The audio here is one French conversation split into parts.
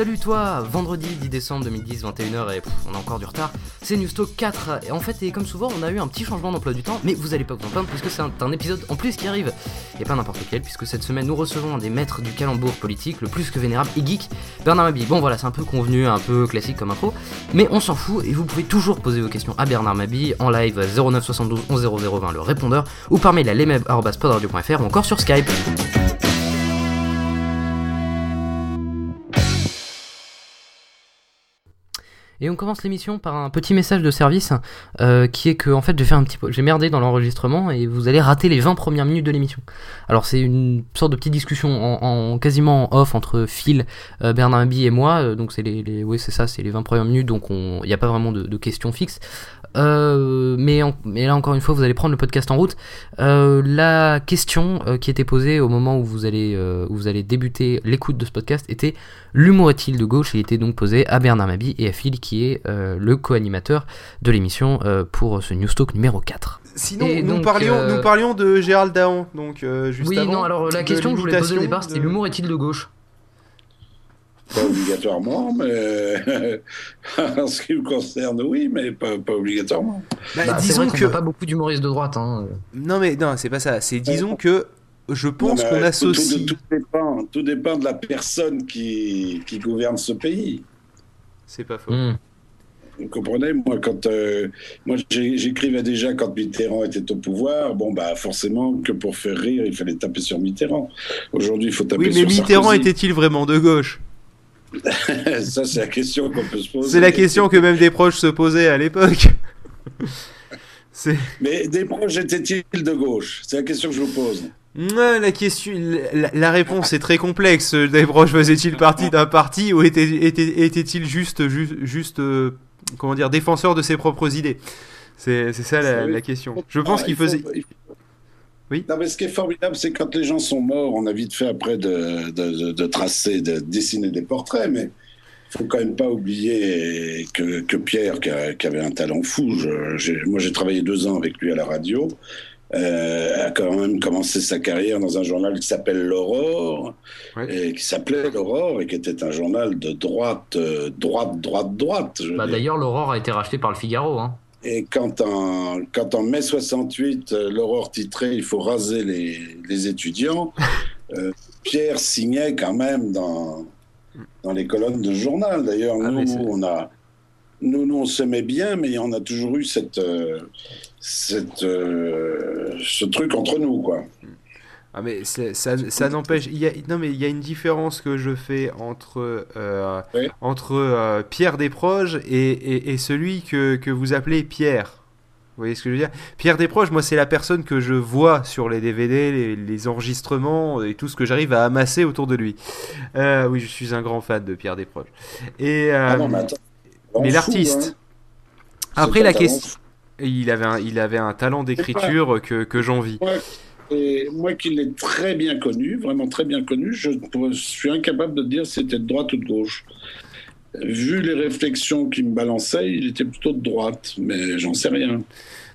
Salut toi, vendredi 10 décembre 2010, 21h et on a encore du retard. C'est Newstalk 4 et en fait et comme souvent on a eu un petit changement d'emploi du temps mais vous allez pas vous en plaindre puisque c'est un, épisode en plus qui arrive. Et pas n'importe lequel puisque cette semaine nous recevons un des maîtres du calembour politique le plus que vénérable et geek, Bernard Mabille. Bon voilà c'est un peu convenu, un peu classique comme info mais on s'en fout et vous pouvez toujours poser vos questions à Bernard Mabille en live 09 72 11 0020 le répondeur ou par mail à lemeb.podradio.fr ou encore sur Skype. Et on commence l'émission par un petit message de service euh, qui est que en fait j'ai fait un petit j'ai merdé dans l'enregistrement et vous allez rater les 20 premières minutes de l'émission. Alors c'est une sorte de petite discussion en, quasiment off entre Phil, euh, Bernard Abbey et moi. Euh, donc c'est les, oui c'est ça, c'est les 20 premières minutes donc il n'y a pas vraiment de, questions fixes. Mais, là encore une fois, vous allez prendre le podcast en route. La question qui était posée au moment où vous allez, où vous allez débuter l'écoute de ce podcast était l'humour est-il de gauche? Il était donc posé à Bernard Mabi et à Phil qui est le co-animateur de l'émission pour ce Newstalk numéro 4. Sinon, nous, parlions, nous parlions de Gérald Daon, donc juste Oui, non, alors la question que je voulais poser au départ, c'était l'humour est-il de gauche? Pas obligatoirement, mais en ce qui me concerne, oui, mais pas, pas obligatoirement. Bah, bah, disons que pas beaucoup d'humoristes de droite. Hein. Non, mais non, c'est pas ça. C'est disons que je pense qu'on associe. Tout, dépend, tout dépend de la personne qui, qui gouverne ce pays. C'est pas faux. Hmm. Vous comprenez, moi, quand euh, moi j'écrivais déjà quand Mitterrand était au pouvoir, bon bah forcément que pour faire rire, il fallait taper sur Mitterrand. Aujourd'hui, il faut taper sur Oui, mais Mitterrand était-il vraiment de gauche? Ça, c'est la question qu'on peut se poser. C'est la question que même des proches se posaient à l'époque. Mais des proches étaient-ils de gauche? C'est la question que je vous pose. La, question, la, réponse est très complexe. Des proches faisaient-ils partie d'un parti ou étaient-ils était, juste, juste, juste euh, comment dire, défenseurs de ses propres idées? C'est ça la, question. Je pense qu'il faisait. Oui. Non, mais ce qui est formidable, c'est quand les gens sont morts, on a vite fait après de, de, tracer, de dessiner des portraits, mais il faut quand même pas oublier que, que Pierre, qui, avait un talent fou, moi j'ai travaillé deux ans avec lui à la radio, euh, a quand même commencé sa carrière dans un journal qui s'appelle L'Aurore, et qui s'appelait L'Aurore, et qui était un journal de droite, euh, droite, droite, droite. Bah, D'ailleurs, L'Aurore a été racheté par le Figaro. Hein. Et quand en, quand en mai 68, euh, l'aurore titrait Il faut raser les, les étudiants, euh, Pierre signait quand même dans, dans les colonnes de journal. D'ailleurs, ah, nous, on a, nous, nous, on s'aimait bien, mais on a toujours eu cette, euh, cette, ce truc entre nous, quoi. Ah mais ça, ça n'empêche. Non mais il y a une différence que je fais entre euh, entre euh, Pierre Desproges et, et, et, celui que, que vous appelez Pierre. Vous voyez ce que je veux dire? Pierre Desproges, moi c'est la personne que je vois sur les DVD, les, enregistrements et tout ce que j'arrive à amasser autour de lui. Euh, oui, je suis un grand fan de Pierre Desproges. Et ah mais, l'artiste. Hein. Après la question, il avait un, il avait un talent d'écriture que, que j'envie. Et moi qui l'ai très bien connu, vraiment très bien connu, je, suis incapable de dire si c'était de droite ou de gauche. Vu les réflexions qu'il me balançait, il était plutôt de droite, mais j'en sais rien.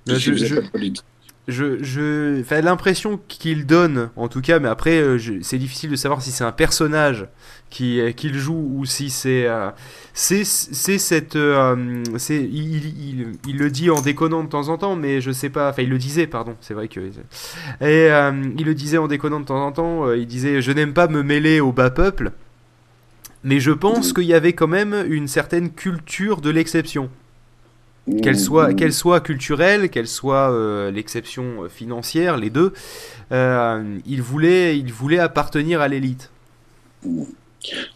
Je, je, je, je l'impression qu'il donne, en tout cas, mais après, euh, c'est difficile de savoir si c'est un personnage qui euh, qu'il joue ou si c'est euh, c'est cette c'est il, il, le dit en déconnant de temps en temps, mais je sais pas. Enfin, il le disait, pardon. C'est vrai que et il le disait en déconnant de temps en temps. il disait, je n'aime pas me mêler au bas peuple, mais je pense qu'il y avait quand même une certaine culture de l'exception qu'elle soit, qu'elle soit culturelle, qu'elle soit euh, l'exception euh, financière, les deux, euh, il, voulait, il voulait appartenir à l'élite. En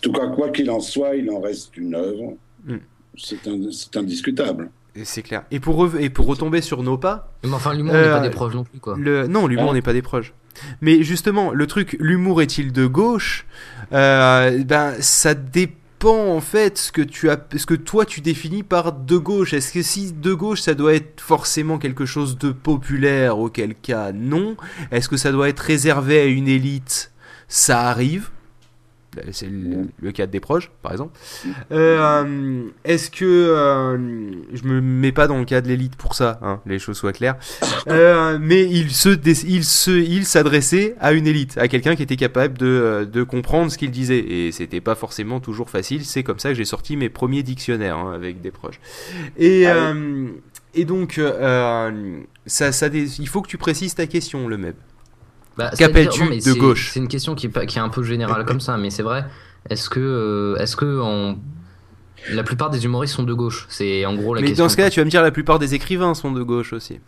tout cas, quoi qu'il en soit, il en reste une œuvre. Mm. C'est indiscutable. C'est clair. Et pour, et pour retomber sur nos pas. Mais enfin, l'humour n'est pas des proches non plus, quoi. Le, non, l'humour n'est pas des proches. Mais justement, le truc, l'humour est-il de gauche Ben, ça dépend en fait ce que tu as, ce que toi tu définis par de gauche. Est-ce que si de gauche ça doit être forcément quelque chose de populaire, auquel cas non. Est-ce que ça doit être réservé à une élite? Ça arrive. C'est le, cas des proches, par exemple. Euh, est-ce que euh, je me mets pas dans le cas de l'élite pour ça, hein, les choses soient claires. Euh, mais il se, il se, il s'adressait à une élite, à quelqu'un qui était capable de, de comprendre ce qu'il disait, et c'était pas forcément toujours facile. C'est comme ça que j'ai sorti mes premiers dictionnaires hein, avec des proches. Et ah et donc ça, ça, il faut que tu précises ta question, le même. Bah, Qu'appelles-tu de gauche C'est une question qui est, qui est un peu générale comme ça, mais c'est vrai. Est-ce que, euh, est-ce que la plupart des humoristes sont de gauche? C'est en gros la mais question. Mais dans ce cas-là, tu vas me dire la plupart des écrivains sont de gauche aussi.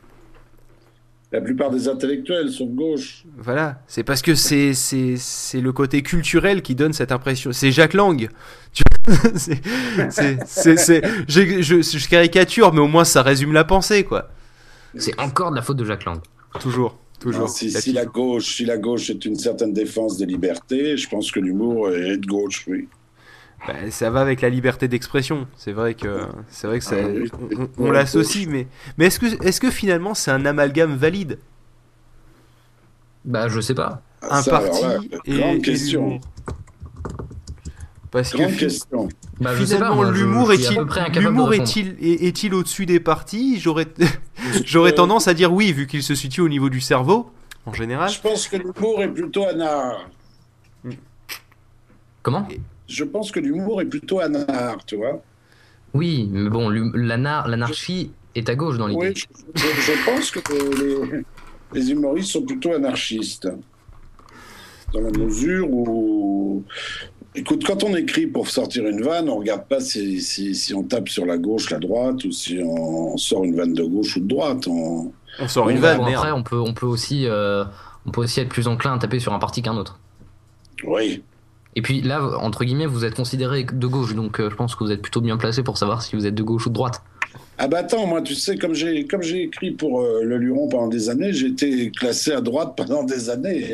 La plupart des intellectuels sont de gauche. Voilà, c'est parce que c'est, c'est, c'est le côté culturel qui donne cette impression. C'est Jacques Lang. c'est, c'est, c'est, je, je, caricature, mais au moins ça résume la pensée, quoi. C'est encore de la faute de Jacques Lang. Toujours. Toujours. si, la gauche, si la gauche est une certaine défense des libertés, je pense que l'humour est de gauche, oui. Ben, ça va avec la liberté d'expression. C'est vrai que c'est vrai que ça, ah on, l'associe, mais mais est-ce que est-ce que finalement c'est un amalgame valide? Bah je sais pas. Un parti et, grande question. Parce que question. Bah, finalement l'humour est-il l'humour est-il est-il au-dessus des partis J'aurais j'aurais tendance à dire oui vu qu'il se situe au niveau du cerveau en général. Je pense que l'humour est plutôt un art. Comment je pense que l'humour est plutôt anard, tu vois. Oui, mais bon, l'anarchie est à gauche dans l'idée. Oui, je, pense que les, humoristes sont plutôt anarchistes. Dans la mesure où. Écoute, quand on écrit pour sortir une vanne, on regarde pas si, si, on tape sur la gauche, la droite, ou si on sort une vanne de gauche ou de droite. On, on sort une vanne. après, on peut, on, peut aussi, euh, on peut aussi être plus enclin à taper sur un parti qu'un autre. Oui, et puis là, entre guillemets, vous êtes considéré de gauche, donc euh, je pense que vous êtes plutôt bien placé pour savoir si vous êtes de gauche ou de droite. Ah bah attends, moi tu sais, comme j'ai comme j'ai écrit pour euh, le Luron pendant des années, j'ai été classé à droite pendant des années.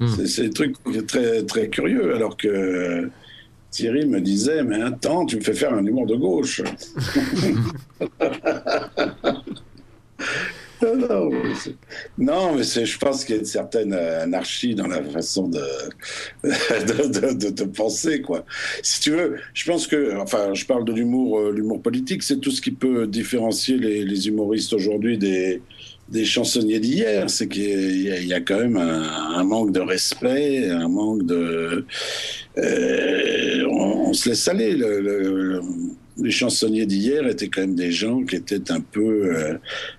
Hmm. C'est des trucs très très curieux, alors que Thierry me disait, mais attends, tu me fais faire un humour de gauche. Non, mais je pense qu'il y a une certaine anarchie dans la façon de, de, de, penser, quoi. Si tu veux, je pense que, enfin, je parle de l'humour, euh, l'humour politique, c'est tout ce qui peut différencier les, humoristes aujourd'hui des, des chansonniers d'hier, c'est qu'il y, a quand même un, manque de respect, un manque de... Euh, on, se laisse aller. le, les chansonniers d'hier étaient quand même des gens qui étaient un peu euh,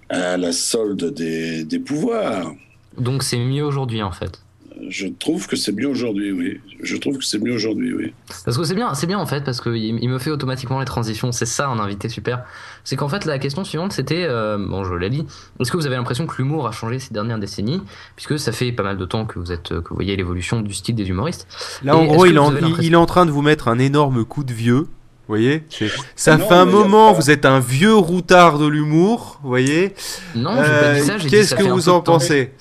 à la solde des, pouvoirs. Donc c'est mieux aujourd'hui en fait. Je trouve que c'est mieux aujourd'hui, oui. Je trouve que c'est mieux aujourd'hui, oui. Parce que c'est bien, c'est bien en fait, parce qu'il il me fait automatiquement les transitions. C'est ça un invité super. C'est qu'en fait la question suivante c'était, euh, bon je l'ai dit, est-ce que vous avez l'impression que l'humour a changé ces dernières décennies, puisque ça fait pas mal de temps que vous êtes, que vous voyez l'évolution du style des humoristes. Là en gros il, il est en train de vous mettre un énorme coup de vieux vous voyez Ça fait un moment, vous êtes un vieux routard de l'humour, vous voyez Non, j'ai pas dit ça, euh, Qu'est-ce que vous en pensez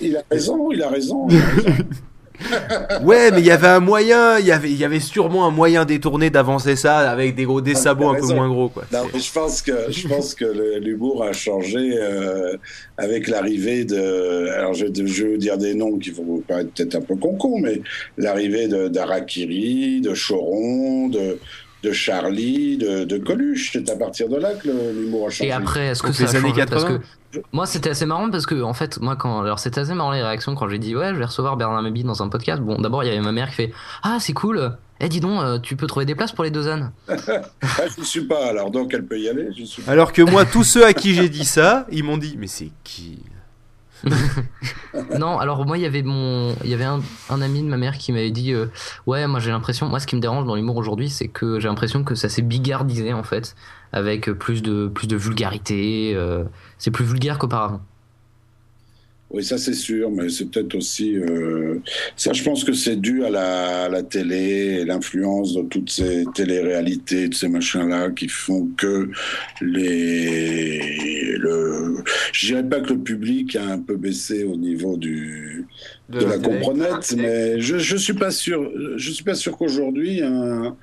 Il a raison, il a raison. ouais, mais il y avait un moyen, il y avait, il y avait sûrement un moyen détourné d'avancer ça avec des gros, des ah, sabots un peu moins gros, quoi. Non, je pense que, je pense que l'humour a changé euh, avec l'arrivée de, alors je, je, veux dire des noms qui vont paraître peut-être un peu con mais l'arrivée d'Arakiri, de Choron, de de Charlie, de, de Coluche. C'est à partir de là que l'humour a changé. Et après, est-ce que ça a changé parce que moi c'était assez marrant parce que en fait moi quand alors c'était assez marrant les réactions quand j'ai dit ouais je vais recevoir Bernard Mabie dans un podcast. Bon d'abord il y avait ma mère qui fait ah c'est cool. Eh dis donc, euh, tu peux trouver des places pour les deux ânes. ah, je ne suis pas, alors donc elle peut y aller. Alors que moi, tous ceux à qui j'ai dit ça, ils m'ont dit, mais c'est qui? non, alors moi il y avait mon, y un, ami de ma mère qui m'avait dit, euh, ouais, moi j'ai l'impression, moi ce qui me dérange dans l'humour aujourd'hui, c'est que j'ai l'impression que ça s'est bigardisé en fait, avec plus de plus de vulgarité, euh, c'est plus vulgaire qu'auparavant. Oui, ça c'est sûr, mais c'est peut-être aussi. Euh, ça, je pense que c'est dû à la, la télé et l'influence de toutes ces télé-réalités, de ces machins-là qui font que les. Le, je dirais pas que le public a un peu baissé au niveau du, de, la, comprenette, mais je, je suis pas sûr. Je suis pas sûr qu'aujourd'hui un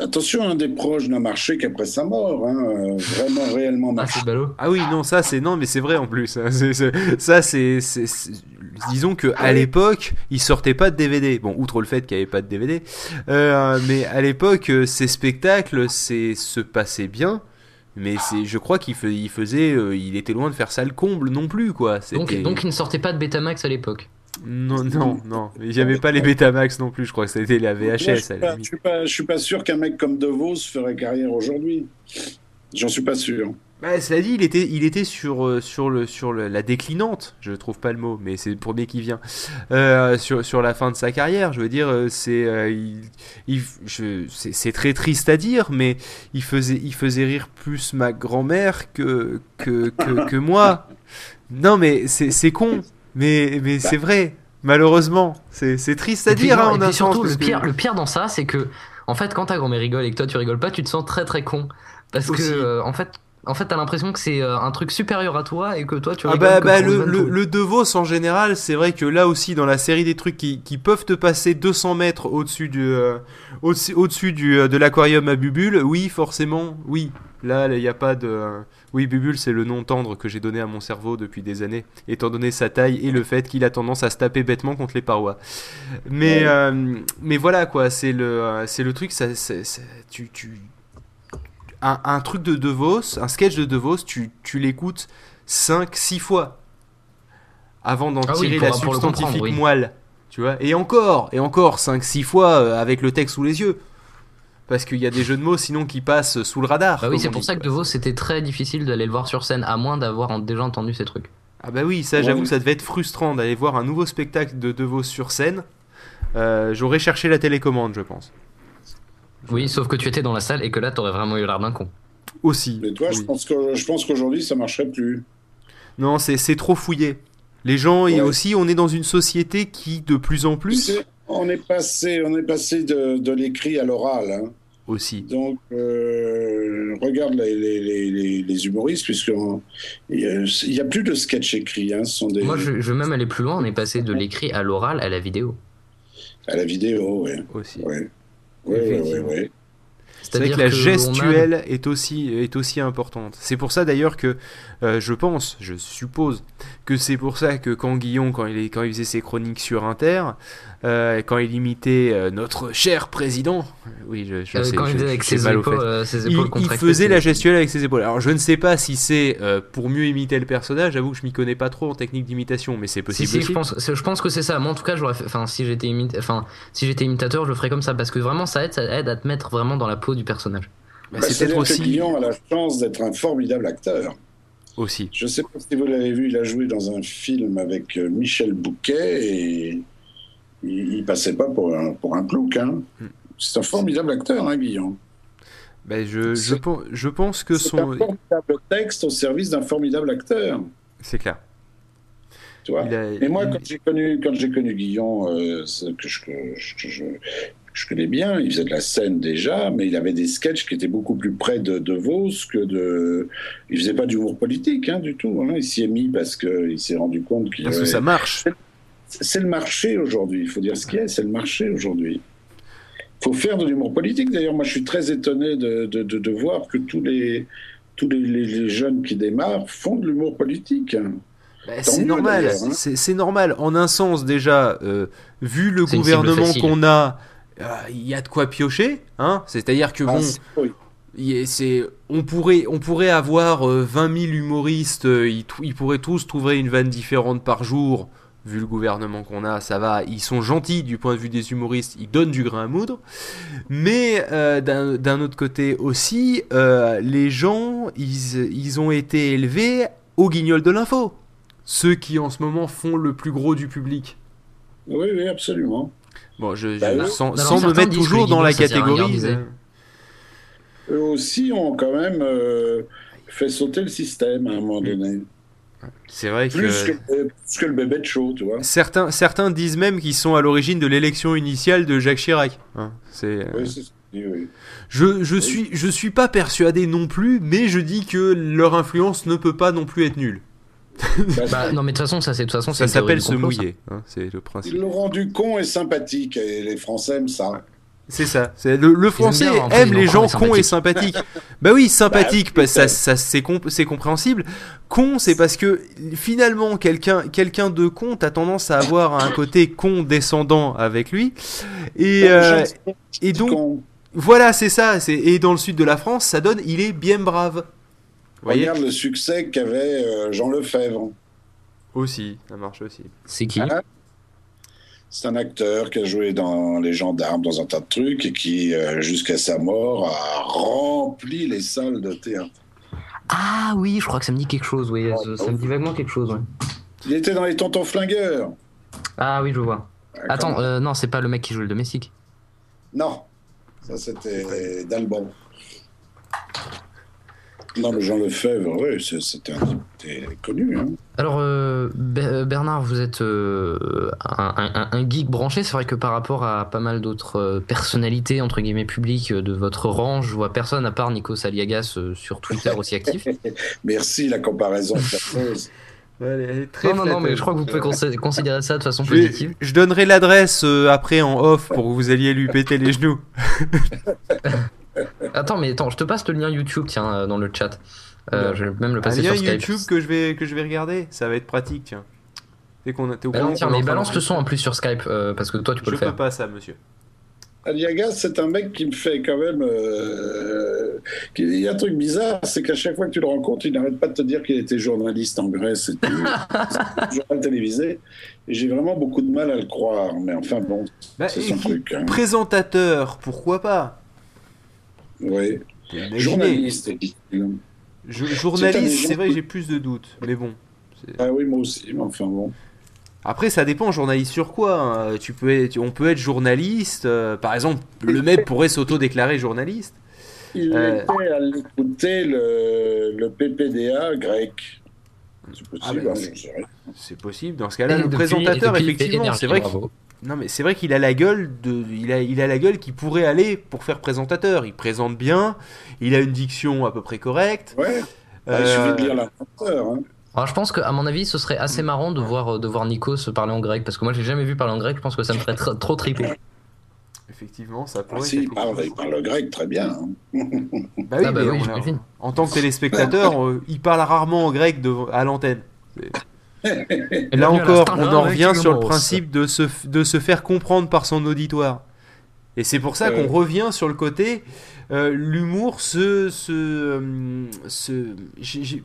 Attention, un des proches n'a marché qu'après sa mort, hein, euh, vraiment réellement ah, marché. Ah, oui, non, ça c'est non, mais c'est vrai en plus. Hein. ça c'est disons que à l'époque, il sortait pas de DVD. Bon, outre le fait qu'il n'y avait pas de DVD, euh, mais à l'époque, euh, ces spectacles, c'est se passaient bien. Mais c'est, je crois qu'il faisait, il était loin de faire ça le comble non plus, quoi. Donc, donc il ne sortait pas de Betamax à l'époque. Non, non, non. J'avais pas les Betamax non plus, je crois que c'était la VHS. je, suis pas, je, suis pas, je suis pas sûr qu'un mec comme De Vos ferait carrière aujourd'hui. J'en suis pas sûr. Bah, cela dit, il était, il était sur, euh, sur, le, sur la déclinante, je trouve pas le mot, mais c'est pour bien qui vient, euh, sur, sur la fin de sa carrière. Je veux dire, euh, c'est c'est très triste à dire, mais il faisait, il faisait rire plus ma grand-mère que, que, que, moi. Non, mais c'est con, mais, mais c'est vrai, malheureusement. C'est triste à dire, hein, et surtout, le, pire, le pire dans ça, c'est que, en fait, quand ta grand-mère rigole et que toi tu rigoles pas, tu te sens très très con. Parce que, en fait, en fait, t'as l'impression que c'est euh, un truc supérieur à toi et que toi tu ah bah, bah le, le, le, DeVos en général, c'est vrai que là aussi, dans la série des trucs qui, qui peuvent te passer 200 mètres au-dessus du, euh, au-dessus du, euh, de l'aquarium à Bubule, oui, forcément, oui. Là, il n'y a pas de. Oui, Bubule, c'est le nom tendre que j'ai donné à mon cerveau depuis des années, étant donné sa taille et le fait qu'il a tendance à se taper bêtement contre les parois. Mais, mais voilà, quoi, c'est le, c'est le truc, ça, tu, tu un, truc de DeVos, un sketch de DeVos, tu, tu l'écoutes 5-6 fois avant d'en ah tirer la substantifique moelle. Tu vois et encore, et encore 5-6 fois euh, avec le texte sous les yeux. Parce qu'il y a des jeux de mots sinon qui passent sous le radar. Bah oui, c'est pour ça que DeVos c'était très difficile d'aller le voir sur scène, à moins d'avoir déjà entendu ces trucs. Ah bah oui, ça j'avoue, ça devait être frustrant d'aller voir un nouveau spectacle de DeVos sur scène. Euh, j'aurais cherché la télécommande, je pense. Oui, sauf que tu étais dans la salle et que là, t'aurais vraiment eu l'air d'un con. Aussi. Mais toi, je pense que je pense qu'aujourd'hui, ça marcherait plus. Non, c'est trop fouillé. Les gens, et aussi, on est dans une société qui, de plus en plus. on est passé, on est passé de, de l'écrit à l'oral. Hein. Aussi. Donc, euh, regarde les, les, les, les humoristes, puisqu'il n'y a, plus de sketch écrit. Hein, sont des... Moi, je, je, veux même aller plus loin. On est passé de l'écrit à l'oral à la vidéo. À la vidéo, oui. Aussi. Oui, oui, oui. C'est vrai que la gestuelle est, aussi, est aussi importante. C'est pour ça d'ailleurs que euh, je pense, je suppose, que c'est pour ça que quand Guillaume, quand il, quand il faisait ses chroniques sur Inter, euh, quand il imitait euh, notre cher président, oui, je, je sais, quand il faisait avec ses, épaules, ses épaules il, faisait la gestuelle avec ses épaules. Alors je ne sais pas si c'est pour mieux imiter le personnage. J'avoue que je m'y connais pas trop en technique d'imitation, mais c'est possible. Si, si, je pense, je pense que c'est ça. Moi, en tout cas, enfin, si j'étais enfin, si j'étais imitateur, je le ferais comme ça parce que vraiment, ça aide, ça aide à te mettre vraiment dans la peau du personnage. Bah, c'est peut-être aussi. Guillaume a la chance d'être un formidable acteur. Aussi. Je ne sais pas si vous l'avez vu, il a joué dans un film avec euh, Michel Bouquet et il, ne passait pas pour un, pour un. Hein. C'est un formidable acteur, hein, Guillaume. Ben je, je, je, pense que son. C'est un formidable texte au service d'un formidable acteur. C'est clair. Tu vois Et moi, quand j'ai connu, quand connu Guillaume, euh, que, je, je, je connais bien, il faisait de la scène déjà, mais il avait des sketchs qui étaient beaucoup plus près de, de Vos que de. Il faisait pas d'humour politique hein, du tout. Hein. Il s'y est mis parce qu'il s'est rendu compte qu'il. Parce que ça marche. C'est le marché aujourd'hui. Il faut dire ce qu'il y a. C'est le marché aujourd'hui. Il faut faire de l'humour politique. D'ailleurs, moi, je suis très étonné de, de, de, voir que tous les tous les, les, jeunes qui démarrent font de l'humour politique. Bah, c'est normal, hein. c'est normal. En un sens, déjà, euh, vu le gouvernement qu'on a, euh, il y a de quoi piocher, hein C'est-à-dire que ah, bon, c'est, on pourrait, on pourrait avoir 20 euh, 000 humoristes, ils, pourraient tous trouver une vanne différente par jour. Vu le gouvernement qu'on a, ça va. Ils sont gentils du point de vue des humoristes, ils donnent du grain à moudre. Mais d'un autre côté aussi, les gens, ils, ils ont été élevés au guignol de l'info. Ceux qui en ce moment font le plus gros du public. Oui, oui, absolument. Bon, je, bah sans, me mettre toujours dans la catégorie. Eux aussi ont quand même euh, fait sauter le système à un moment donné. C'est vrai plus que... Plus que le bébé de chaud, tu vois. Certains, certains disent même qu'ils sont à l'origine de l'élection initiale de Jacques Chirac. Hein, c'est... Oui, c'est oui. Je, je suis je suis pas persuadé non plus, mais je dis que leur influence ne peut pas non plus être nulle. bah, non mais de toute façon ça c'est de toute façon ça s'appelle se mouiller, hein, c'est le principe. Ils l'ont rendu con et sympathique et les Français aiment ça. C'est ça. C'est le, français aime les gens cons et sympathiques. bah oui, sympathique, bah, ça, ça c'est compréhensible. Con, c'est parce que finalement quelqu'un quelqu'un de con, t'as tendance à avoir un côté condescendant avec lui. Et euh, et donc voilà, c'est ça. Et dans le sud de la France, ça donne, il est bien brave. Regarde le succès qu'avait euh, Jean Lefebvre. Aussi, ça marche aussi. C'est qui? Ah, c'est un acteur qui a joué dans Les Gendarmes, dans un tas de trucs, et qui, euh, jusqu'à sa mort, a rempli les salles de théâtre. Ah oui, je crois que ça me dit quelque chose, oui. ça, me dit vaguement quelque chose, Il était dans Les Tontons Flingueurs. Ah oui, je vois. Attends, euh, non, c'est pas le mec qui joue le domestique. Non, ça c'était d'Alban. Non, mais Jean Lefebvre, oui, c'était connu. Hein. Alors, euh, euh, Bernard, vous êtes euh, un, geek branché. C'est vrai que par rapport à pas mal d'autres personnalités, entre guillemets, publiques de votre rang, je vois personne à part Nico Saliagas sur Twitter aussi actif. Merci, la comparaison. Ouais, très non, non, non, mais je crois que vous pouvez considérer ça de façon positive. Je, donnerai l'adresse après en off pour que vous alliez lui péter les genoux. attends, mais attends, je te passe le lien YouTube, tiens, euh, dans le chat. Euh, je vais même le passer un lien YouTube que je vais que je vais regarder, ça va être pratique, tiens. Dès qu'on au bah tiens, mais balance le son en plus sur Skype euh, parce que toi tu peux le faire. Je peux pas ça, monsieur. Aliagas, c'est un mec qui me fait quand même. Il y a un truc bizarre, c'est qu'à chaque fois que tu le rencontres, il n'arrête pas de te dire qu'il était journaliste en Grèce et tout. journal télévisé. Et j'ai vraiment beaucoup de mal à le croire. Mais enfin, bon, bah, c'est son truc. Hein. Présentateur, pourquoi pas? Oui. Journaliste. journaliste, c'est vrai que j'ai plus de doutes, mais bon. Ah oui, moi aussi, mais enfin bon. Après, ça dépend, journaliste sur quoi hein. tu peux être, On peut être journaliste, euh, par exemple, le mec pourrait s'auto-déclarer journaliste. Il euh... était à l'écouter le, le PPDA grec. C'est possible, ah, hein, C'est possible, dans ce cas-là, le présentateur, effectivement, c'est vrai que... Non, mais c'est vrai qu'il a la gueule de, il a, il a la gueule qui pourrait aller pour faire présentateur. Il présente bien, il a une diction à peu près correcte. Ouais. Euh, il suffit de lire. Hein. Alors je pense qu'à mon avis, ce serait assez marrant de voir, de voir Nico se parler en grec, parce que moi j'ai jamais vu parler en grec, je pense que ça me ferait trop triper. Effectivement, ça pourrait. Ah, si, il parle, il parle, grec très bien. Hein. bah oui, ah bah oui en tant que téléspectateur, euh, il parle rarement en grec de, à l'antenne. Là encore, on en revient sur le principe de se, de se faire comprendre par son auditoire. Et c'est pour ça qu'on revient sur le côté euh, l'humour se, se, euh, se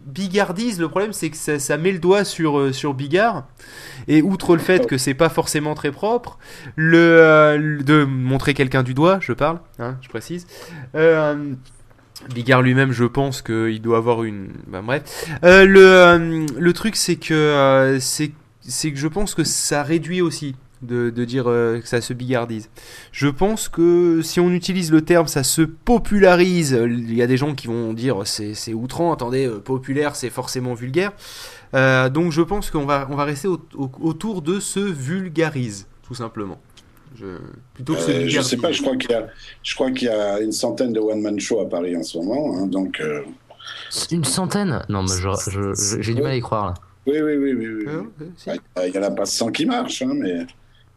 bigardise. Le problème, c'est que ça, met le doigt sur, euh, sur Bigard. Et outre le fait que c'est pas forcément très propre, le, de montrer quelqu'un du doigt, je parle, hein, je précise. Bigard lui-même, je pense qu'il doit avoir une. Bah, bref. Euh, le, euh, le truc, c'est que, euh, que je pense que ça réduit aussi de, de dire que ça se bigardise. Je pense que si on utilise le terme, ça se popularise. Il y a des gens qui vont dire c'est, c'est outrant, attendez, populaire, c'est forcément vulgaire. donc je pense qu'on va, on va rester autour de ce vulgarise, tout simplement. Je, plutôt que euh, je sais pas, je crois qu'il y a, je crois qu'il y a une centaine de one man show à Paris en ce moment, hein, donc. Euh, une centaine? Non, mais j'ai du mal à y croire là. Oui, oui, oui, oui. Ah, il n'y en a pas 100 qui marchent, hein, mais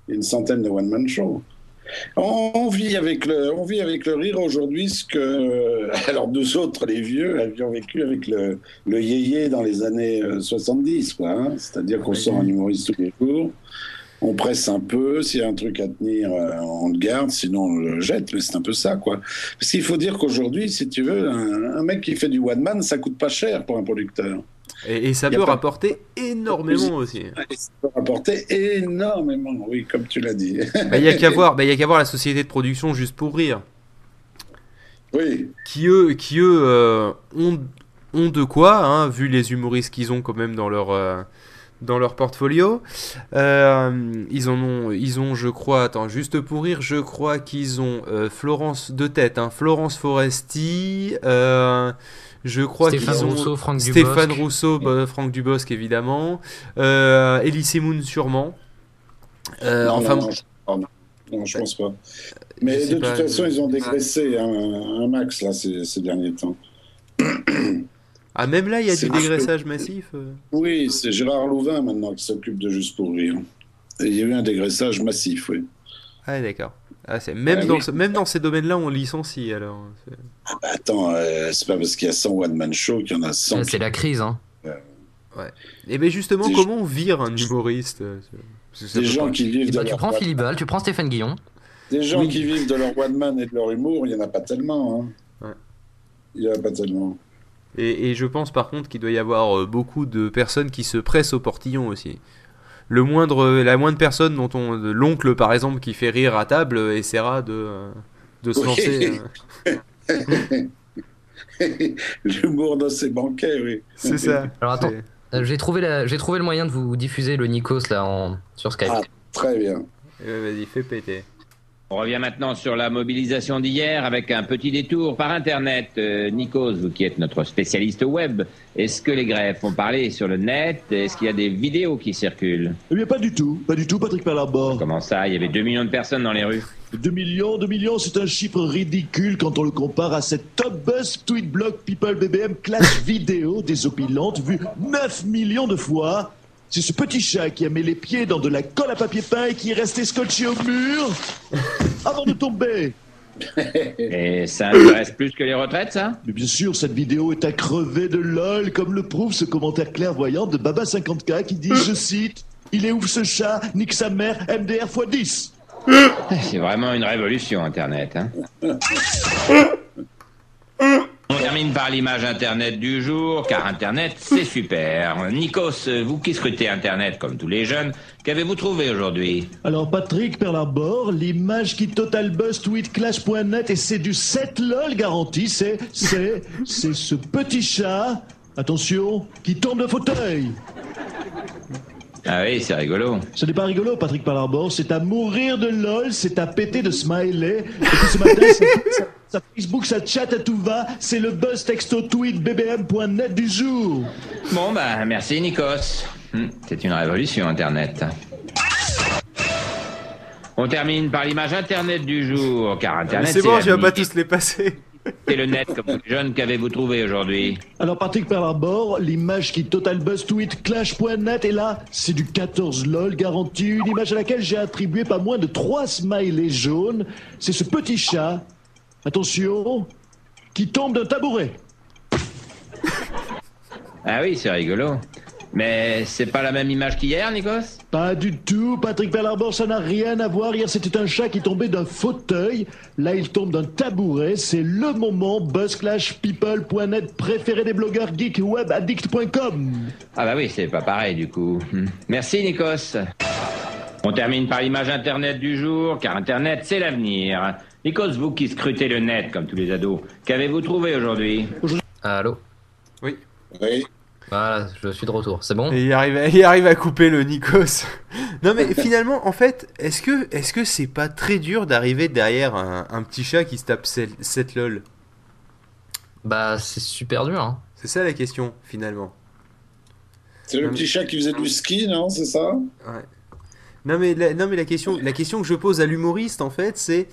une centaine de one man show. On vit avec le, on vit avec le rire aujourd'hui ce que, alors nous autres, les vieux, avions vécu avec le, le yéyé dans les années 70, euh, quoi. Hein. C'est-à-dire qu'on sort un humoriste tous les jours on presse un peu, s'il y a un truc à tenir, euh, on le garde, sinon on le jette, mais c'est un peu ça, quoi. Parce qu'il faut dire qu'aujourd'hui, si tu veux, un, mec qui fait du one man, ça coûte pas cher pour un producteur. Et, ça peut rapporter énormément aussi. ça peut rapporter énormément, oui, comme tu l'as dit. Bah, il n'y a qu'à voir, bah, a qu'à voir la société de production juste pour rire. Oui. Qui eux, qui eux euh, ont, ont de quoi, hein, vu les humoristes qu'ils ont quand même dans leur, euh, dans leur portfolio. Euh, ils en ont, ils ont, je crois, attends, juste pour rire, je crois qu'ils ont euh, Florence de tête, hein, Florence Foresti. Euh, je crois qu'ils ont Rousseau, Franck Stéphane Rousseau, bah, Franck Dubosc évidemment, euh, Elise Moon sûrement. enfin, non, je pense pas. Mais de toute façon, ils ont dégraissé un, max là ces, ces derniers temps. Ah, même là, il y a du dégraissage massif euh Oui, c'est Gérard Louvain maintenant qui s'occupe de Juste pour Rire. Et il y a eu un dégraissage massif, oui. Ah, d'accord. Ah, même, dans même dans ces domaines-là, on licencie alors. Ah bah attends, euh, c'est pas parce qu'il y a 100 one-man show qu'il y en a 100. c'est la crise, hein. Ouais. Et bien justement, comment on vire un humoriste Des gens qui vivent bah, Tu prends Philibal, tu prends Stéphane Guillon. Des gens qui vivent de leur one-man et de leur humour, il n'y en a pas tellement. Hein. Ouais. Il n'y en a pas tellement. Et, et, je pense par contre qu'il doit y avoir euh, beaucoup de personnes qui se pressent au portillon aussi le moindre, la moindre personne dont on, l'oncle par exemple, qui fait rire à table, essaiera de, de se lancer. Euh. L'humour dans ses banquets, oui. C'est ça. Alors attends, euh, j'ai trouvé, j'ai trouvé le moyen de vous diffuser le Nikos là en... sur Skype. Ah, très bien. Vas-y, fais péter. On revient maintenant sur la mobilisation d'hier avec un petit détour par Internet. Euh, Nikos, vous qui êtes notre spécialiste web, est-ce que les grèves font parler sur le net? Est-ce qu'il y a des vidéos qui circulent? Eh bien, pas du tout. Pas du tout, Patrick Perlarbor. Comment ça? Il y avait 2 millions de personnes dans les rues. 2 millions, 2 millions, c'est un chiffre ridicule quand on le compare à cette top buzz tweet blog people BBM clash vidéo désopilantes vue 9 millions de fois c'est ce petit chat qui a mis les pieds dans de la colle à papier peint et qui est resté scotché au mur avant de tomber. Et ça intéresse plus que les retraites, ça? Mais bien sûr, cette vidéo est à crever de lol, comme le prouve ce commentaire clairvoyant de Baba50K qui dit, je cite, Il est ouf ce chat, nique sa mère, MDR x 10. C'est vraiment une révolution, Internet. Hein termine par l'image Internet du jour, car Internet, c'est super. Nikos, vous qui scrutez Internet comme tous les jeunes, qu'avez-vous trouvé aujourd'hui? Alors Patrick Perlarbor, l'image qui total buzz tweet clash.net et c'est du 7 lol garanti, c'est, c'est, c'est ce petit chat, attention, qui tombe de fauteuil. Ah oui, c'est rigolo. Ce n'est pas rigolo, Patrick Palarbor. C'est à mourir de lol, c'est à péter de smiley. Et puis ce matin, ça, Facebook, ça chat à tout va. C'est le buzz texto tweet bbm.net du jour. Bon, bah, merci, Nikos. Hmm, c'est une révolution, Internet. On termine par l'image Internet du jour, car Internet. C'est bon, je vais pas tous les passer. Et le net comme jeune, qu'avez-vous trouvé aujourd'hui Alors Patrick Perlarbor, l'image qui Total Buzz tweet clash.net est là, c'est du 14 lol garanti, une image à laquelle j'ai attribué pas moins de 3 smileys jaunes. C'est ce petit chat, attention, qui tombe d'un tabouret. Ah oui, c'est rigolo. Mais c'est pas la même image qu'hier, Nikos? Pas du tout, Patrick Perlarbor, ça n'a rien à voir. Hier, c'était un chat qui tombait d'un fauteuil. Là, il tombe d'un tabouret. C'est le moment buzzclashpeople.net préféré des blogueurs geekwebaddict.com. Ah bah oui, c'est pas pareil du coup. Hmm. Merci, Nikos. On termine par l'image Internet du jour, car Internet, c'est l'avenir. Nikos, vous qui scrutez le net comme tous les ados, qu'avez-vous trouvé aujourd'hui? Allô? Oui. Oui. Voilà, je suis de retour. C'est bon? Et il arrive, à, il arrive à couper le Nikos. non mais finalement, en fait, est-ce que est-ce que c'est pas très dur d'arriver derrière un, petit chat qui se tape 7 lol Bah c'est super dur. Hein. C'est ça la question finalement. C'est le petit chat qui faisait du ski, non C'est ça? Ouais. Non mais la, non mais la question la question que je pose à l'humoriste en fait, c'est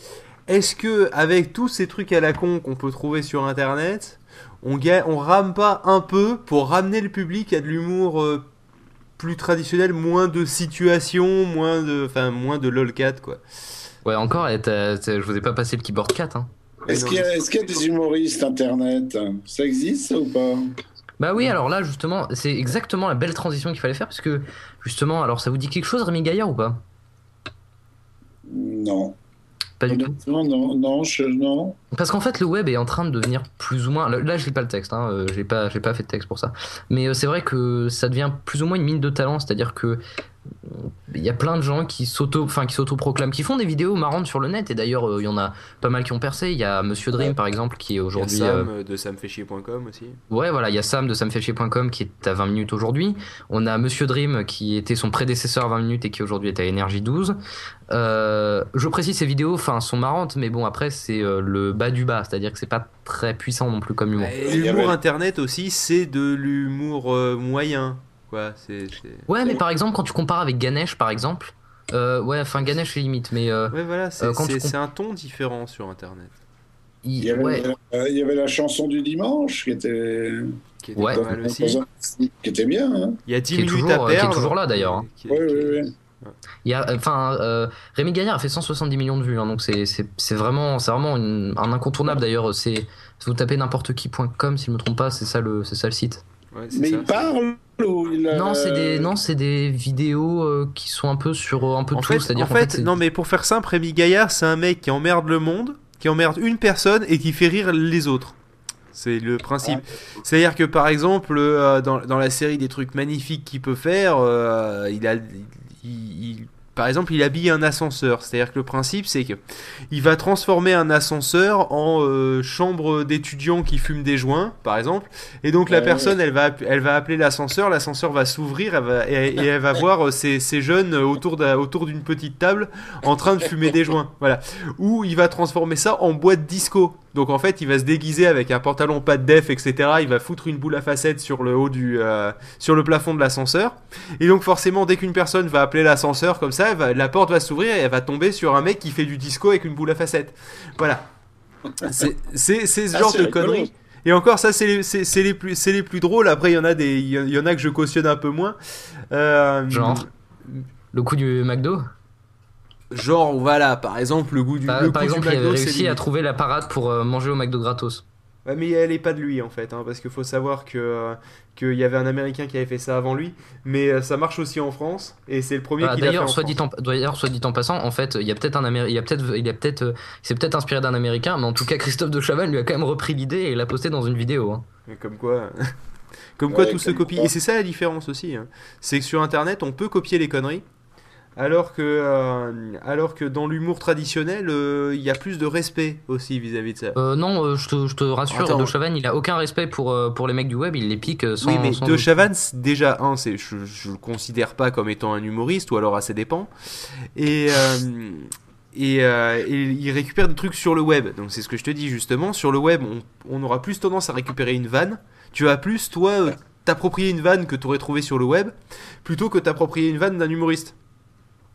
est-ce que avec tous ces trucs à la con qu'on peut trouver sur internet, on, on rame pas un peu pour ramener le public à de l'humour euh, plus traditionnel, moins de situations, moins de, enfin, moins de lolcat, quoi. Ouais, encore, je vous ai pas passé le keyboard 4. Hein. Est-ce qu'il y, y, a des humoristes internet? Ça existe ou pas? Bah oui, alors là, justement, c'est exactement la belle transition qu'il fallait faire, parce que, justement, alors ça vous dit quelque chose, Rémi Gaillard, ou pas? Non. Pas du tout. Non, non, non, je, non. Parce qu'en fait, le web est en train de devenir plus ou moins. Là, je lis pas le texte, hein, euh, j'ai pas, pas fait de texte pour ça. Mais euh, c'est vrai que ça devient plus ou moins une mine de talent, c'est-à-dire que il y a plein de gens qui s'auto enfin qui s'auto-proclament qui font des vidéos marrantes sur le net. Et d'ailleurs euh, il y en a pas mal qui ont percé. Il y a Monsieur Dream par exemple qui est aujourd'hui Sam euh, de samfechier.com aussi. Ouais voilà il y a Sam de samfechier.com qui est à 20 minutes aujourd'hui. On a Monsieur Dream qui était son prédécesseur à 20 minutes et qui aujourd'hui est à énergie 12 euh, je précise ces vidéos enfin sont marrantes mais bon après c'est le bas du bas. C'est à dire que c'est pas très puissant non plus comme humour. L'humour internet aussi c'est de l'humour moyen Ouais, mais par exemple, quand tu compares avec Ganesh, par exemple, euh, ouais, enfin Ganesh est limite, mais. Euh, ouais, voilà, c'est euh, un ton différent sur Internet. Il, y, avait, il y avait la chanson du dimanche qui était. Qui était ouais. aussi. Qui était bien. Hein. Il y a 10 minutes à perdre. Qui est toujours là d'ailleurs. Hein. Oui, oui, oui. Il y a, enfin, euh, Rémi Gaillard a fait 170 millions de vues, hein, donc c'est vraiment, c'est vraiment un incontournable d'ailleurs. C'est vous tapez n'importe qui.com si je me trompe pas, c'est ça le, c'est ça le site. Mais il parle ou il Non, c'est des, non, c'est des vidéos euh, qui sont un peu sur un peu en tout. C'est-à-dire en fait, non, mais pour faire simple, Rémi Gaillard, c'est un mec qui emmerde le monde, qui emmerde une personne et qui fait rire les autres. C'est le principe. C'est-à-dire que par exemple, euh, dans, dans, la série des trucs magnifiques qu'il peut faire, euh, il a, il, par exemple, il habille un ascenseur. C'est-à-dire que le principe, c'est que il va transformer un ascenseur en euh, chambre d'étudiants qui fument des joints, par exemple. Et donc la personne, elle va, elle va appeler l'ascenseur. L'ascenseur va s'ouvrir et, elle va voir ces, ces jeunes autour autour d'une petite table en train de fumer des joints. Voilà. Ou il va transformer ça en boîte disco. Donc en fait, il va se déguiser avec un pantalon pas de def, etc. Il va foutre une boule à facettes sur le haut du, euh, sur le plafond de l'ascenseur. Et donc forcément, dès qu'une personne va appeler l'ascenseur comme ça, la porte va s'ouvrir et elle va tomber sur un mec qui fait du disco avec une boule à facettes. Voilà. C'est ce ah, genre de conneries. Et encore, ça, c'est les, les, plus, les plus drôles. Après, il y en a des, il y en a que je cautionne un peu moins. Euh, Genre, le coup du McDo? Genre, voilà, par exemple, le goût du. Par, le par exemple, il avait réussi à trouver la parade pour euh, manger au McDo gratos. Ouais, mais elle est pas de lui en fait, hein, parce qu'il faut savoir que euh, qu'il y avait un Américain qui avait fait ça avant lui, mais euh, ça marche aussi en France et c'est le premier bah, qui l'a fait. En soit dit d'ailleurs, soit dit en passant, en fait, il y a peut-être un Américain, il y a peut-être, il a peut-être, s'est peut-être inspiré d'un Américain, mais en tout cas, Christophe de Chavannes lui a quand même repris l'idée et l'a posté dans une vidéo. Hein. Comme quoi. Comme quoi tout se copie. Et c'est ça la différence aussi. Hein. C'est que sur Internet, on peut copier les conneries, alors que, euh, alors que dans l'humour traditionnel, euh, il y a plus de respect aussi vis-à-vis de ça. Euh, non, je te, je, te, rassure, De Chavannes, il a aucun respect pour, pour les mecs du web, il les pique sans. Oui, mais De Chavannes, déjà, un, je, je le considère pas comme étant un humoriste, ou alors assez dépend. Et. Et, il récupère des trucs sur le web. Donc c'est ce que je te dis justement. Sur le web, on, on aura plus tendance à récupérer une vanne. Tu vas plus, toi, t'approprier une vanne que tu aurais trouvé sur le web, plutôt que t'approprier une vanne d'un humoriste.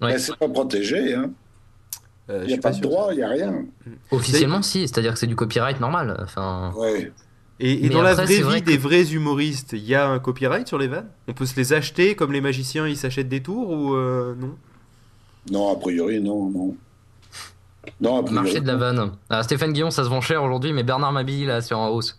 Ouais. c'est pas protégé. Hein. Euh, il n'y a pas de droit, il n'y a rien. Officiellement, si, c'est-à-dire que c'est du copyright normal. Enfin... Ouais. Et, dans la vraie vie des vrais humoristes, il y a un copyright sur les vannes? On peut se les acheter comme les magiciens, ils s'achètent des tours ou euh, non? Non, a priori, non, non. Non, a priori, Marché de la vanne. Ah, Stéphane Guillon, ça se vend cher aujourd'hui, mais Bernard Mabille, là, sur un hausse.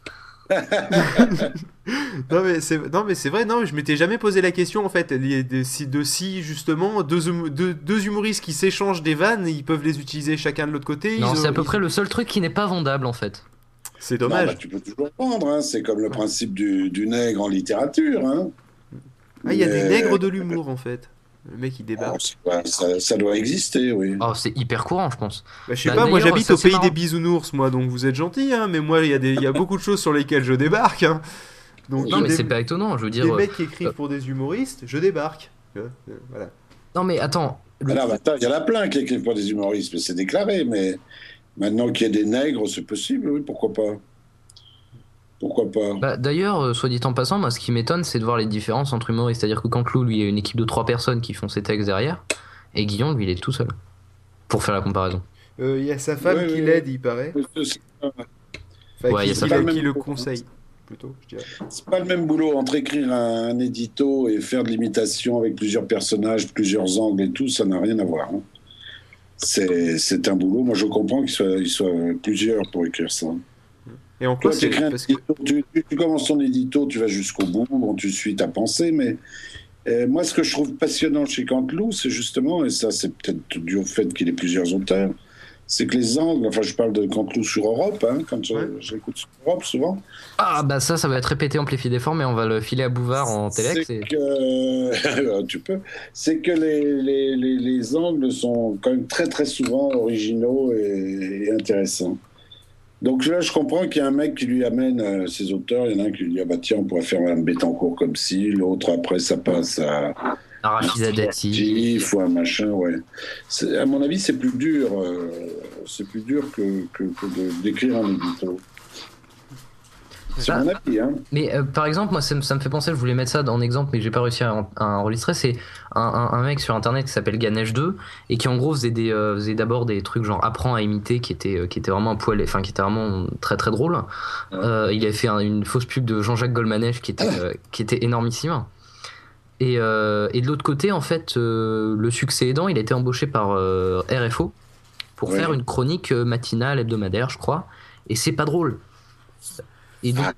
Non mais c'est non mais c'est vrai non je m'étais jamais posé la question en fait de si, de si justement deux, hum, deux, deux, humoristes qui s'échangent des vannes ils peuvent les utiliser chacun de l'autre côté non c'est à peu près le seul truc qui n'est pas vendable en fait c'est dommage bah, tu peux toujours vendre hein. c'est comme le principe du, du, nègre en littérature hein. ah il y a des nègres de l'humour en fait le mec il débarque. Oh, ça, doit exister, oui. Oh, c'est hyper courant, je pense. Bah, je sais bah, pas, moi j'habite au pays des bisounours, moi, donc vous êtes gentil, hein, mais moi il y, a y a beaucoup de choses sur lesquelles je débarque. Hein. Donc, non, mais c'est pas étonnant, je veux dire. Des mecs qui écrivent euh, pour des humoristes, je débarque. Euh, voilà. Non, mais attends. Ah il y en a plein qui écrivent pour des humoristes, mais c'est déclaré, mais maintenant qu'il y ait des nègres, c'est possible, oui, pourquoi pas. Pourquoi pas bah, D'ailleurs, euh, soit dit en passant, moi, ce qui m'étonne, c'est de voir les différences entre humoristes. C'est-à-dire que Cantelou, lui, il y a une équipe de trois personnes qui font ses textes derrière, et Guillaume, lui, il est tout seul. Pour faire la comparaison. Euh, il y a sa femme qui l'aide, il paraît. Enfin, il y a sa femme qui le conseille. C'est pas le même boulot entre écrire un, édito et faire de l'imitation avec plusieurs personnages, plusieurs angles et tout, ça n'a rien à voir. Hein. C'est un boulot. Moi, je comprends qu'il soit, soit plusieurs pour écrire ça. Et en quoi c'est tu, commences ton édito, tu vas jusqu'au bout, bon, tu suis ta pensée, mais euh, moi, ce que je trouve passionnant chez Canteloup, c'est justement, et ça c'est peut-être dû au fait qu'il ait plusieurs auteurs, c'est que les angles, enfin je parle de Canteloup sur Europe, hein, quand j'écoute sur Europe souvent. Ah bah ça, ça va être répété, amplifié, déformé, on va le filer à Bouvard en que, tu peux, c'est que les, les, les, angles sont quand même très très souvent originaux et intéressants. Donc là, je comprends qu'il y a un mec qui lui amène euh, ses auteurs. Il y en a un qui lui dit ah bah tiens, on pourrait faire Madame Bettencourt comme si. L'autre après, ça passe à Rachida Dati. Il faut un machin, ouais. À mon avis, c'est plus dur. Euh, c'est plus dur que, que, que d'écrire un édito. Hein. Mais euh, par exemple, moi, ça me, fait penser, je voulais mettre ça en exemple, mais j'ai pas réussi à, enregistrer. C'est un, mec sur internet qui s'appelle Ganesh 2 et qui en gros faisait, des, euh, faisait d'abord des trucs genre apprend à imiter qui était, euh, qui était vraiment un poil, enfin qui était vraiment très très drôle. il avait fait une fausse pub de Jean-Jacques Goldmanesh qui était, qui était énormissime. Et, et de l'autre côté, en fait, le succès aidant, il a été embauché par RFO pour faire une chronique matinale hebdomadaire, je crois. Et c'est pas drôle. Et donc, ah.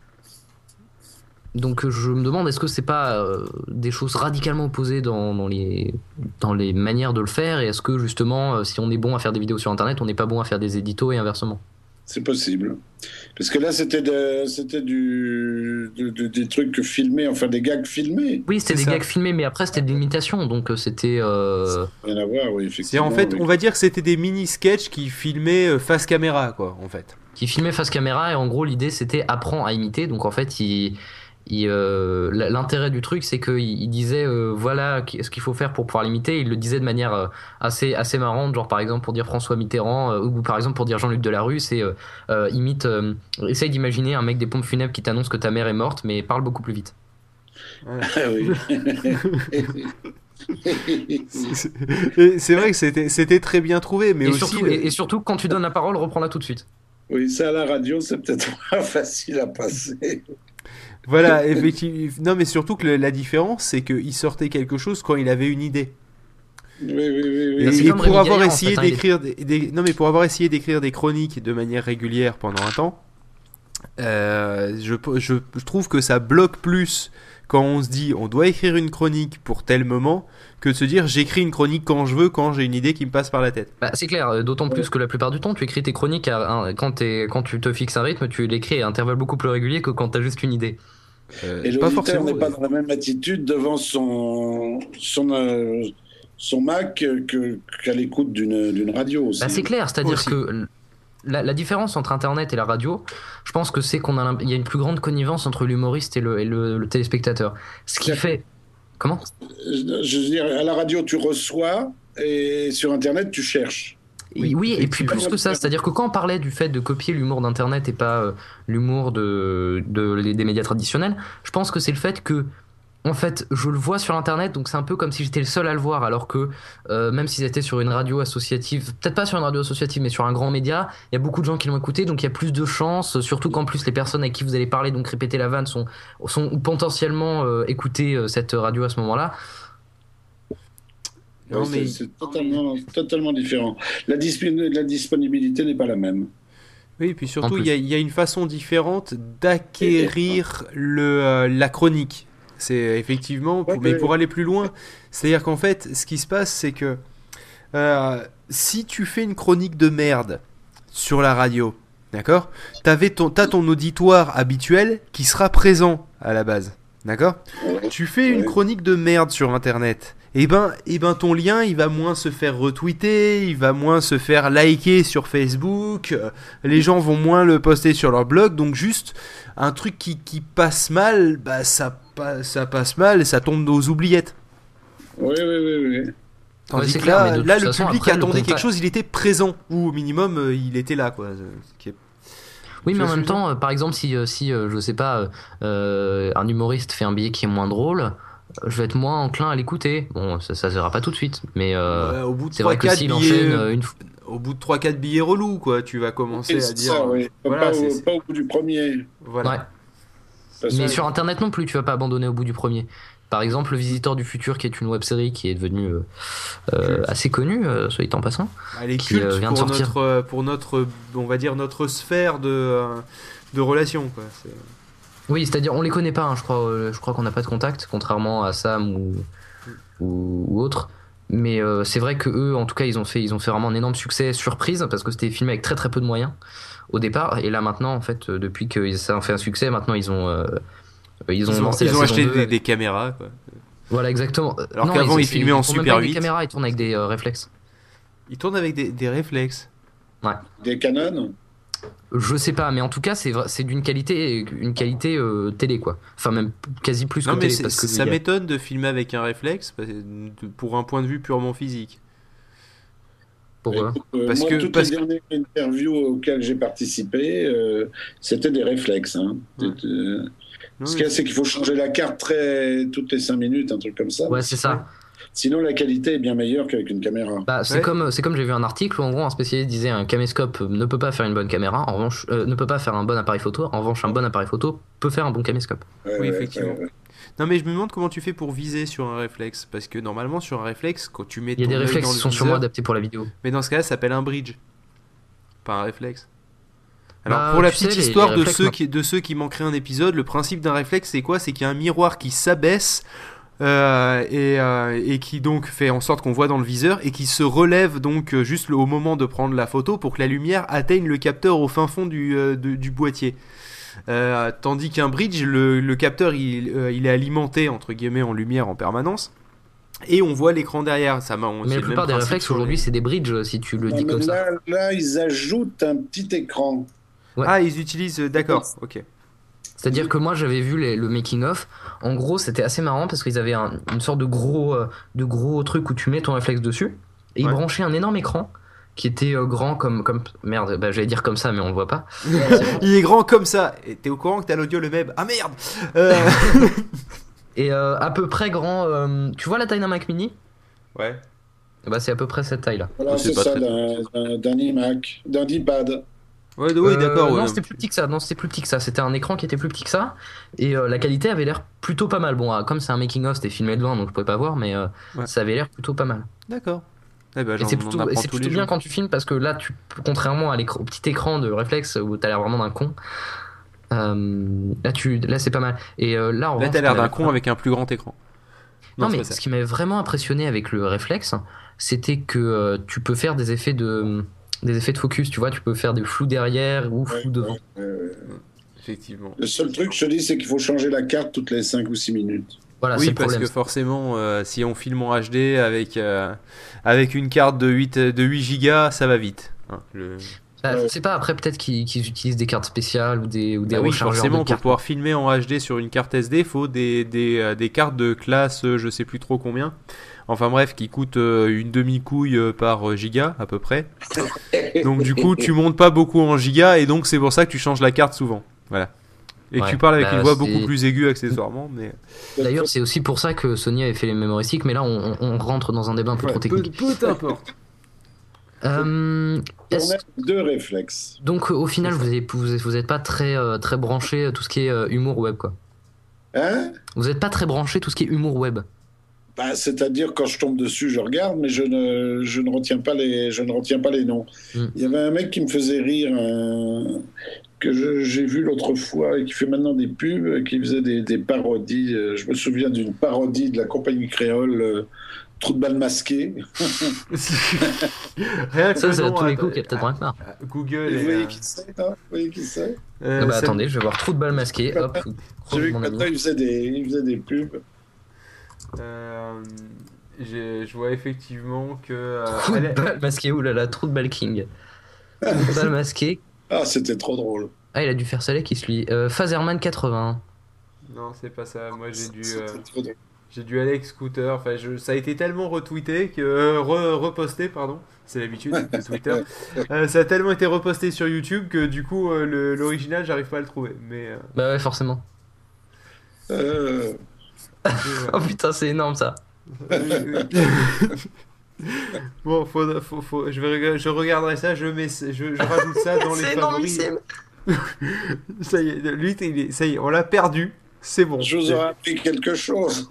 donc je me demande, est-ce que c'est pas des choses radicalement opposées dans, dans, les, dans les manières de le faire Et est-ce que justement, si on est bon à faire des vidéos sur Internet, on n'est pas bon à faire des éditos et inversement? C'est possible. Parce que là, c'était c'était du, des trucs filmés, enfin des gags filmés. Oui, c'était des gags filmés, mais après, c'était de l'imitation, donc euh, c'était. Euh... Rien à voir, oui, effectivement. en fait, on va dire que c'était des mini-sketchs qui filmaient euh, face caméra, quoi, en fait. Qui filmaient face caméra, et en gros, l'idée, c'était apprendre à imiter, donc en fait, il euh, l'intérêt du truc, c'est qu'il il disait euh, voilà ce qu'il faut faire pour pouvoir l'imiter. Il le disait de manière euh, assez assez marrante, genre par exemple pour dire François Mitterrand ou par exemple pour dire Jean-Luc Delarue, c'est imite, essaye d'imaginer un mec des pompes funèbres qui t'annonce que ta mère est morte, mais parle beaucoup plus vite. c'est vrai que c'était très bien trouvé, mais et aussi surtout, et, surtout quand tu donnes la parole, reprends-la tout de suite. Oui, ça à la radio, c'est peut-être pas facile à passer. Voilà, effectivement. Non, mais surtout que la différence, c'est qu'il sortait quelque chose quand il avait une idée. Oui, oui, oui. Et, pour avoir essayé hein, d'écrire des, non mais pour avoir essayé d'écrire des chroniques de manière régulière pendant un temps, euh, je, je, trouve que ça bloque plus quand on se dit on doit écrire une chronique pour tel moment que de se dire j'écris une chronique quand je veux, quand j'ai une idée qui me passe par la tête. Bah, c'est clair, euh, d'autant plus que la plupart du temps, tu écris tes chroniques quand, es, quand tu te fixes un rythme, tu l'écris à intervalles beaucoup plus réguliers que quand tu as juste une idée. Euh, et l'auditeur n'est pas dans la même attitude devant son, son, euh, son Mac qu'à l'écoute d'une radio. Bah, c'est clair, c'est-à-dire que la, différence entre Internet et la radio, je pense que c'est qu'on a, il y a une plus grande connivence entre l'humoriste et, le, le, téléspectateur. Ce qui fait. Comment? Je, veux dire, à la radio, tu reçois et sur Internet, tu cherches. Oui, et puis plus que ça, c'est-à-dire que quand on parlait du fait de copier l'humour d'Internet et pas euh, l'humour de, des médias traditionnels, je pense que c'est le fait que en fait, je le vois sur internet, donc c'est un peu comme si j'étais le seul à le voir, alors que euh, même si c'était sur une radio associative, peut-être pas sur une radio associative, mais sur un grand média, il y a beaucoup de gens qui l'ont écouté, donc il y a plus de chances, surtout qu'en plus les personnes avec qui vous allez parler, donc répéter la vanne, sont, sont potentiellement euh, écouter cette radio à ce moment-là. C'est totalement, totalement, différent. La, la disponibilité n'est pas la même. Oui, et puis surtout, il y, a une façon différente d'acquérir euh, la chronique. C'est effectivement, mais pour aller plus loin, c'est-à-dire qu'en fait, ce qui se passe, c'est que euh, si tu fais une chronique de merde sur la radio, d'accord T'as ton, ton auditoire habituel qui sera présent à la base, d'accord? Tu fais une chronique de merde sur Internet et eh ben, et eh ben ton lien il va moins se faire retweeter, il va moins se faire liker sur Facebook, les gens vont moins le poster sur leur blog, donc juste un truc qui, qui passe mal, bah ça, ça passe mal et ça tombe aux oubliettes. Oui, oui, oui, oui. Tandis que là, là le public attendait quelque chose, il était présent, ou au minimum euh, il était là, quoi. Oui, mais en même temps, euh, par exemple, si, si je sais pas, un humoriste fait un billet qui est moins drôle, je vais être moins enclin à l'écouter. Bon, ça, ça se verra pas tout de suite, mais euh, c'est vrai que s'il enchaîne euh, une au bout de 3-4 billets relous, quoi, tu vas commencer à dire. Ça, oui. pas, au, bout du premier. Voilà. Mais sur internet non plus, tu vas pas abandonner au bout du premier. Par exemple, Le Visiteur du Futur, qui est une web série qui est devenue euh, assez connue, soit dit en passant. Elle est qui, vient pour, de notre, pour notre, on va dire, notre sphère de, de relations. Quoi. Oui, c'est-à-dire on les connaît pas, hein, je crois, euh, je crois qu'on n'a pas de contact, contrairement à Sam ou, ou, autre. Mais euh, c'est vrai que eux, en tout cas, ils ont fait, ils ont fait vraiment un énorme succès surprise parce que c'était filmé avec très très peu de moyens au départ. Et là maintenant, en fait, euh, depuis que ça a fait un succès, maintenant ils ont, ils ont, ils ont, acheté des, caméras. Quoi. Voilà, exactement. Alors qu'avant ils, filmaient en Super 8. Des caméras, ils tournent avec des réflexes. Ils tournent avec des, des réflexes. Ouais. Des Canon je sais pas, mais en tout cas, c'est c'est d'une qualité, une qualité euh, télé quoi. Enfin même quasi plus que télé. Parce que ça m'étonne de filmer avec un réflexe pour un point de vue purement physique. Pourquoi euh, Parce moi, que toutes les dernières interviews auxquelles j'ai participé, euh, c'était des réflexes. Hein. Ce qu'il y a, c'est qu'il faut changer la carte très... toutes les 5 minutes, un truc comme ça. Ouais, c'est ça. Sinon, la qualité est bien meilleure qu'avec une caméra. Bah, c'est comme, c'est comme j'ai vu un article où en gros un spécialiste disait un caméscope ne peut pas faire une bonne caméra, en revanche, euh, ne peut pas faire un bon appareil photo. En revanche, un bon appareil photo peut faire un bon caméscope. oui, effectivement. Non, mais je me demande comment tu fais pour viser sur un réflexe. Parce que normalement, sur un réflexe, quand tu mets Il y a des réflexes qui sont sûrement adaptés pour la vidéo. Mais dans ce cas-là, ça s'appelle un bridge. Pas un réflexe. Alors, bah, pour la petite histoire de, ceux qui, de ceux qui manqueraient un épisode, le principe d'un réflexe, c'est quoi? C'est qu'il y a un miroir qui s'abaisse euh, et, euh, et, qui donc fait en sorte qu'on voit dans le viseur et qui se relève donc euh, juste au moment de prendre la photo pour que la lumière atteigne le capteur au fin fond du, du boîtier. tandis qu'un bridge, le, le capteur il, il, est alimenté entre guillemets en lumière en permanence. Et on voit l'écran derrière. Ça mais la plupart des réflexes aujourd'hui, c'est des bridges, si tu le dis comme ça. Là, ils ajoutent un petit écran. Ah, ils utilisent. D'accord, ok. C'est-à-dire que moi j'avais vu le making of. En gros, c'était assez marrant parce qu'ils avaient une sorte de gros, euh, de gros truc où tu mets ton réflexe dessus et ils branchaient un énorme écran qui était euh, grand comme comme merde. Bah, j'allais dire comme ça, mais on le voit pas. Il est grand comme ça. Et t'es au courant que t'as l'audio le même Ah merde. Euh. et à peu près grand. tu vois la taille d'un Mac Mini? Ouais. Bah c'est à peu près cette taille là. Voilà, c'est ça d'un iMac, d'un iPad. Ouais, oui, d'accord. Euh, non, c'était plus petit que ça. Non, c'était plus petit que ça. C'était un écran qui était plus petit que ça. Et euh, la qualité avait l'air plutôt pas mal. Bon, ah, comme c'est un making of, c'était filmé de loin, donc je pouvais pas voir, mais euh, ça avait l'air plutôt pas mal. D'accord. Eh ben, et c'est plutôt, plutôt bien quand tu filmes parce que là, tu, contrairement à au petit écran de réflexe où t'as l'air vraiment d'un con, là, tu, là c'est pas mal. Et là, en là, t'as l'air d'un con avec un plus grand écran. Non, mais ce qui m'avait vraiment impressionné avec le réflexe, c'était que tu peux faire des effets de des effets de focus, tu vois, tu peux faire des flous derrière ou flous devant. Effectivement. Le seul truc, je te dis, c'est qu'il faut changer la carte toutes les 5 ou 6 minutes. Voilà, oui, parce que forcément, euh, si on filme en HD avec, euh, avec une carte de 8, de 8 gigas, ça va vite. Hein, le... Bah, je sais pas, après peut-être qu'ils utilisent des cartes spéciales ou des, ou des bah oui, forcément, pour pouvoir filmer en HD sur une carte SD, il faut des, des, euh, des, cartes de classe je sais plus trop combien. Enfin bref, qui coûte euh, une demi-couille euh, par euh, giga à peu près. Donc du coup, tu montes pas beaucoup en giga et donc c'est pour ça que tu changes la carte souvent. Voilà. Et que tu parles avec bah, une voix beaucoup plus aiguë accessoirement. Mais... D'ailleurs, c'est aussi pour ça que Sony avait fait les mémoristiques, mais là on, rentre dans un débat un peu trop technique. Peu, importe. Euh, deux réflexes. Donc au final, vous n'êtes vous, êtes pas très, très branché tout ce qui est humour web, quoi. Hein? Vous n'êtes pas très branché tout ce qui est humour web. Bah, c'est-à-dire quand je tombe dessus, je regarde, mais je ne, je ne retiens pas les, je ne retiens pas les noms. Hmm. Il y avait un mec qui me faisait rire, que j'ai vu l'autre fois et qui fait maintenant des pubs, qui faisait des, des parodies. Euh, je me souviens d'une parodie de la compagnie créole. Euh, Trou de balle masqué. Rien que ça, c'est à tous les coups qu'il y a peut-être un Google. Vous voyez qui c'est, Vous voyez qui c'est? euh, bah, Attendez, je vais voir Trou de balle masqué. Hop. J'ai vu que maintenant il faisait des, il faisait des pubs. Euh, je vois effectivement que. Euh, trou de balle masqué, oulala, trou de balle king. Trou de balle masqué. Ah, c'était trop drôle. Ah, il a dû faire ça là qui se lit. Euh, Phaserman 80. Non, c'est pas ça. Moi, j'ai dû. Euh, j'ai du Alex Scooter. Enfin, je, ça a été tellement retweeté que reposté, pardon. C'est l'habitude de Twitter. ça a tellement été reposté sur YouTube que du coup, l'original, j'arrive pas à le trouver. Mais. Bah ouais, forcément. Euh oh putain, c'est énorme ça. bon, faut, faut, faut, je, vais, je regarderai ça, je, mets, je, je rajoute ça dans les favoris. ça y est, lui, ça y est, on l'a perdu. C'est bon. Je vous aurais appris quelque chose.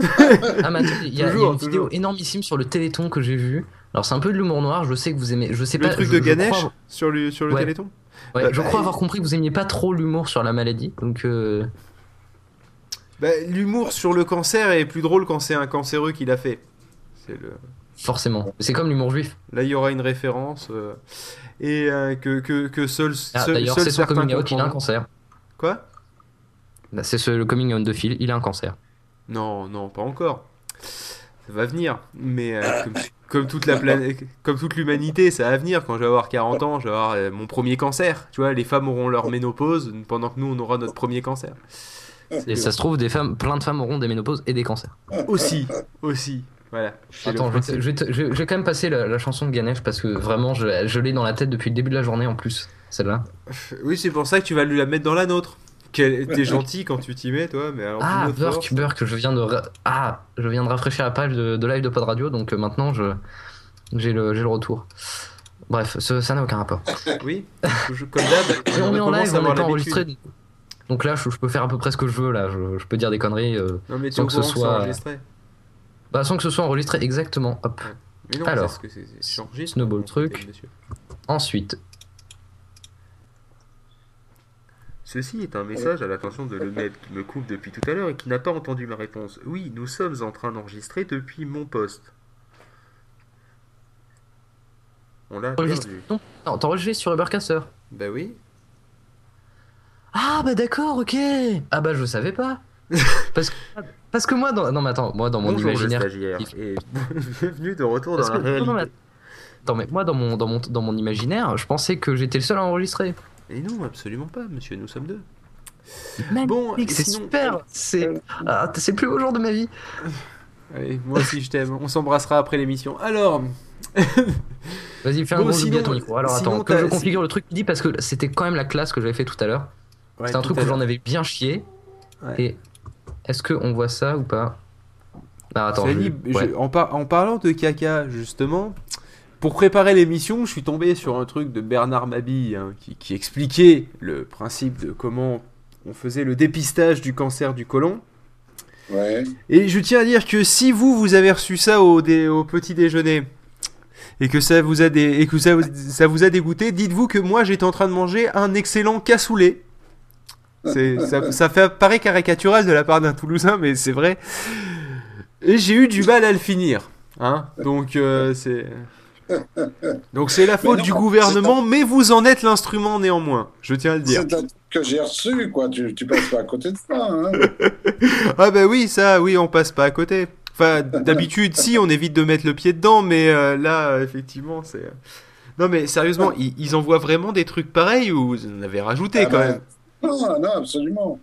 ah, mais il y, a, une vidéo énormissime sur le Téléthon que j'ai vu. Alors, c'est un peu de l'humour noir, je sais que vous aimez. Je sais le pas, truc de Ganesh sur le, sur le Téléthon? Ouais, Je crois avoir compris que vous aimiez pas trop l'humour sur la maladie. Donc. Euh... Bah, l'humour sur le cancer est plus drôle quand c'est un cancéreux qui l'a fait. C'est le... Forcément. C'est comme l'humour juif. Là, il y aura une référence. Euh, et euh, que, que, que seul, ah, D'ailleurs, c'est son coming out, il a un cancer. Quoi? Bah, C'est le coming out de Phil, il a un cancer. Non, non, pas encore. Ça va venir. Mais euh, comme, toute la planète, comme toute l'humanité, ça va venir. Quand je vais avoir 40 ans, je vais avoir mon premier cancer. Tu vois, les femmes auront leur ménopause pendant que nous, on aura notre premier cancer. Et ça se trouve, des femmes, plein de femmes auront des ménopauses et des cancers. Aussi, aussi. Voilà. Attends, je vais, quand même passer la, chanson de Ganesh parce que vraiment, je, l'ai dans la tête depuis le début de la journée en plus, celle-là. Oui, c'est pour ça que tu vas lui la mettre dans la nôtre. T'es gentil quand tu t'y mets, toi, mais alors. Ah, Burk, Burk, je viens de, ah, je viens de rafraîchir la page de, live de Pod Radio, donc euh, maintenant je, j'ai le, le retour. Bref, ça n'a aucun rapport. Oui, comme d'hab. on est en live, on n'est pas enregistré. Donc là, je, peux faire à peu près ce que je veux. Là, je, peux dire des conneries euh, non, mais sans que ce soit enregistré. Bah, sans que ce soit enregistré exactement. Hop. Mais non, Alors, que snowball truc. Ensuite. Ceci est un message à l'attention de le qui me coupe depuis tout à l'heure et qui n'a pas entendu ma réponse. Oui, nous sommes en train d'enregistrer depuis mon poste. On l'a perdu. Non, t'enregistres sur Ubercaster. Bah oui. Ah bah d'accord, ok. Ah bah je savais pas. parce, que, parce que moi dans non mais attends, moi dans mon imaginaire et bienvenue de retour dans la réalité. Non, mais, moi dans mon dans mon dans mon imaginaire, je pensais que j'étais le seul à enregistrer. Et non, absolument pas, monsieur, nous sommes deux. bon, c'est super, c'est ah, c'est le plus beau jour de ma vie. Allez, moi aussi je t'aime. On s'embrassera après l'émission. Alors, Vas-y, fais un bon, gros sinon, ton micro. Alors attends, que je configure le truc qui dit parce que c'était quand même la classe que j'avais fait tout à l'heure. C'est un truc où j'en avais bien chié. Et est-ce qu'on voit ça ou pas? Ah, attends, en, en, parlant de caca, justement, pour préparer l'émission, je suis tombé sur un truc de Bernard Mabille hein, qui, qui, expliquait le principe de comment on faisait le dépistage du cancer du côlon. Ouais. Et je tiens à dire que si vous, vous avez reçu ça au, au petit déjeuner, et que ça vous a, et que ça, ça vous a dégoûté, dites-vous que moi j'étais en train de manger un excellent cassoulet. Ça, ça fait paraît caricatural de la part d'un Toulousain, mais c'est vrai. Et j'ai eu du mal à le finir. Hein Donc euh, c'est. Donc c'est la faute du gouvernement, mais vous en êtes l'instrument néanmoins, je tiens à le dire. C'est que j'ai reçu, quoi, tu, tu passes pas à côté de ça. Hein ah bah oui, ça, oui, on passe pas à côté. Enfin, d'habitude, si, on évite de mettre le pied dedans, mais euh, là, effectivement, c'est. Non, mais sérieusement, ils, envoient vraiment des trucs pareils ou vous en avez rajouté ah quand bah, même? Non, non, absolument.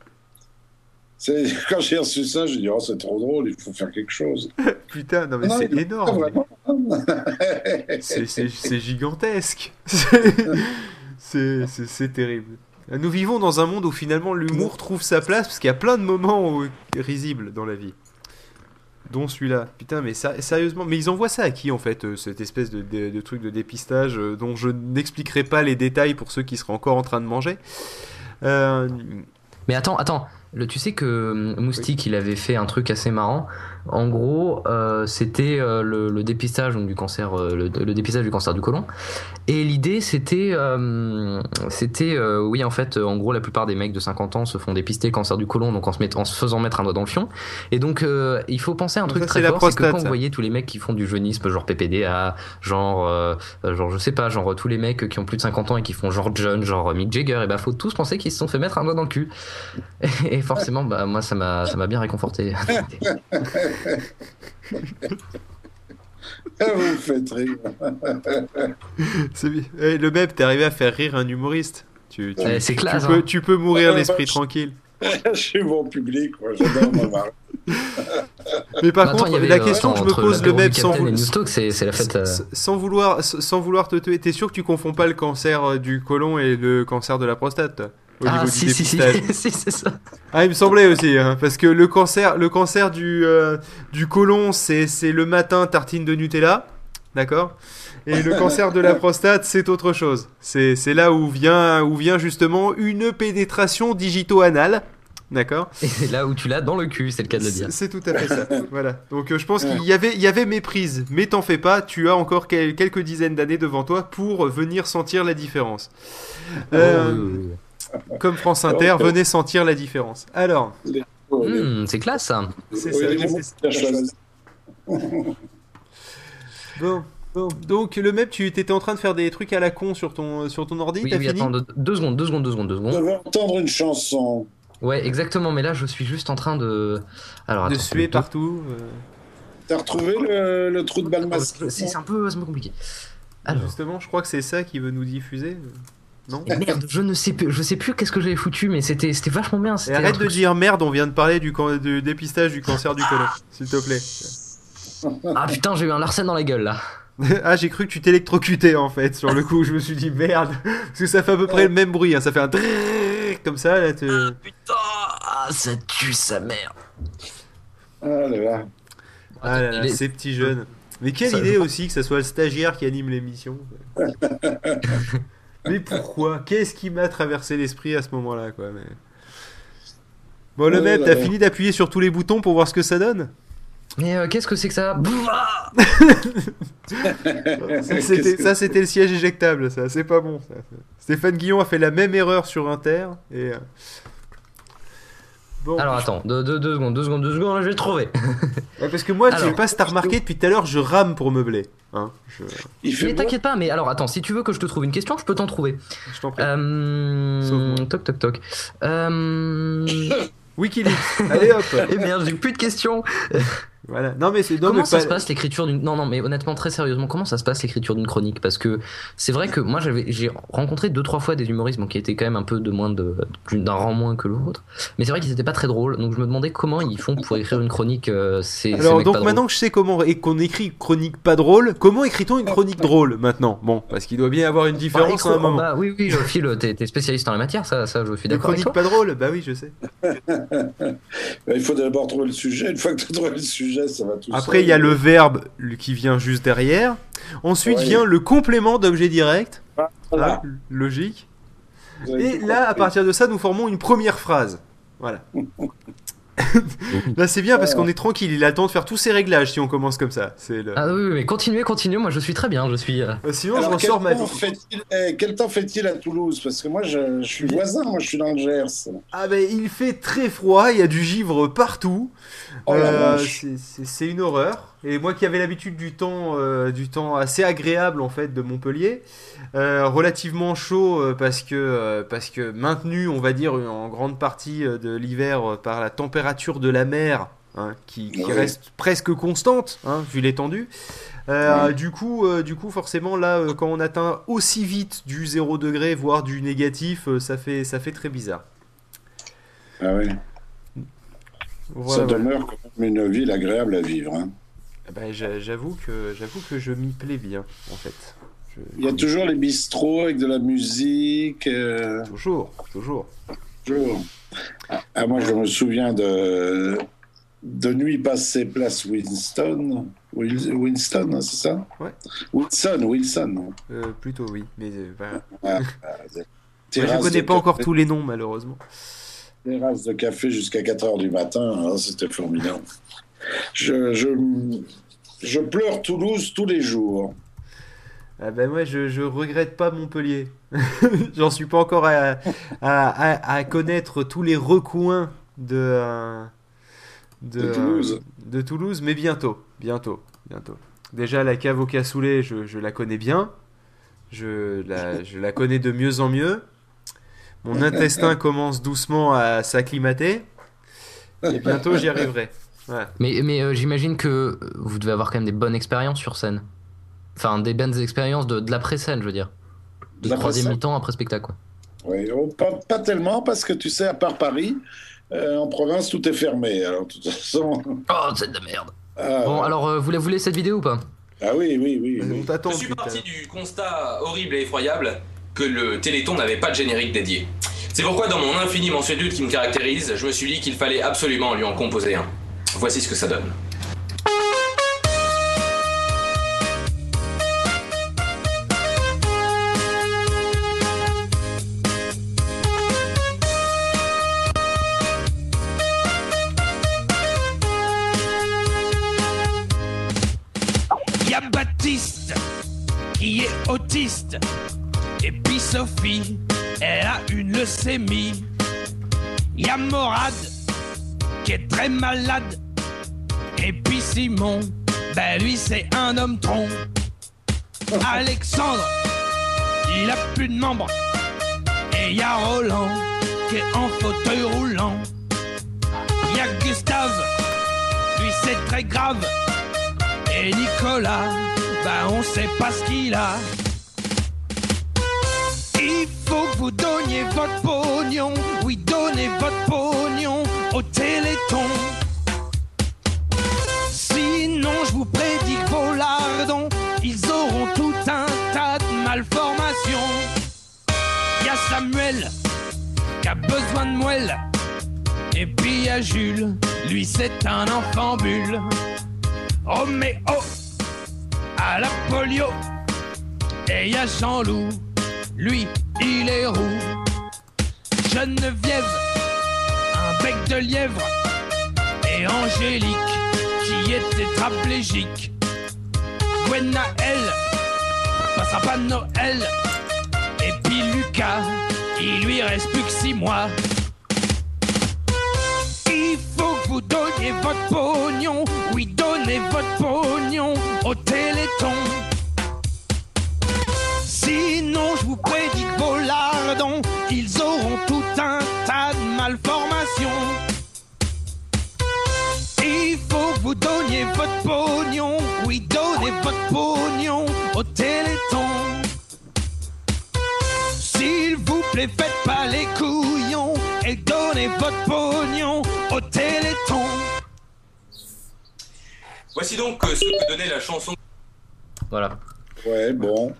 Quand j'ai reçu ça, j'ai dit, oh, c'est trop drôle, il faut faire quelque chose. Putain, non, mais c'est énorme. c'est gigantesque. c'est terrible. Nous vivons dans un monde où finalement l'humour trouve sa place parce qu'il y a plein de moments risibles dans la vie dont celui-là. Putain, mais sérieusement, mais ils envoient ça à qui en fait, euh, cette espèce de, truc de dépistage euh, dont je n'expliquerai pas les détails pour ceux qui seraient encore en train de manger? Euh, mais attends, attends, le, tu sais que Moustique, il avait fait un truc assez marrant. En gros, euh, c'était euh, le, dépistage donc, du cancer, euh, le, dépistage du cancer du côlon. Et l'idée, c'était, c'était, oui, en fait, en gros, la plupart des mecs de 50 ans se font dépister le cancer du côlon, donc en se, mettant, en se faisant mettre un doigt dans le fion. Et donc, il faut penser à un truc très fort, c'est que quand vous voyez tous les mecs qui font du jeunisme, genre PPDA, genre, genre, je sais pas, genre tous les mecs qui ont plus de 50 ans et qui font genre John, genre Mick Jagger, et bah, faut tous penser qu'ils se sont fait mettre un doigt dans le cul. Et, forcément, bah, moi, ça m'a, ça m'a bien réconforté. Vous me faites rire. C'est bien. Eh, le même, t'es arrivé à faire rire un humoriste. Tu, tu, c'est classe. Tu, peux, hein. tu peux mourir l'esprit tranquille. je suis bon public, moi, j'adore ma Mais par contre, la euh, question que je me pose, le même, sans, c'est la fête, euh. sans, vouloir, sans vouloir te tuer, t'es sûr que tu confonds pas le cancer euh, du côlon et le cancer de la prostate ah, si, si, si, si, c'est ça. Ah, il me semblait aussi, hein, parce que le cancer, le cancer du, euh, du côlon, c'est le matin tartine de Nutella, d'accord? Et le cancer de la prostate, c'est autre chose. C'est là où vient, où vient justement une pénétration digito-anale. D'accord? Et c'est là où tu l'as dans le cul, c'est le cas de le dire. C'est tout à fait ça. voilà. Donc euh, je pense qu'il y avait, il y avait méprise. Mais t'en fais pas, tu as encore quelques dizaines d'années devant toi pour venir sentir la différence. Oh, euh, comme France Inter, venez sentir la différence. Alors. Hmm, c'est classe ça. C'est ça. bon. Donc le même, tu étais en train de faire des trucs à la con sur ton, sur ton ordi Oui, oui attends, deux, secondes, deux secondes, deux secondes, deux secondes. Je entendre une chanson. Ouais, exactement, mais là je suis juste en train de... Alors, de suer partout. Euh. T'as retrouvé le, trou de balle masqué C'est un, peu, un peu compliqué. Alors. Justement, je crois que c'est ça qui veut nous diffuser. Non Merde, je ne sais plus, je sais plus qu'est-ce que j'avais foutu, mais c'était, c'était vachement bien. Arrête de dire merde, on vient de parler du, du dépistage du cancer du côlon, s'il te plaît. Ah putain, j'ai eu un Larsen dans la gueule là. ah, j'ai cru que tu t'électrocutais en fait sur le coup. Je me suis dit merde, parce que ça fait à peu près le même bruit. Hein. Ça fait un comme ça là. Ah putain, ah, ça tue sa mère. Ah là là. Ah là là, ces petits jeunes. Mais quelle idée aussi que ça soit le stagiaire qui anime l'émission. Mais pourquoi? Qu'est-ce qui m'a traversé l'esprit à ce moment-là quoi mais... Bon, le même, t'as fini d'appuyer sur tous les boutons pour voir ce que ça donne? Mais euh, qu'est-ce que c'est que ça? Ça, c'était le siège éjectable, ça, c'est pas bon. Ça. Stéphane Guillon a fait la même erreur sur Inter et. Bon. Alors attends, deux, secondes, deux secondes, deux secondes, je vais le trouver. parce que moi, je sais pas si t'as remarqué depuis tout à l'heure, je rame pour meubler. Hein, Mais t'inquiète pas, mais alors attends, si tu veux que je te trouve une question, je peux t'en trouver. Je t'en prie. Euh... Toc toc toc. Euh... Wikileaks. Allez hop. Eh merde, j'ai plus de questions. Voilà. Non mais c'est comment ça se passe l'écriture d'une non non mais honnêtement très sérieusement comment ça se passe l'écriture d'une chronique? Parce que c'est vrai que moi j'avais j'ai rencontré deux trois fois des humoristes qui étaient quand même un peu de moins de d'un rang moins que l'autre. Mais c'est vrai qu'ils étaient pas très drôles. Donc je me demandais comment ils font pour écrire une chronique euh, c'est alors donc maintenant que je sais comment et qu'on écrit chronique pas drôle comment écrit-on une chronique drôle maintenant? Bon parce qu'il doit bien y avoir une différence bah, à un moment. bah, oui oui Phil t'es spécialiste en la matière ça ça je suis d'accord chronique pas drôle? Bah oui je sais. Il faut d'abord trouver le sujet. Une fois que tu as trouvé le sujet ça va tout après il y a le verbe qui vient juste derrière. Ensuite vient le complément d'objet direct. Ah, logique. Et là, à partir de ça, nous formons une première phrase. Voilà. Là, c'est bien parce qu'on est tranquille. Il a le temps de faire tous ses réglages si on commence comme ça. C'est Ah oui, mais continuez, continuez. Moi, je suis très bien. Je suis. Euh, euh, sinon, je ressors ma vie. Eh, quel temps fait-il à Toulouse? Parce que moi, je, suis voisin. Moi, je suis dans le Gers. Ah ben, il fait très froid. Il y a du givre partout. Oh euh, c'est une horreur. Et moi qui avais l'habitude du temps, du temps assez agréable en fait de Montpellier, relativement chaud parce que parce que maintenu, on va dire en grande partie de l'hiver par la température de la mer hein, qui, reste presque constante hein, vu l'étendue. Euh, du coup, euh, du coup, forcément, là, euh, quand on atteint aussi vite du 0 degré, voire du négatif, ça fait, ça fait très bizarre. Ah oui. ça demeure quand même une ville agréable à vivre. Hein. Ah bah, j'avoue que, j'avoue que je m'y plais bien, en fait. Il y a toujours les bistrots avec de la musique. Toujours, toujours. Toujours. Ah, moi, je me souviens de, de nuit passée place Winston. Winston, hein, c'est ça? Ouais. Wilson, Wilson. Euh, plutôt, oui. Mais euh, ah, ah, je ne connais pas encore tous les noms, malheureusement. Terrasse de café jusqu'à 4 h du matin, hein, c'était formidable. Je, je, je pleure Toulouse tous les jours. Ah ben moi, je, je regrette pas Montpellier. J'en suis pas encore à, à, à, connaître tous les recoins de, euh, de, Toulouse. de Toulouse, mais bientôt, bientôt, bientôt. Déjà, la cave au cassoulet, je, je la connais bien. Je la, je la connais de mieux en mieux. Mon intestin commence doucement à s'acclimater. Et bientôt, j'y arriverai. Mais, mais euh, j'imagine que vous devez avoir quand même des bonnes expériences sur scène. Enfin, des bonnes expériences de, de l'après-scène, je veux dire. De troisième mi-temps après spectacle, quoi. Oui, oh, pas, tellement, parce que tu sais, à part Paris, euh, en province, tout est fermé. Alors, de toute façon. Oh, c'est de merde. Ah, bon, alors, euh, vous la voulez cette vidéo ou pas? Ah oui, oui, oui. On t'attend. Je suis parti du constat horrible et effroyable que le Téléthon n'avait pas de générique dédié. C'est pourquoi, dans mon infini mansuétude qui me caractérise, je me suis dit qu'il fallait absolument lui en composer un. Voici ce que ça donne. autiste. Et puis Sophie, elle a une leucémie. Y'a Morad, qui est très malade. Et puis Simon, ben lui c'est un homme tronc. Alexandre, il a plus de membres. Et y a Roland, qui est en fauteuil roulant. Y a Gustave, lui c'est très grave. Et Nicolas, ben on sait pas ce qu'il a. vous donniez votre pognon, oui donnez votre pognon au téléthon. Sinon je vous prédis que vos lardons, ils auront tout un tas de malformations. Y a Samuel qui a besoin de moelle. Et puis y a Jules, lui c'est un enfant bulle. Oh mais oh à la polio. Et y a Jean-Loup, lui, il est roux. Geneviève, un bec de lièvre et Angélique qui est tétraplégique. Gwenaël passera pas Noël. Et puis Lucas, il lui reste plus que six mois. Il faut que vous donniez votre pognon, oui, donnez votre pognon au téléthon. Sinon, je vous prédis que vos lardons, ils auront tout un tas de malformations. Il faut que vous donniez votre pognon, oui, donnez votre pognon au téléthon. S'il vous plaît, faites pas les couillons et donnez votre pognon au téléthon. Voici donc euh, ce que donnait la chanson. Voilà. Ouais, bon.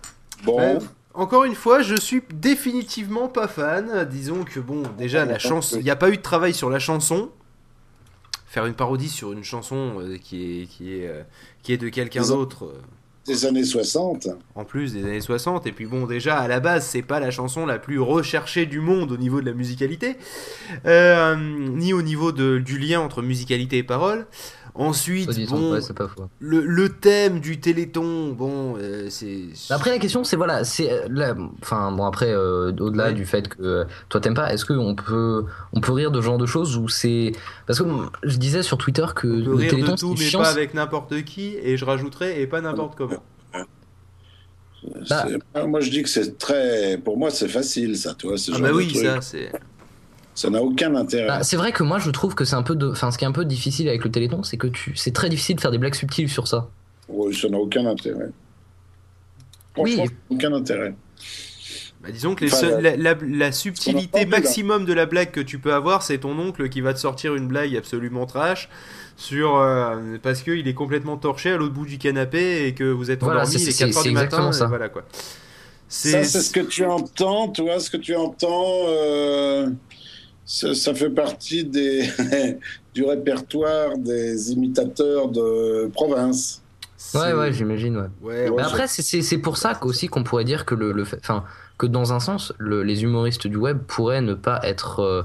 Bon. Ouais, encore une fois, je suis définitivement pas fan. Disons que bon, déjà la chanson, il n'y a pas eu de travail sur la chanson. Faire une parodie sur une chanson euh, qui est qui est euh, qui est de quelqu'un d'autre. euh, Des années 60. en plus des années 60 et puis bon déjà à la base c'est pas la chanson la plus recherchée du monde au niveau de la musicalité ni au niveau de, du lien entre musicalité et parole ensuite bon ouais, c'est pas faux. le, le thème du téléthon bon euh, c'est Après la question c'est voilà c'est euh, là, enfin bon après euh, au-delà Ouais. du fait que euh, toi t'aimes pas est-ce que on peut on peut rire de ce genre de choses ou c'est parce que je disais sur Twitter que on peut le rire Téléthon de tout c'est mais chiant pas avec n'importe qui et je rajouterai et pas n'importe comment Bah. Moi, je dis que c'est très. Pour moi, c'est facile, ça, tu vois. ce ah genre bah de oui truc. ça c'est Ça n'a aucun intérêt. Bah, c'est vrai que moi je trouve que c'est un peu de enfin ce qui est un peu difficile avec le Téléthon c'est que tu c'est très difficile de faire des blagues subtiles sur ça Ouais, ça n'a aucun intérêt. Oui. Franchement, aucun intérêt. Bah, disons que les Enfin, seuls- la- la, la- la subtilité maximum de la blague que tu peux avoir, c'est ton oncle qui va te sortir une blague absolument trash sur euh, parce qu'il est complètement torché à l'autre bout du canapé et que vous êtes Voilà, endormi, est c'est- 4 heures c'est du matin. Voilà quoi. Ça, c'est ce que tu entends, tu vois, ce que tu entends, euh, ça, ça fait partie des, du répertoire des imitateurs de province. ouais ouais j'imagine ouais Ouais, Ouais, Mais après, c'est- pour ça qu'aussi qu'on pourrait dire que le, le fait, que dans un sens, le- les humoristes du web pourraient ne pas être, euh,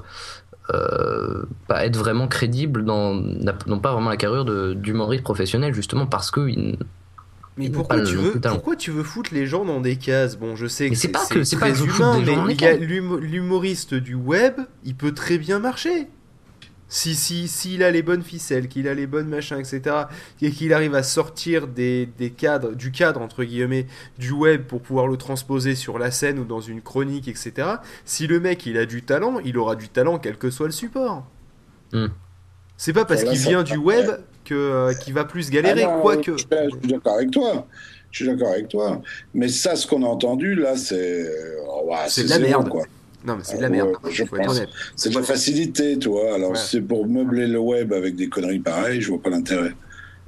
euh, pas être vraiment crédibles, dans, n'ont pas vraiment la carrure de- d'humoriste professionnel, justement parce que ils- Mais pourquoi tu, veux, pourquoi tu veux foutre les gens dans des cases? Bon, je sais que c'est pas que- c'est pas humain, mais l'humoriste du web, il peut très bien marcher. Si si s'il a les bonnes ficelles, qu'il a les bonnes machins, etc., et qu'il arrive à sortir des, des cadres, du cadre entre guillemets du web pour pouvoir le transposer sur la scène ou dans une chronique, etc. Si le mec il a du talent, il aura du talent quel que soit le support. Hmm. C'est pas parce qu'il vient du web que euh, qu'il va plus galérer, Ah quoique. Je suis je suis d'accord avec toi. Je suis d'accord avec toi. Mais ça, ce qu'on a entendu, là, c'est. oh, ouais, C'est de la merde. quoi. Non mais c'est de la ouais, pense. honnête. C'est de la facilité, tu vois. Alors, Ouais. si c'est pour meubler le web avec des conneries pareilles, je vois pas l'intérêt.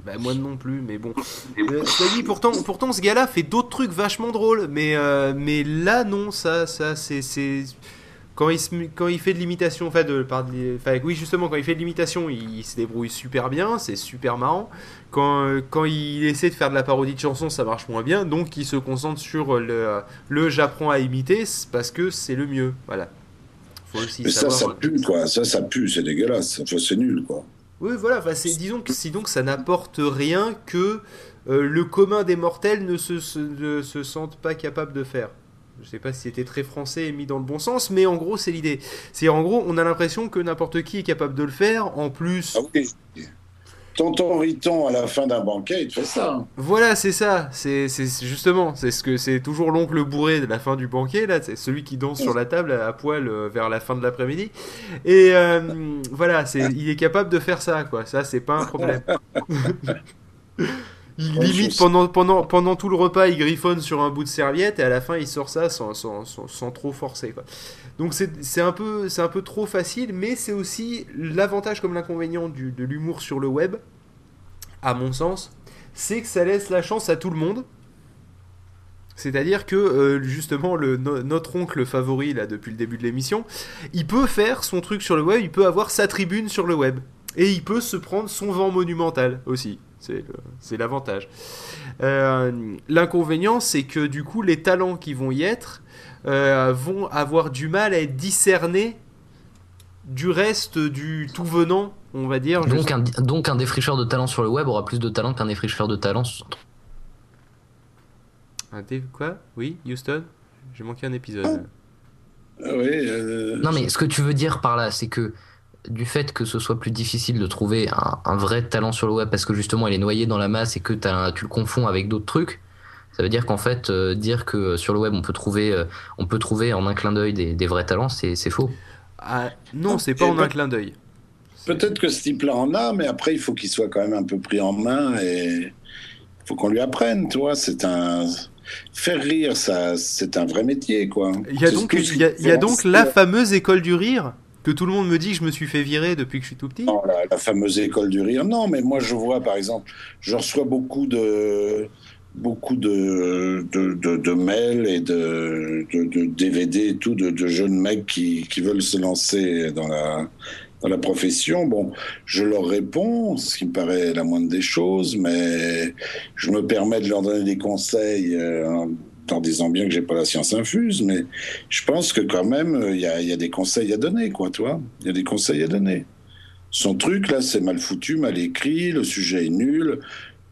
Bah moi non plus, mais bon. Euh, dit, pourtant, pourtant ce gars-là fait d'autres trucs vachement drôles, mais euh, mais là non, ça ça c'est quand il se, quand il fait de l'imitation, enfin de oui justement quand il fait de l'imitation, il, il se débrouille super bien, c'est super marrant. Quand euh, quand il essaie de faire de la parodie de chansons, ça marche moins bien, donc il se concentre sur le le j'apprends à imiter parce que c'est le mieux, voilà. Faut aussi Mais ça, savoir. ça pue, quoi. Ça, ça pue, c'est dégueulasse. Enfin, c'est nul, quoi. Oui, voilà, enfin, disons que, sinon que ça n'apporte rien que euh, le commun des mortels ne se, se, ne se sente pas capable de faire. Je sais pas si c'était très français et mis dans le bon sens, mais en gros, c'est l'idée. C'est en gros, on a l'impression que n'importe qui est capable de le faire, en plus. Ah oui. Tonton Riton, à la fin d'un banquet, il te fait ça. hein. Voilà, c'est ça. C'est, justement, c'est ce que c'est toujours l'oncle bourré de la fin du banquet là. C'est celui qui danse sur la table à, à poil euh, vers la fin de l'après-midi. Et euh, voilà, c'est, il est capable de faire ça, quoi. Ça, c'est pas un problème. il Ouais, limite pendant pendant pendant tout le repas, il griffonne sur un bout de serviette et à la fin, il sort ça sans sans, sans, sans trop forcer, quoi. Donc c'est un peu un peu trop facile, mais c'est aussi l'avantage comme l'inconvénient de l'humour sur le web, à mon sens c'est que ça laisse la chance à tout le monde. C'est-à-dire que euh, justement le, no- notre oncle favori là depuis le début de l'émission, il peut faire son truc sur le web, il peut avoir sa tribune sur le web et il peut se prendre son vent monumental aussi. C'est l'avantage. Euh, L'inconvénient, c'est que du coup les talents qui vont y être euh, vont avoir du mal à être discernés du reste du tout venant, on va dire. Donc un, donc un défricheur de talent sur le web aura plus de talent qu'un défricheur de talent sur... Un dé... Quoi? Oui, Houston? J'ai manqué un épisode. Ah oui. euh, Non mais ce que tu veux dire par là, c'est que du fait que ce soit plus difficile de trouver un, un vrai talent sur le web parce que justement il est noyé dans la masse et que tu le confonds avec d'autres trucs, ça veut dire qu'en fait euh, dire que sur le web on peut trouver, euh, on peut trouver en un clin d'œil des, des vrais talents, c'est faux. Ah, non, c'est pas Et en ben- un clin d'œil. Peut-être que ce type-là en a, mais après, il faut qu'il soit quand même un peu pris en main et il faut qu'on lui apprenne, tu vois. C'est un. Faire rire, ça, c'est un vrai métier, quoi. Il y a donc, il y a, qui il y a donc la fameuse école du rire que tout le monde me dit que je me suis fait virer depuis que je suis tout petit. Non, la, fameuse école du rire. Non, mais moi, je vois, par exemple, je reçois beaucoup de beaucoup de, mails et de, DVD et tout de, de jeunes mecs qui, qui veulent se lancer dans la, dans la profession. Bon, je leur réponds, ce qui me paraît la moindre des choses, mais je me permets de leur donner des conseils euh, en disant bien que j'ai pas la science infuse, mais je pense que quand même, euh, il y a, il y a des conseils à donner, quoi, tu vois. Il y a des conseils à donner. Son truc, là, c'est mal foutu, mal écrit, le sujet est nul.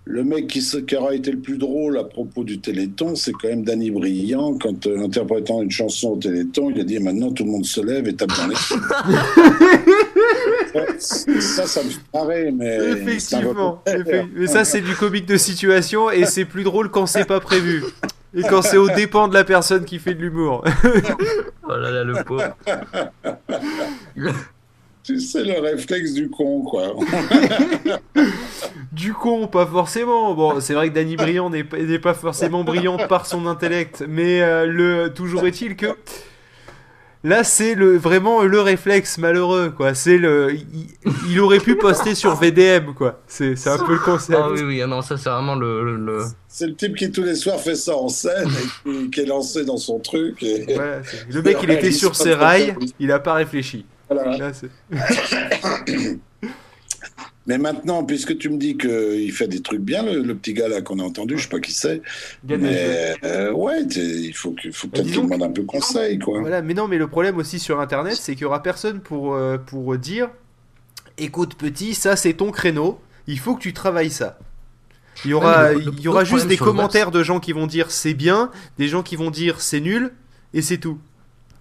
Le mec qui, qui aura été le plus drôle à propos du Téléthon, c'est quand même Danny Briand. Quand, euh, interprétant une chanson au Téléthon, il a dit maintenant tout le monde se lève et tape dans les. ça, ça me marrer, mais. Effectivement. Mais ça, c'est du comique de situation et c'est plus drôle quand c'est pas prévu. Et quand c'est au dépend de la personne qui fait de l'humour. Oh là là le pauvre. Tu sais, le réflexe du con, quoi. Du con, pas forcément. Bon, c'est vrai que Danny Briand n'est pas, forcément brillant par son intellect, mais euh, le toujours est-il que là, c'est le vraiment le réflexe malheureux, quoi. C'est le, il, il aurait pu poster sur VDM, quoi. C'est, c'est un peu le concept. Ah oui oui, ah non ça c'est vraiment le, le- le- C'est le type qui tous les soirs fait ça en scène et qui, qui est lancé dans son truc. Et... Voilà, le mec, il était sur ses rails, il a pas réfléchi. Voilà. Là, c'est- Mais maintenant, puisque tu me dis qu'il fait des trucs bien, le, le petit gars là qu'on a entendu, je sais pas qui c'est, mais euh, ouais, il faut, que- faut Bah, peut-être qu'il demande un peu conseil, quoi. Voilà, mais non, mais le problème aussi sur Internet, c'est qu'il y aura personne pour, euh, pour dire écoute petit, ça c'est ton créneau, il faut que tu travailles ça. Il y aura, Ouais, mais le- le- il y aura juste des commentaires de gens qui vont dire c'est bien, des gens qui vont dire c'est nul, et c'est tout.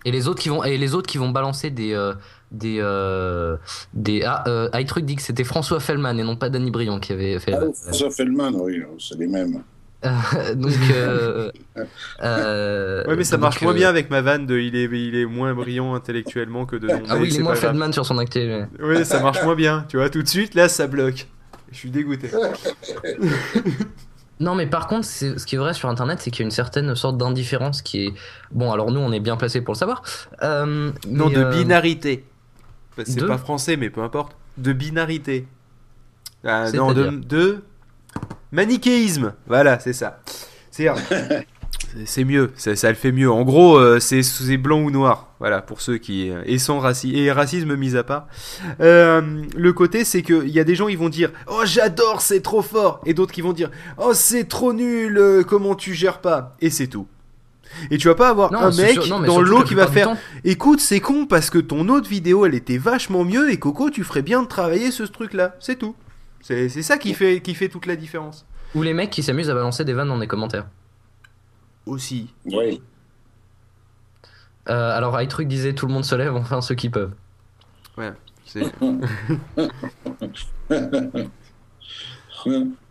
Et les autres qui vont et les autres qui vont balancer des euh, des euh, des ah euh, iTruc dit que c'était François Fellman et non pas Danny Briand qui avait fait. Ah, François Fellman, oui, c'est les mêmes. Euh, donc euh, euh, Ouais, mais ça marche moins euh, bien avec ma vanne de il est, il est moins brillant intellectuellement que de. Ah oui, il c'est est moins. Feldman sur son acté. mais- Ouais, ça marche moins bien, tu vois, tout de suite là ça bloque. Je suis dégoûté. Non, mais par contre, c'est- ce qui est vrai sur Internet, c'est qu'il y a une certaine sorte d'indifférence qui est bon. Alors nous, on est bien placé pour le savoir. Euh, Non, mais, de euh, binarité. C'est de pas français, mais peu importe. De binarité. Ah, non, de, de manichéisme. Voilà, c'est ça. C'est c'est- mieux, ça, ça le fait mieux. En gros, euh, c'est c'est blanc ou noir. Voilà, pour ceux qui euh, et sans racisme et racisme mis à part. Euh, le côté, c'est que il y a des gens ils vont dire oh j'adore, c'est trop fort, et d'autres qui vont dire oh c'est trop nul, euh, comment tu gères pas, et c'est tout. Et tu vas pas avoir non, un mec non, dans l'eau qui va faire temps- Écoute, c'est con parce que ton autre vidéo elle était vachement mieux et Coco, tu ferais bien de travailler ce truc là. C'est tout. C'est c'est ça qui fait, qui fait toute la différence. Ou les mecs qui s'amusent à balancer des vannes dans des commentaires. Aussi. Oui. Euh, alors iTruc disait tout le monde se lève, enfin ceux qui peuvent. C'est.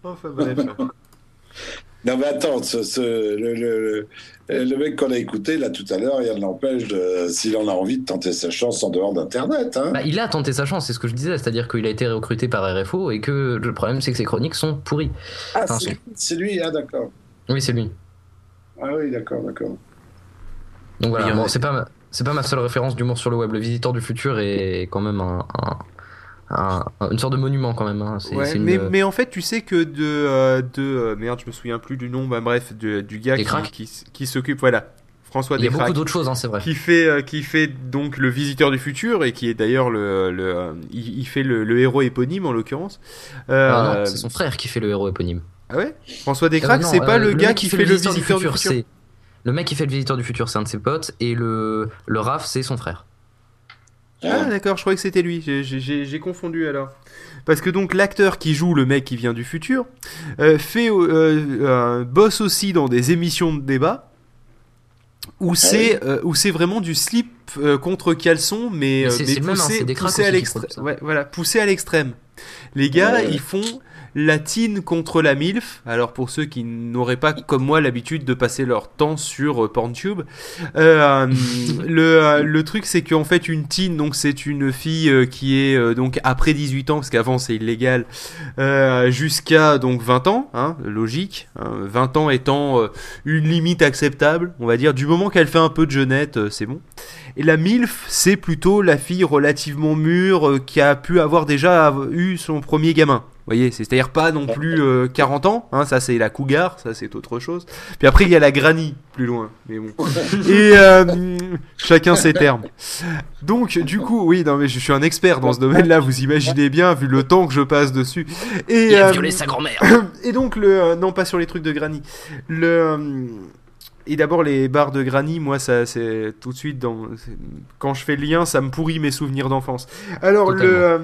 enfin bref. Non, mais attends, ce, ce- le, le- le- le mec qu'on a écouté là tout à l'heure, rien ne l'empêche, s'il en a envie de tenter sa chance en dehors d'Internet. Hein. Bah, il a tenté sa chance, c'est ce que je disais, c'est-à-dire qu'il a été recruté par RFO et que le problème c'est que ses chroniques sont pourries. ah, enfin, c'est c'est lui, ah d'accord. Oui, c'est lui. Ah oui, d'accord, d'accord. Donc voilà, bon, c'est pas ma- c'est pas ma seule référence d'humour sur le web. Le Visiteur du futur est quand même un, un- un- un- une sorte de monument quand même. hein. Ouais, une- mais, mais en fait, tu sais que de. euh, de euh, merde, je me souviens plus du nom, bah bref, de- du gars qui, cracks qui, qui s'occupe, voilà. François il y a beaucoup d'autres choses, hein, c'est vrai. qui fait euh, qui fait donc le visiteur du futur et qui est d'ailleurs le, le il, il fait le, le héros éponyme en l'occurrence. Ah non, c'est son frère qui fait le héros éponyme. ah ouais? François Descraques, c'est pas le, gars qui fait, le visiteur du futur. c'est le mec qui fait le visiteur du futur, c'est un de ses potes et le le Raf c'est son frère. Ah, d'accord, je croyais que c'était lui. J'ai confondu alors. Parce que donc l'acteur qui joue le mec qui vient du futur euh, fait euh, bosse aussi dans des émissions de débat où ah c'est où c'est vraiment du slip contre caleçon mais, mais, poussé, poussé à l'extrême. Ouais, voilà, poussé à l'extrême. Les gars, ils font latine contre la MILF. Alors pour ceux qui n'auraient pas comme moi l'habitude de passer leur temps sur euh, PornTube, euh, le, euh, le truc c'est qu'en fait une teen donc c'est une fille qui est donc après 18 ans parce qu'avant c'est illégal jusqu'à donc 20 ans, hein, logique. 20 hein, ans étant une limite acceptable, on va dire du moment qu'elle fait un peu de jeunette, c'est bon. Et la MILF, c'est plutôt la fille relativement mûre qui a pu avoir déjà eu son premier gamin voyez, c'est-à-dire pas non plus 40 euh, ans, hein, ça c'est la cougar, ça c'est autre chose. Puis après il y a la granny plus loin, mais bon. Et euh, chacun ses termes. Donc du coup, oui, non mais je suis un expert dans ce domaine-là, vous imaginez bien vu le temps que je passe dessus. Et il a euh, violé sa grand-mère. Et donc le non pas sur les trucs de granny. Le et d'abord les barres de granny, moi ça c'est tout de suite dans quand je fais le lien, ça me pourrit mes souvenirs d'enfance. Alors le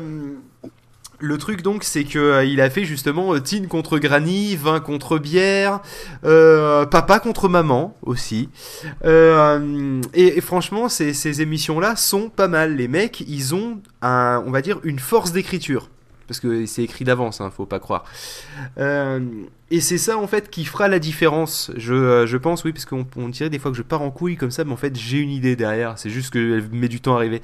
le truc donc, c'est que euh, il a fait justement euh, Tin contre Granny, vin contre bière, euh, papa contre maman aussi. et, franchement, ces, émissions-là sont pas mal. Les mecs, ils ont on va dire, une force d'écriture parce que c'est écrit d'avance, hein, faut pas croire. Euh, et c'est ça en fait qui fera la différence, je, euh, je pense, oui, parce qu'on on dirait des fois que je pars en couille comme ça, mais en fait j'ai une idée derrière, c'est juste qu'elle met du temps à arriver.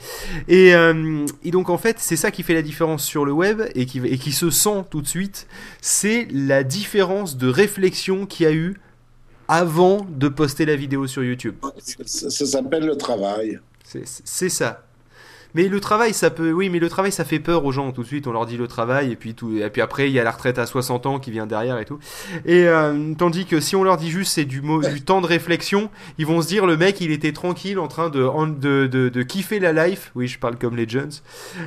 Et, euh, et donc en fait c'est ça qui fait la différence sur le web et qui, et qui se sent tout de suite, c'est la différence de réflexion qu'il y a eu avant de poster la vidéo sur YouTube. Ça, ça s'appelle le travail. C'est ça. Mais le travail, ça peut, oui, mais le travail, ça fait peur aux gens tout de suite. On leur dit le travail, et puis tout, et puis après, il y a la retraite à 60 ans qui vient derrière et tout. Et euh, tandis que si on leur dit juste c'est du, du temps de réflexion, ils vont se dire le mec, il était tranquille en train de, de, de, de kiffer la life. Oui, je parle comme les Jones.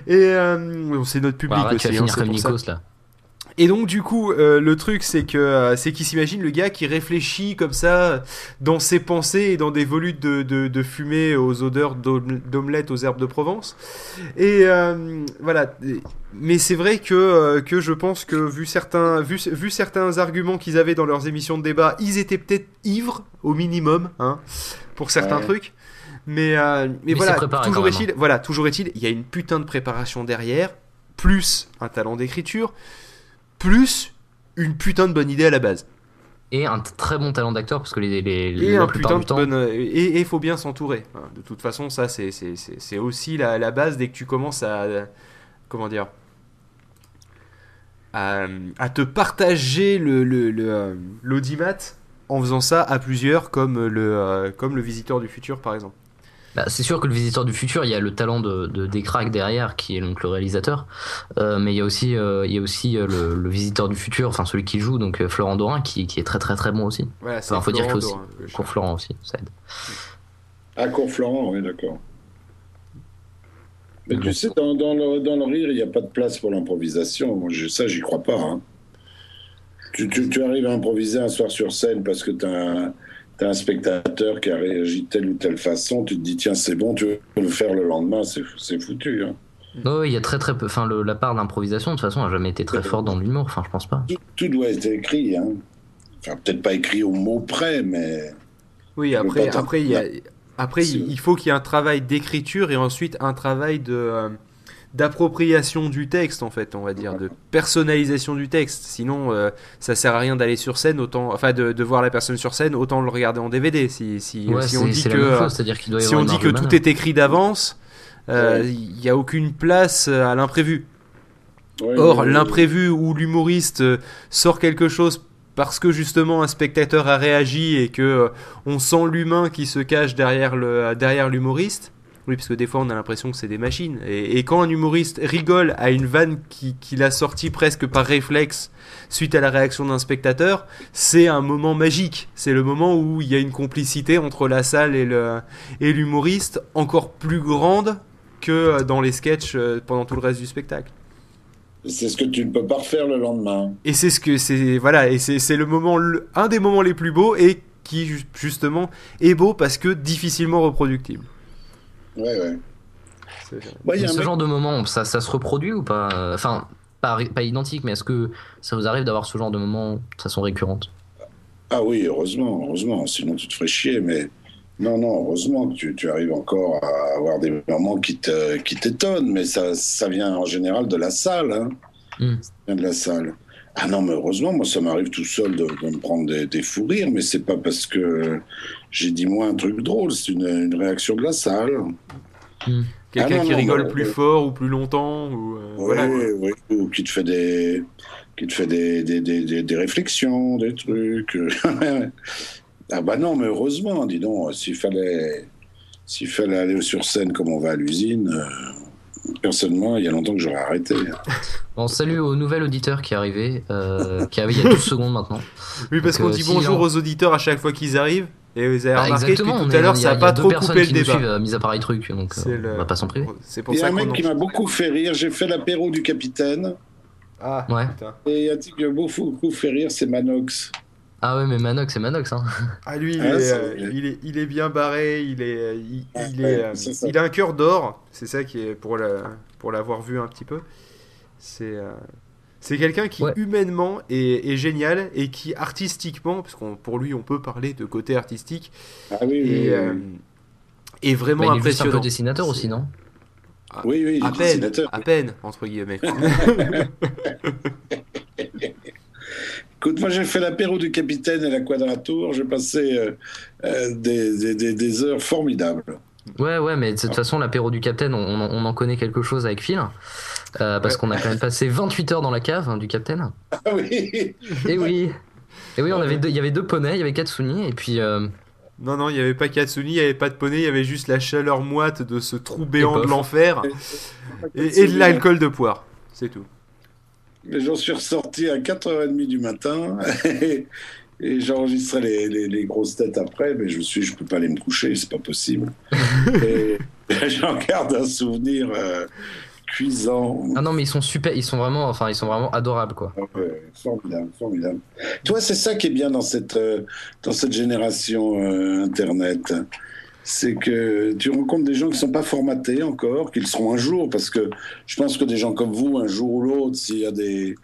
Et euh, c'est notre public bah, aussi. Tu vas hein, finir comme Nikos là. Et donc du coup, euh, le truc c'est que euh, c'est qu'il s'imagine le gars qui réfléchit comme ça dans ses pensées et dans des volutes de, de, fumée aux odeurs d'omelette aux herbes de Provence. Et euh, voilà. Mais c'est vrai que, que je pense que vu certains, vu, vu certains arguments qu'ils avaient dans leurs émissions de débat, ils étaient peut-être ivres au minimum, hein, pour certains trucs. Mais, mais, voilà, toujours est-il, voilà, toujours est-il, il y a une putain de préparation derrière, plus un talent d'écriture plus une putain de bonne idée à la base. Et un très bon talent d'acteur, parce que les, les, et la plupart du temps... et il faut bien s'entourer. Hein. De toute façon, ça, c'est aussi la, la, base dès que tu commences à... Comment dire à, te partager l'audimat le, le, en faisant ça à plusieurs, comme le, euh, comme le visiteur du futur, par exemple. Bah, c'est sûr que le visiteur du futur, il y a le talent de, de derrière, qui est donc le réalisateur, euh, mais il y a aussi, euh, il y a aussi euh, le, visiteur du futur, enfin celui qui joue, donc Florent Dorin, qui, qui, est très très très bon aussi. Ouais, enfin, faut dire que aussi, Cours Florent aussi, ça aide. Ah, Cours Florent, oui, d'accord. Mais tu sais, dans, dans, le, dans, le, rire, il n'y a pas de place pour l'improvisation. Ça, j'y crois pas. Hein. Tu, tu, tu, arrives à improviser un soir sur scène parce que tu as un spectateur qui a réagi de telle ou telle façon, tu te dis tiens c'est bon, tu veux le faire le lendemain, c'est foutu. Hein. Oui, il y a très très peu. Enfin, la part d'improvisation, de toute façon, n'a jamais été très forte dans l'humour. Enfin, je pense pas. Tout, doit être écrit. Hein. Enfin, peut-être pas écrit au mot près, mais. Oui, après, après, il, après il faut qu'il y ait un travail d'écriture et ensuite un travail de. Euh, d'appropriation du texte en fait on va dire de personnalisation du texte. Sinon euh, ça sert à rien d'aller sur scène autant enfin de, voir la personne sur scène autant le regarder en DVD si, si, si on dit que si on dit que tout est écrit d'avance euh, il n'y a aucune place à l'imprévu. Or l'imprévu où l'humoriste euh, sort quelque chose parce que justement un spectateur a réagi et que on sent l'humain qui se cache derrière le derrière l'humoriste oui, parce que des fois on a l'impression que c'est des machines. Et, quand un humoriste rigole à une vanne qu'il qui a sortie presque par réflexe suite à la réaction d'un spectateur, c'est un moment magique. C'est le moment où il y a une complicité entre la salle et l'humoriste encore plus grande que dans les sketchs euh, pendant tout le reste du spectacle. C'est ce que tu ne peux pas refaire le lendemain. Et c'est ce que c'est voilà et c'est le moment un des moments les plus beaux et qui justement est beau parce que difficilement reproductible. Ouais, ouais. ce genre de moment, ça, ça se reproduit ou pas Enfin, pas, pas identique, mais est-ce que ça vous arrive d'avoir ce genre de moment de façon récurrente? Ah oui, heureusement, heureusement. Sinon, tu te ferais chier, mais non, non, heureusement que tu, tu, arrives encore à avoir des moments qui t'étonnent, qui mais ça, ça vient en général de la salle. Hein. Hmm. Ça vient de la salle. Ah non, mais heureusement, moi, ça m'arrive tout seul de, me prendre des, des fous rires, mais c'est pas parce que j'ai dit moi un truc drôle, c'est une, une, réaction de la salle. Hmm. Quelqu'un ah qui rigole plus fort ou plus longtemps ou, euh, voilà, oui, ou qui te fait des qui te fait des, des, des, des réflexions, des trucs. Ah bah non, mais heureusement, dis donc, s'il fallait, s'il fallait aller sur scène comme on va à l'usine, euh, personnellement, il y a longtemps que j'aurais arrêté. Bon, salut au nouvel auditeur qui est arrivé, euh, qui arrive il y a 12 secondes maintenant. Oui, parce qu'on dit bonjour aux auditeurs à chaque fois qu'ils arrivent. Et vous avez bah, remarqué que tout à l'heure, ça n'a pas trop coupé le débat. Suivent, mis à part truc, donc on va pas s'en priver. C'est pour il y a un mec qui m'a beaucoup fait rire. J'ai fait l'apéro du capitaine. Ah, ouais. Et il y a un type qui m'a beaucoup fait rire, c'est Manox. Ah ouais, mais Manox, c'est Manox. Hein. Ah lui, il, ah, est, euh, il, est, il, est, bien barré, il, est, il, est, euh, il a un cœur d'or. C'est ça qui est pour la, pour l'avoir vu un petit peu. C'est euh, c'est quelqu'un qui humainement est, est, génial et qui artistiquement, parce qu'on pour lui on peut parler de côté artistique, ah, oui, et, est vraiment bah, il est un peu dessinateur aussi, non? Oui, oui, à peine, à peine entre guillemets. Écoute, moi j'ai fait l'apéro du capitaine et la quadratour, j'ai passé euh, euh, des, des, des, heures formidables. Ouais, ouais, mais de toute façon, l'apéro du capitaine, on, on, en connaît quelque chose avec Phil. Euh, parce qu'on a quand même passé 28 heures dans la cave hein, du capitaine. Ah oui Et oui Et oui, on avait il y avait deux poneys, il y avait Katsuni, et puis. Non, non, il n'y avait pas Katsuni, il n'y avait pas de poney, il y avait juste la chaleur moite de ce trou béant de l'enfer et, et de l'alcool de poire. C'est tout. Mais j'en suis ressorti à 4h30 du matin et, j'enregistrais les, les, grosses têtes après, mais je me suis je peux pas aller me coucher, c'est pas possible. et j'en garde un souvenir euh, cuisant. Ah non, mais ils sont super, ils sont vraiment, enfin, ils sont vraiment adorables, quoi. formidable, formidable. Toi, c'est ça qui est bien dans cette, euh, dans cette génération euh, Internet c'est que tu rencontres des gens qui ne sont pas formatés encore, qu'ils seront un jour, parce que je pense que des gens comme vous, un jour ou l'autre, s'il y a des,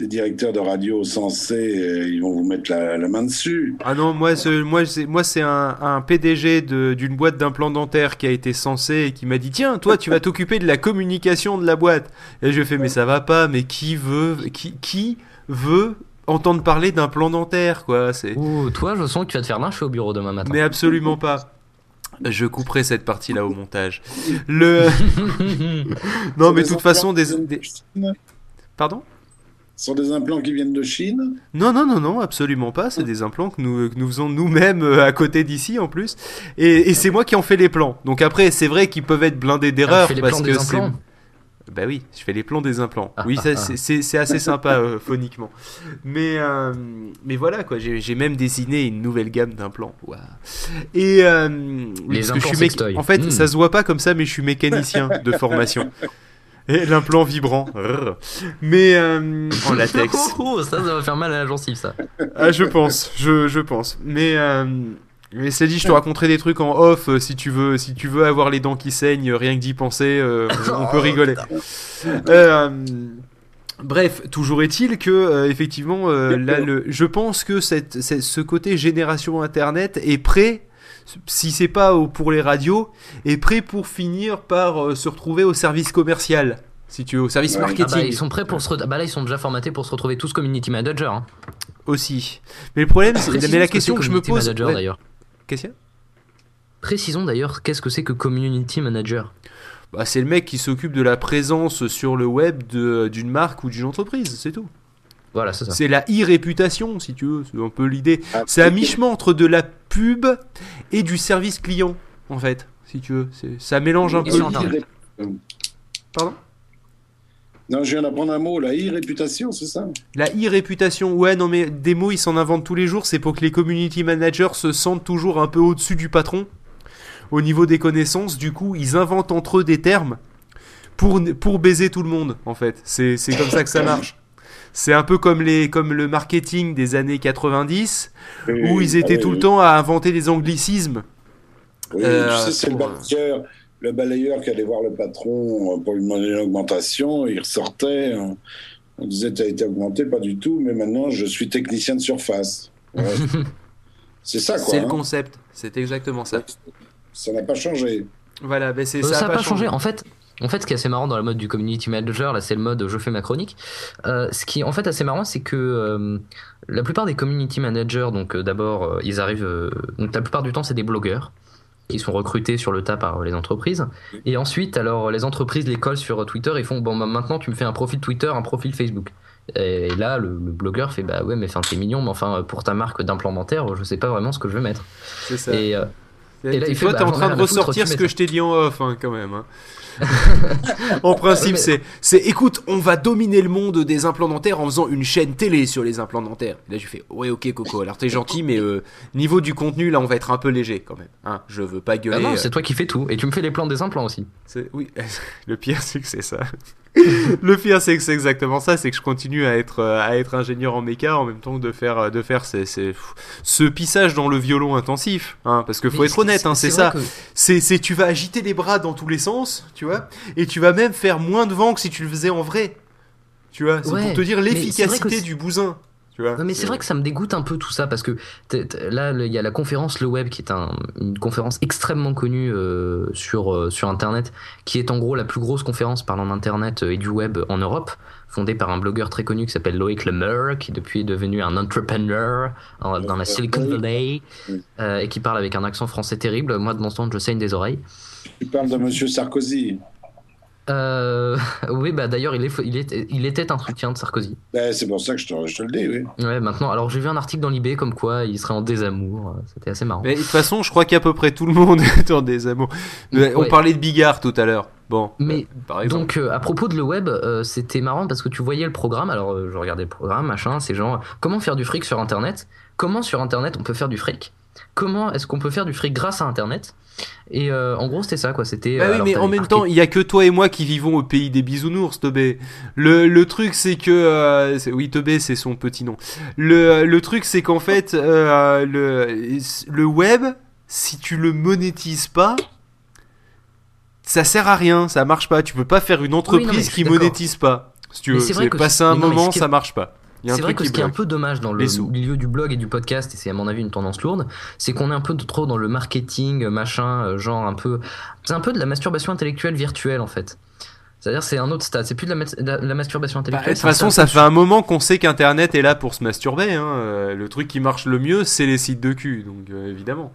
directeurs de radio sensés, euh, ils vont vous mettre la, main dessus. Ah non, moi, moi, c'est, moi, c'est un, PDG d'une boîte d'implants dentaires qui a été censé et qui m'a dit Tiens, toi, tu vas t'occuper de la communication de la boîte. Et je fais Mais ça va pas, mais qui veut, qui, qui veut entendre parler d'un plan dentaire, quoi c'est... toi, je sens que tu vas te faire marcher au bureau demain matin. Mais absolument pas. Je couperai cette partie-là au montage. Le. non, mais de toute façon, des... Pardon? Ce sont des implants qui viennent de Chine? Non, non, non, non, absolument pas. C'est des implants que nous, que nous faisons nous-mêmes euh, à côté d'ici en plus. Et, et c'est moi qui en fais les plans. Donc après, c'est vrai qu'ils peuvent être blindés d'erreurs. parce que c'est bah oui, je fais les plans des implants. Ah, oui, ah, c'est assez sympa euh, phoniquement. Mais, euh, mais voilà, quoi. J'ai même dessiné une nouvelle gamme d'implants. Et euh, les implants je En fait, hmm. ça se voit pas comme ça, mais je suis mécanicien de formation. Et l'implant vibrant. Mais en latex. Oh, ça, ça va faire mal à la gencive, ça. Ah, je pense, je, je pense. Mais mais c'est dit, je te raconterai des trucs en off euh, si tu veux, si tu veux avoir les dents qui saignent, rien que d'y penser, euh, on peut rigoler. Euh, bref, toujours est-il que effectivement, là, le, je pense que cette, ce côté génération Internet est prêt, si c'est pas pour les radios, est prêt pour finir par se retrouver au service commercial. Si tu veux, au service marketing. Ah bah, ils sont prêts pour se. Bah là, ils sont déjà formatés pour se retrouver tous community manager. Hein. Aussi. Mais le problème, c'est mais la question que, je me pose. d'ailleurs. Qu'est-ce qu'il y a Précisons d'ailleurs qu'est-ce que c'est que Community Manager? Bah, c'est le mec qui s'occupe de la présence sur le web d'une marque ou d'une entreprise, c'est tout. Voilà, c'est ça. C'est la e-réputation, si tu veux, c'est un peu l'idée. Ah, c'est un mi-chemin entre de la pub et du service client, en fait, si tu veux. Ça mélange un peu. Pardon? Non, je viens d'apprendre un mot, la e-réputation, c'est ça? La e-réputation, ouais, non mais des mots, ils s'en inventent tous les jours, c'est pour que les community managers se sentent toujours un peu au-dessus du patron, au niveau des connaissances, du coup, ils inventent entre eux des termes pour, pour baiser tout le monde, en fait. C'est comme ça que ça marche. C'est un peu comme, les, comme le marketing des années 90, où ils étaient tout le temps à inventer des anglicismes. Oui, euh, c'est le le balayeur qui allait voir le patron pour lui demander une augmentation, il ressortait, on disait tu as été augmenté, pas du tout, mais maintenant je suis technicien de surface. c'est ça quoi. C'est le hein. concept, c'est exactement ça. Ça n'a pas changé. Voilà, ben c'est ça. Ça n'a pas, changé. En fait, en fait, ce qui est assez marrant dans la mode du community manager, là, c'est le mode je fais ma chronique. Euh, ce qui est en fait assez marrant, c'est que euh, la plupart des community managers, donc euh, d'abord, ils arrivent. donc la plupart du temps, c'est des blogueurs qui sont recrutés sur le tas par les entreprises. Et ensuite, alors, les entreprises les collent sur Twitter et font bon, bah, maintenant, tu me fais un profil Twitter, un profil Facebook. Et là, le, blogueur fait bah ouais, mais enfin, t'es mignon, mais enfin, pour ta marque d'implémentaire, je sais pas vraiment ce que je vais mettre. C'est ça. Et, et là, il toi, t'es en train de ressortir ce que je t'ai dit en off, hein, quand même. Hein. En principe, c'est, c'est écoute, on va dominer le monde des implants dentaires en faisant une chaîne télé sur les implants dentaires. là, je fais, ouais, ok, Coco, alors t'es gentil, mais euh, niveau du contenu, là, on va être un peu léger quand même. Hein, je veux pas gueuler. Ah non, c'est toi qui fais tout. Et tu me fais les plans des implants aussi. C'est, oui, le pire, c'est que c'est ça. le pire, c'est que c'est exactement ça, c'est que je continue à être, à être ingénieur en méca en même temps que de faire, de faire ces, ce pissage dans le violon intensif. Hein, parce que faut être honnête, hein, c'est ça. C'est, c'est, tu vas agiter les bras dans tous les sens, tu vois, et tu vas même faire moins de vent que si tu le faisais en vrai. Tu vois, c'est pour te dire l'efficacité du bousin mais c'est vrai que ça me dégoûte un peu tout ça parce que là, il y a la conférence Le Web qui est une conférence extrêmement connue euh, sur, euh, sur Internet, qui est en gros la plus grosse conférence parlant d'Internet euh, et du web en Europe, fondée par un blogueur très connu qui s'appelle Loïc Lemeur, qui depuis est devenu un entrepreneur dans la Silicon Valley et qui parle avec un accent français terrible. Moi, de mon temps, je saigne des oreilles. Tu parles de Monsieur Sarkozy. Euh, oui, bah d'ailleurs, il, est, il, est, il était un soutien de Sarkozy. Bah, c'est pour ça que je te, je te, le dis, oui. Ouais, maintenant, alors j'ai vu un article dans l'IB comme quoi il serait en désamour. C'était assez marrant. Mais de toute façon, je crois qu'à peu près tout le monde est en désamour. On parlait de Bigard tout à l'heure. Bon, mais par exemple. donc euh, à propos de le web, euh, c'était marrant parce que tu voyais le programme. Alors je regardais le programme, machin. C'est genre comment faire du fric sur Internet? Comment sur Internet on peut faire du fric? Comment est-ce qu'on peut faire du fric grâce à Internet? Et euh, en gros, c'était ça, quoi. C'était. Bah oui, mais en même temps, il y a que toi et moi qui vivons au pays des bisounours, Tobé. Le, le truc, c'est que. Euh, oui, Tobé, c'est son petit nom. Le, le truc, c'est qu'en fait, euh, le, le web, si tu le monétises pas, ça sert à rien, ça marche pas. Tu peux pas faire une entreprise qui monétise pas. Si tu veux, c'est passer un moment, ça marche pas. C'est vrai que ce qui est un peu dommage dans le milieu du blog et du podcast, et c'est à mon avis une tendance lourde, c'est qu'on est un peu trop dans le marketing, machin, euh, genre un peu. C'est un peu de la masturbation intellectuelle virtuelle en fait. C'est-à-dire c'est un autre stade, c'est plus de la, masturbation intellectuelle. Bah, de toute façon, ça fait un moment qu'on sait qu'Internet est là pour se masturber. Hein. Euh, le truc qui marche le mieux, c'est les sites de cul, donc euh, évidemment.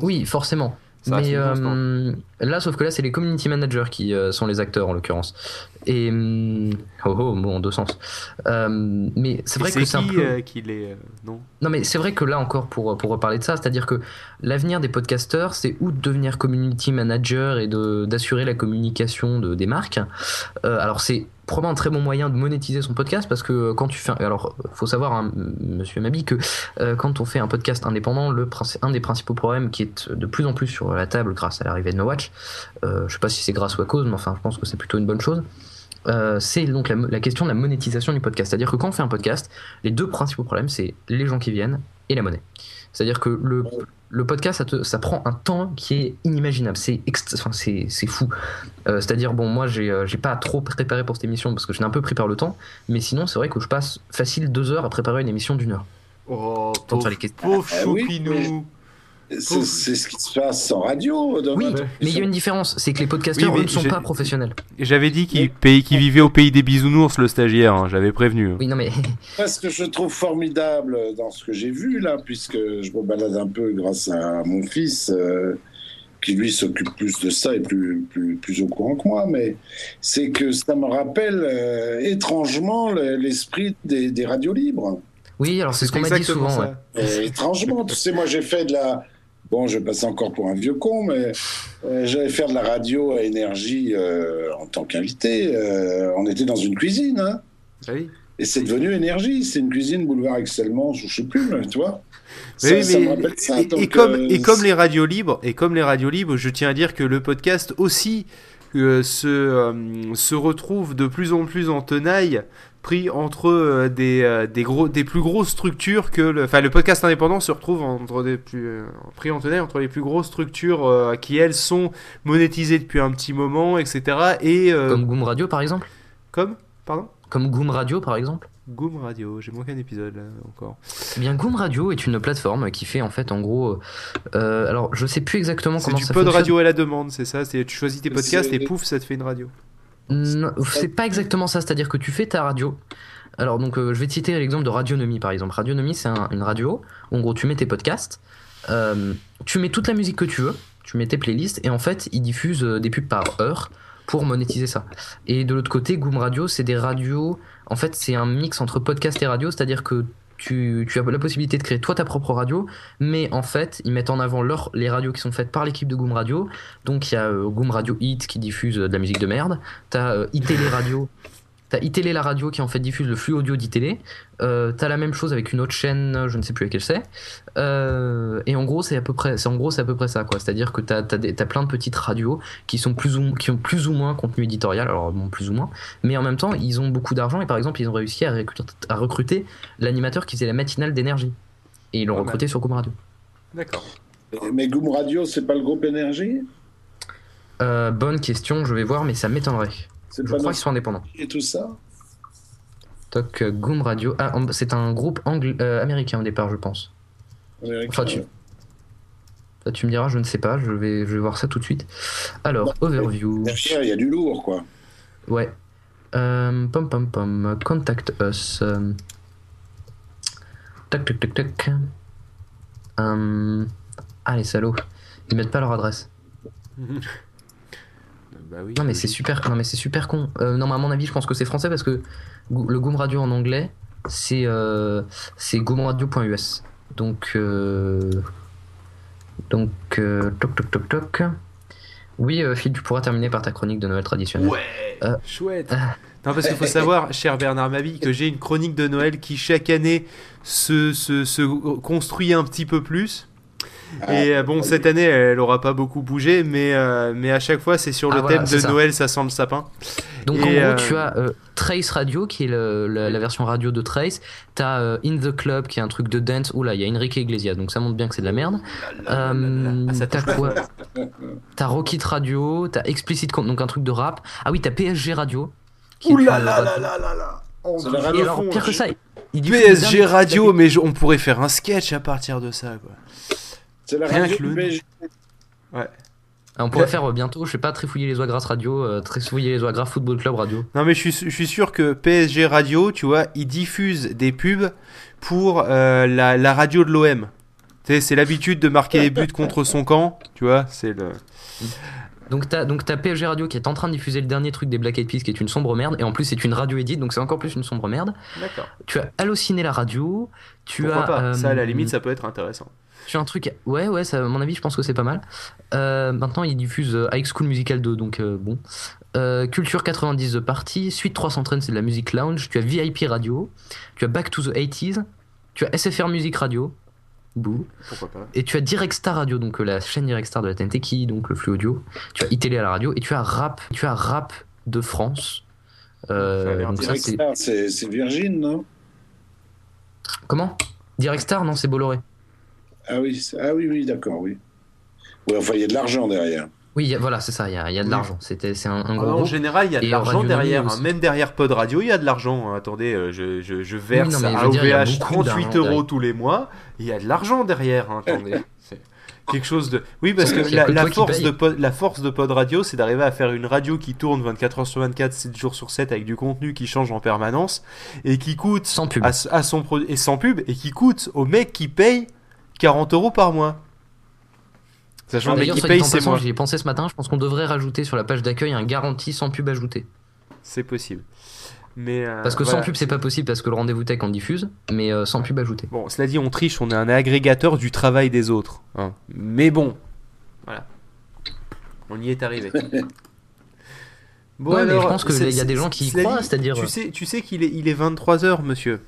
Oui, forcément. mais là, sauf que là, c'est les community managers qui sont les acteurs en l'occurrence. Et oh, oh bon, en deux sens. Euh, mais c'est vrai que c'est un peu. Euh, qu'il est, euh, non? Non, mais c'est vrai que là encore pour pour reparler de ça, c'est-à-dire que l'avenir des podcasteurs, c'est ou de devenir community manager et de d'assurer la communication de des marques. alors c'est probablement un très bon moyen de monétiser son podcast parce que quand tu fais alors faut savoir hein, monsieur Mabi que quand on fait un podcast indépendant le un des principaux problèmes qui est de plus en plus sur la table grâce à l'arrivée de No Watch je sais pas si c'est grâce ou à cause mais enfin je pense que c'est plutôt une bonne chose euh, c'est donc la, question de la monétisation du podcast. C'est-à-dire que quand on fait un podcast, les deux principaux problèmes, c'est les gens qui viennent et la monnaie. C'est-à-dire que le, le podcast, ça, ça, prend un temps qui est inimaginable. C'est enfin, fou. Euh, c'est-à-dire, bon, moi, euh, j'ai pas trop préparé pour cette émission parce que je n'ai un peu pris par le temps. Mais sinon, c'est vrai que je passe facile deux heures à préparer une émission d'une heure. Oh, pauvre, pauvre ah choupinou. C'est ce qui se passe en radio. Oui, mais il y a une différence, c'est que les podcasteurs ne sont pas professionnels. J'avais dit qu'il vivait au pays des bisounours, le stagiaire, hein, j'avais prévenu. Oui, non mais... Ce que je trouve formidable dans ce que j'ai vu là, puisque je me balade un peu grâce à mon fils, euh, qui lui s'occupe plus de ça et plus, plus, plus au courant que moi, mais c'est que ça me rappelle euh, étrangement l'esprit des, des, radios libres. Oui, alors c'est ce qu'on m'a dit souvent. étrangement, tu sais, moi j'ai fait de la Bon, je passe encore pour un vieux con, mais euh, j'allais faire de la radio à énergie euh, en tant qu'invité. Euh, on était dans une cuisine, hein. Ah oui. Et c'est devenu énergie. C'est une cuisine boulevard Excelmans, je sais plus, tu vois. Ça, oui, ça me rappelle ça. Et, comme, et comme les radios libres, et comme les radios libres, je tiens à dire que le podcast aussi se, se retrouvent de plus en plus en tenaille pris entre des, des, gros, des plus grosses structures que le, enfin, le podcast indépendant se retrouve entre des plus, pris en tenaille entre les plus grosses structures qui elles sont monétisées depuis un petit moment, etc. Et, Comme Goom Radio par exemple? Comme? Pardon? Comme Goom Radio par exemple? Goom Radio, j'ai manqué un épisode là encore. Eh bien, Goom Radio est une plateforme qui fait en fait en gros. Euh, alors, je sais plus exactement comment ça fonctionne. C'est du pod radio à la demande, c'est ça C'est tu choisis tes podcasts et pouf, ça te fait une radio. C'est pas exactement ça, c'est-à-dire que tu fais ta radio. Alors donc, euh, je vais te citer l'exemple de Radionomie par exemple. Radionomie, c'est une radio. Où, en gros, tu mets tes podcasts, euh, tu mets toute la musique que tu veux, tu mets tes playlists et en fait, ils diffusent des pubs par heure pour monétiser ça. Et de l'autre côté, Goom Radio, c'est des radios. En fait, c'est un mix entre podcast et radio, c'est-à-dire que tu, as la possibilité de créer toi ta propre radio, mais en fait, ils mettent en avant leur, les radios qui sont faites par l'équipe de Goom Radio. Donc il y a euh, Goom Radio Hit qui diffuse de la musique de merde, t'as euh, Radio T'as iTélé la radio qui en fait diffuse le flux audio d'ITélé. Euh, t'as la même chose avec une autre chaîne, je ne sais plus laquelle c'est. Euh, et en gros, c'est à peu près, c'est en gros, c'est à peu près ça, quoi. C'est-à-dire que t'as as, plein de petites radios qui sont plus ou qui ont plus ou moins contenu éditorial, alors bon, plus ou moins, mais en même temps, ils ont beaucoup d'argent et par exemple, ils ont réussi à recruter, à recruter l'animateur qui faisait la matinale d'énergie et ils l'ont recruté sur Goom Radio. D'accord. Mais Goom Radio, c'est pas le groupe énergie? Euh, Bonne question, je vais voir, mais ça m'étonnerait. Je crois qu'ils sont indépendants. Et tout ça Toc euh, Goom Radio. Ah, c'est un groupe euh, américain au départ, je pense. enfin, tu... tu me diras, je ne sais pas, je vais, je vais voir ça tout de suite. Alors, overview. il y a du lourd, quoi. Ouais. Euh, pom pom pom, contact us. Tac tac tac tac. Ah, les salauds. Ils mettent pas leur adresse. Bah non mais c'est super, non mais c'est super con. Euh, non mais à mon avis, je pense que c'est français parce que le Goom Radio en anglais, c'est euh, c'est goomradio.us. Donc euh, donc euh, toc toc toc toc. Oui, Phil, tu pourras terminer par ta chronique de Noël traditionnelle. Ouais, chouette. Non, parce qu'il faut savoir, cher Bernard Mabi, que j'ai une chronique de Noël qui chaque année se, se, se construit un petit peu plus. Ah. Et euh, bon, cette année, elle aura pas beaucoup bougé, mais, euh, mais à chaque fois, c'est sur le ah, thème de Noël, ça sent le sapin. Donc en gros, euh, tu as Trace Radio, qui est la, version radio de Trace. T'as In the Club, qui est un truc de dance. Oula, il y a Enrique Iglesias, donc ça montre bien que c'est de la merde. t'as quoi? T'as Rocket Radio, t'as Explicit, donc un truc de rap. Ah oui, t'as PSG Radio. Oula là là là là là Et alors, pire que ça, PSG Radio, mais on pourrait faire un sketch à partir de ça, quoi. C'est la Rien que le... Ouais. On pourrait faire euh, bientôt, je sais pas, Trifouiller les oies grasses radio, euh, Trifouiller les oies grasses football club radio. Non mais je suis, je suis sûr que PSG radio, tu vois, ils diffusent des pubs pour euh, la, la, radio de l'OM. C'est l'habitude de marquer des buts contre son camp, tu vois, c'est le... Donc t'as donc PSG Radio qui est en train de diffuser le dernier truc des Black Eyed Peas qui est une sombre merde et en plus c'est une radio édite donc c'est encore plus une sombre merde. D'accord. Tu as halluciné la radio. Tu Pourquoi as pas ça à la limite ça peut être intéressant. As un truc. Ouais, ouais, ça, à mon avis, je pense que c'est pas mal. Euh, maintenant, il diffuse euh, High School Musical 2, donc euh, bon. Culture 90 de partie. Suite 330, c'est de la musique lounge. Tu as VIP Radio. Tu as Back to the 80s. Tu as SFR Music Radio. Bouh. Pourquoi pas. Et tu as Direct Star Radio, donc la chaîne Direct Star de la TNT, qui donc le flux audio. Tu as iTélé à la radio. Et tu as Rap. Tu as Rap de France. c'est Virgin, non? Comment? Direct Star, non, c'est Bolloré. Ah oui, ah oui, oui, d'accord, oui. Oui, enfin, il y a de l'argent derrière. Oui, voilà, c'est ça, il y a, y a de l'argent. C'était, c'est un, gros. en général, il y a de l'argent derrière. Hein. Même derrière Pod Radio, il y a de l'argent. Attendez, euh, je, je, je verse à OVH 38 euros tous les mois. Il y a de l'argent derrière. Hein, attendez. c'est quelque chose de. Oui, parce que, la, force de pod, la force de Pod Radio, c'est d'arriver à faire une radio qui tourne 24 heures sur 24, 7 jours sur 7 avec du contenu qui change en permanence et qui coûte sans pub. À, à son et sans pub et qui coûte au mec qui paye 40 euros par mois. Sachant que qui paye, c'est moi. J'y ai pensé ce matin, je pense qu'on devrait rajouter sur la page d'accueil un garantie sans pub ajouté. C'est possible. Mais euh, parce que sans pub, c'est pas possible parce que le rendez-vous tech en diffuse, mais euh, sans pub ajouté. Bon, cela dit, on triche, on est un agrégateur du travail des autres. Hein. Mais bon, voilà. On y est arrivé. bon, alors, je pense qu'il y a des gens qui y croient, c'est-à-dire. Tu sais, tu sais qu'il est, il est 23h, monsieur.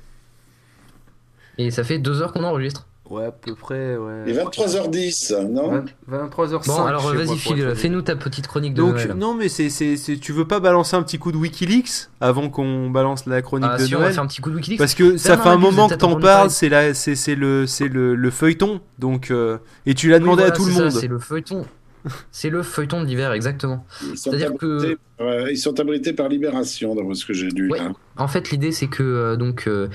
Et ça fait deux heures qu'on enregistre. Ouais, à peu près, ouais. Et 23h10, non 23h05. Bon, alors vas-y, Phil, fais-nous ta petite chronique de Donc, Noël. non, mais c'est, c'est, c'est- tu veux pas balancer un petit coup de Wikileaks avant qu'on balance la chronique Ah, de si, on va Noël faire un petit coup de Wikileaks. Parce que ça fait un moment que t'en parles, c'est, la, c'est, c'est, le, c'est le, le feuilleton, donc, euh, et tu l'as Oui, demandé voilà, à tout le ça, monde. C'est le feuilleton. C'est le feuilleton de l'hiver, exactement. Ils sont, C'est-à-dire que- abrités, euh, ils sont abrités par Libération, d'après ce que j'ai lu. Ouais. là. En fait, l'idée c'est que euh, donc euh,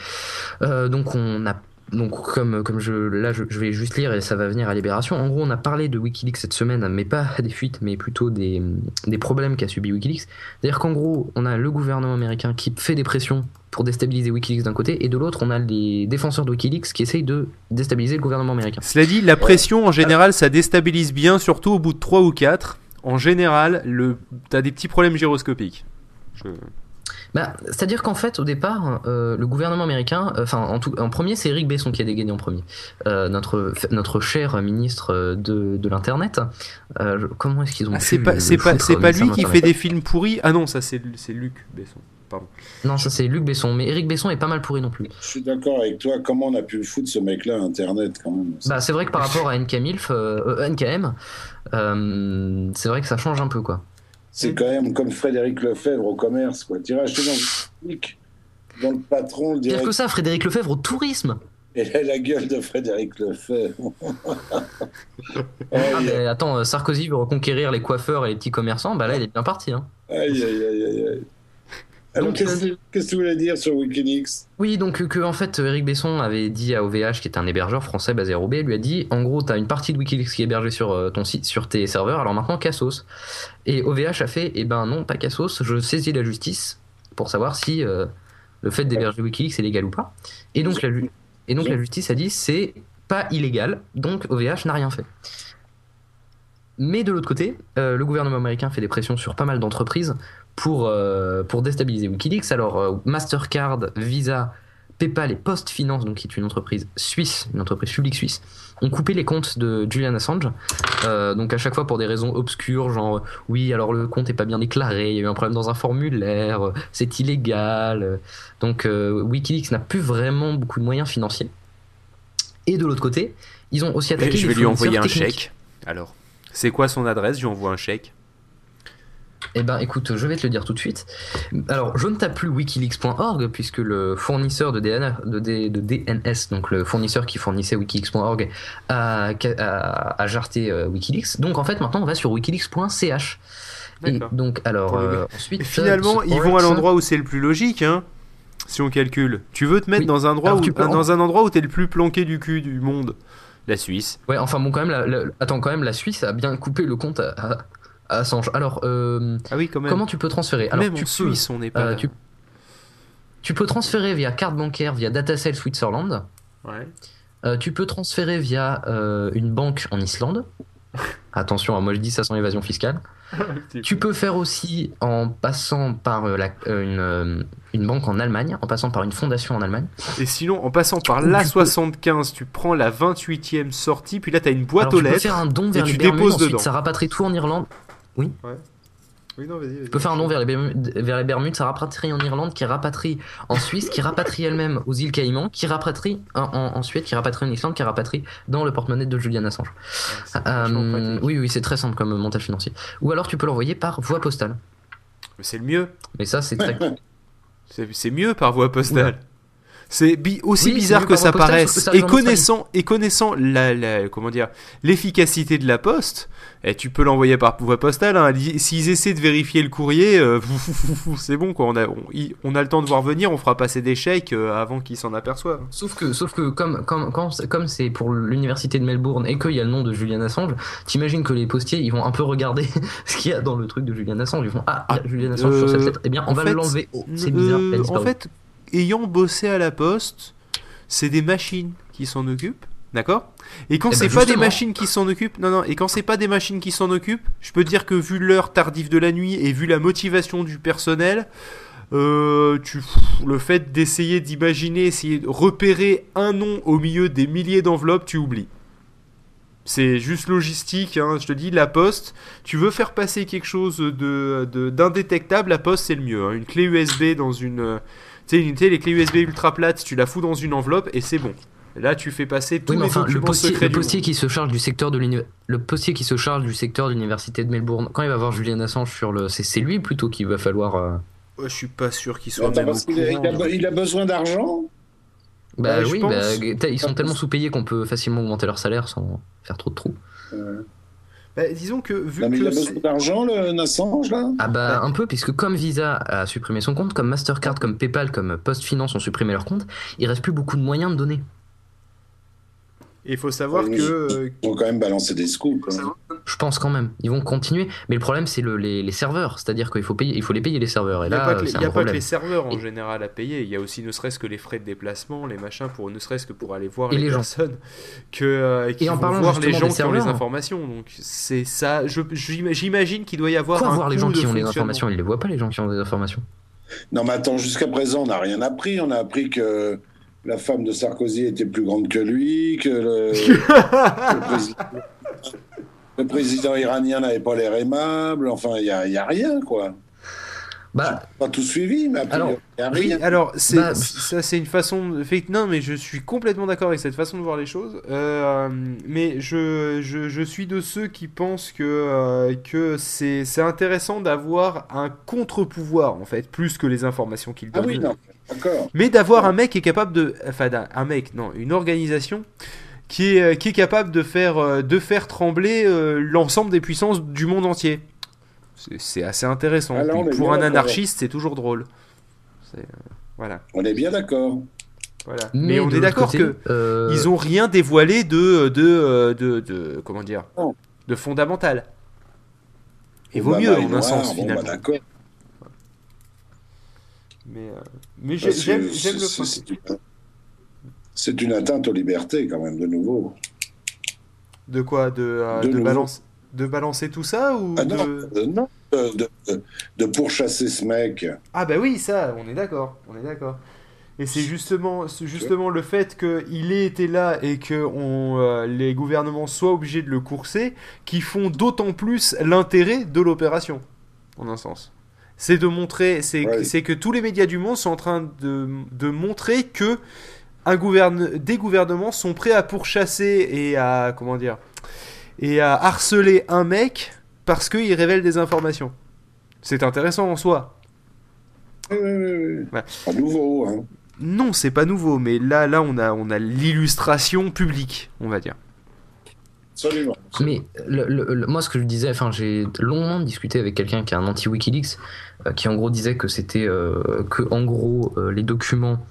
euh, donc on a donc comme comme je là je, je vais juste lire et ça va venir à Libération. En gros, on a parlé de WikiLeaks cette semaine, mais pas des fuites, mais plutôt des des problèmes qu'a subi WikiLeaks. C'est-à-dire qu'en gros, on a le gouvernement américain qui fait des pressions pour déstabiliser WikiLeaks d'un côté, et de l'autre, on a les défenseurs de WikiLeaks qui essayent de déstabiliser le gouvernement américain. Cela dit, la pression en général, ça déstabilise bien, surtout au bout de 3 ou 4. En général, le... t'as des petits problèmes gyroscopiques. Je- Bah, c'est-à-dire qu'en fait, au départ, euh, le gouvernement américain, euh, enfin, en, tout, en premier, c'est Eric Besson qui a dégainé en premier, Euh, notre notre cher ministre de, de l'internet. Euh, comment est-ce qu'ils ont Ah, pu c'est pas, le c'est pas, foutre, c'est pas lui de qui fait des films pourris? Ah non, ça c'est c'est Luc Besson. Pardon. Non, ça c'est Luc Besson, mais Eric Besson est pas mal pourri non plus. Je suis d'accord avec toi. Comment on a pu foutre ce mec-là à Internet quand même? Bah, c'est vrai que par rapport à NKMILF, euh, euh, NKM, c'est vrai que ça change un peu quoi. C'est quand même comme Frédéric Lefebvre au commerce. Quoi. Tu irais acheter dans une boutique, dont le patron le Pire que ça, Frédéric Lefebvre au tourisme. Et la gueule de Frédéric Lefebvre. Ah, mais attends, Sarkozy veut reconquérir les coiffeurs et les petits commerçants, bah là il est bien parti. Hein. aïe, aïe, aïe, aïe. Alors, qu'est-ce euh, que- qu'est-ce que tu voulais dire sur Wikileaks Oui, donc euh, que en fait Eric Besson avait dit à OVH, qui est un hébergeur français basé à Roubaix, lui a dit en gros t'as une partie de WikiLeaks qui est hébergée sur euh, ton site, sur tes serveurs, alors maintenant Cassos. Et OVH a fait eh ben non pas Cassos, je saisis la justice pour savoir si euh, le fait d'héberger WikiLeaks est légal ou pas. Et donc la, ju- et donc la justice a dit c'est pas illégal, donc OVH n'a rien fait. Mais de l'autre côté, euh, le gouvernement américain fait des pressions sur pas mal d'entreprises pour, euh, pour déstabiliser Wikileaks. Alors, euh, Mastercard, Visa, PayPal et Post Finance, donc qui est une entreprise suisse, une entreprise publique suisse, ont coupé les comptes de Julian Assange. Euh, donc à chaque fois pour des raisons obscures, genre oui, alors le compte est pas bien déclaré, il y a eu un problème dans un formulaire, c'est illégal. Donc euh, WikiLeaks n'a plus vraiment beaucoup de moyens financiers. Et de l'autre côté, ils ont aussi attaqué Et je les vais lui envoyer un techniques. chèque. Alors, c'est quoi son adresse? Je lui envoie un chèque. Eh ben écoute, je vais te le dire tout de suite. Alors, je ne tape plus wikileaks.org puisque le fournisseur de, DNA de, D- de DNS, donc le fournisseur qui fournissait wikileaks.org, a, a, a jarté euh, Wikileaks. Donc en fait, maintenant, on va sur wikileaks.ch. Et donc, alors, euh, gars. ensuite. Et finalement, euh, ils vont à l'endroit où c'est le plus logique, hein. Si on calcule. Tu veux te mettre Oui. dans un endroit où, tu peux en- dans un endroit où t'es le plus planqué du cul du monde? La Suisse. Ouais, enfin bon, quand même, la, la- attends, quand même, la Suisse a bien coupé le compte à Assange. Alors, euh, Ah oui, quand même. comment tu peux transférer Alors, même tu en peux- Suisse, on n'est pas. euh, tu, tu peux transférer via carte bancaire, via DataCell Switzerland. Ouais. Euh, tu peux transférer via une banque en Islande. Attention, hein, moi je dis ça sans évasion fiscale. Tu peux faire aussi en passant par la- une, une banque en Allemagne, en passant par une fondation en Allemagne. Et sinon, en passant par la tu peux- 75, tu prends la 28e sortie, puis là t'as une boîte Alors, aux tu peux lettres. faire un don vers et les tu Bermudes, déposes ensuite dedans. ça rapatrie tout en Irlande. Oui, non, vas-y, Tu peux faire un don vers les, Bermudes, vers les Bermudes, ça rapatrie en Irlande, qui rapatrie en Suisse, qui rapatrie elle-même aux îles Caïmans, qui rapatrie en, en, en Suède, qui rapatrie en Islande, qui rapatrie dans le porte-monnaie de Julian Assange. Euh, oui, oui, c'est très simple comme montage financier. Ou alors tu peux l'envoyer par voie postale. C'est le mieux. Mais ça, c'est très. C'est c'est mieux par voie postale. C'est bi- aussi Oui, bizarre que ça paraisse. sauf que ça Et connaissant, et connaissant la, la- comment dire, l'efficacité de la poste, eh, tu peux l'envoyer par voie postale. Hein. S'ils essaient de vérifier le courrier, euh, c'est bon quoi. On a, on, a le temps de voir venir. On fera passer des chèques euh, avant qu'ils s'en aperçoivent. Sauf que, sauf que comme, comme, quand- comme c'est pour l'université de Melbourne et qu'il y a le nom de Julian Assange, t'imagines que les postiers ils vont un peu regarder ce qu'il y a dans le truc de Julian Assange. Ils font Ah, Ah, Julian Assange sur euh, cette lettre. Eh bien, on va l'enlever. Oh, c'est bizarre. Euh, en fait, ayant bossé à la poste, c'est des machines qui s'en occupent, d'accord? Et quand Eh ben, c'est pas des machines qui s'en occupent, non non, et quand c'est pas des machines qui s'en occupent, je peux te dire que vu l'heure tardive de la nuit et vu la motivation du personnel, euh, tu, le fait d'essayer d'imaginer, essayer de repérer un nom au milieu des milliers d'enveloppes, tu oublies. C'est juste logistique, hein, je te dis, la poste, tu veux faire passer quelque chose de, de- d'indétectable, la poste c'est le mieux. hein. Une clé USB dans une... Tu sais, les clés USB ultra plates, tu la fous dans une enveloppe et c'est bon. Là, tu fais passer tous Oui, les enfin, le documents postier, le postier monde. qui se charge du secteur de le postier qui se charge du secteur de l'université de Melbourne. Quand il va voir Julian Assange sur le, c'est c'est lui plutôt qu'il va falloir. euh, Ouais, je suis pas sûr qu'il soit Attends, même au parce qu'il a, courant. il a- il a besoin d'argent Bah Ouais, oui, bah, ils sont tellement sous-payés qu'on peut facilement augmenter leur salaire sans faire trop de trous. Euh, Bah, disons que vu Non, mais il que a besoin d'argent, le Assange, là Ah bah un peu, puisque comme Visa a supprimé son compte, comme Mastercard, comme PayPal, comme PostFinance ont supprimé leur compte, il reste plus beaucoup de moyens de donner. Il faut savoir Oui, que euh, Ils vont quand même balancer des scoops. hein. Je pense quand même. Ils vont continuer. Mais le problème, c'est le- les, les serveurs. C'est-à-dire qu'il faut, payer, il faut les payer, les serveurs. Et il n'y a, là, pas que, les- c'est il y a un pas que problème. les serveurs en Et- général à payer, il y a aussi ne serait-ce que les frais de déplacement, les machins, pour ne serait-ce que pour aller voir Et les, les gens. personnes que, euh, qui Et en vont parlant voir les gens qui ont les informations. Donc c'est ça, j'imagine qu'il doit y avoir Quoi un voir les gens qui ont les informations? Ils les voient pas, les gens qui ont des informations. Non, mais attends, jusqu'à présent, on n'a rien appris. On a appris que la femme de Sarkozy était plus grande que lui, que le, le président, le président iranien n'avait pas l'air aimable. Enfin, il n'y a, y a rien, quoi. Bah, Pas tout suivi, mais après, Alors, il n'y a Oui, rien. alors c'est Bah, ça c'est une façon de fait non mais je suis complètement d'accord avec cette façon de voir les choses Euh, mais je, je, je suis de ceux qui pensent que euh, que c'est c'est intéressant d'avoir un contre-pouvoir en fait plus que les informations qu'il Ah donne oui, non. Mais d'avoir un mec qui est capable de enfin un mec non une organisation qui est euh, qui est capable de faire euh, de faire trembler euh, l'ensemble des puissances du monde entier c'est assez intéressant Ah, là, pour un anarchiste c'est toujours drôle euh, voilà On est bien d'accord. voilà. Mais, on est d'accord que euh, ils ont rien dévoilé de de, de, de- comment dire Non. de fondamental. Et vaut mieux en un noir, sens bon, finalement. bah, d'accord. Mais euh, mais j'aime le principe. c'est une- atteinte aux libertés, quand même, de nouveau. De quoi? De euh, De de, balance de balancer tout ça ou Ah de non, euh, non, de, pourchasser ce mec. Ah bah oui, ça, on est d'accord, on est d'accord. Et c'est justement, justement le fait qu'il ait été là et que on, euh, les gouvernements soient obligés de le courser qui font d'autant plus l'intérêt de l'opération, en un sens. C'est de montrer, c'est Ouais. que tous les médias du monde sont en train de, de montrer que un gouverne, des gouvernements sont prêts à pourchasser et à comment dire et à harceler un mec parce qu'il révèle des informations. C'est intéressant en soi. Oui, oui, oui, oui. Ouais. Pas nouveau, hein. Non, c'est pas nouveau, mais là, là, on a, on a l'illustration publique, on va dire. Mais le- le- moi, ce que je disais, enfin, j'ai longuement discuté avec quelqu'un qui est un anti-Wikileaks, euh, qui en gros disait que c'était euh, que en gros euh, les documents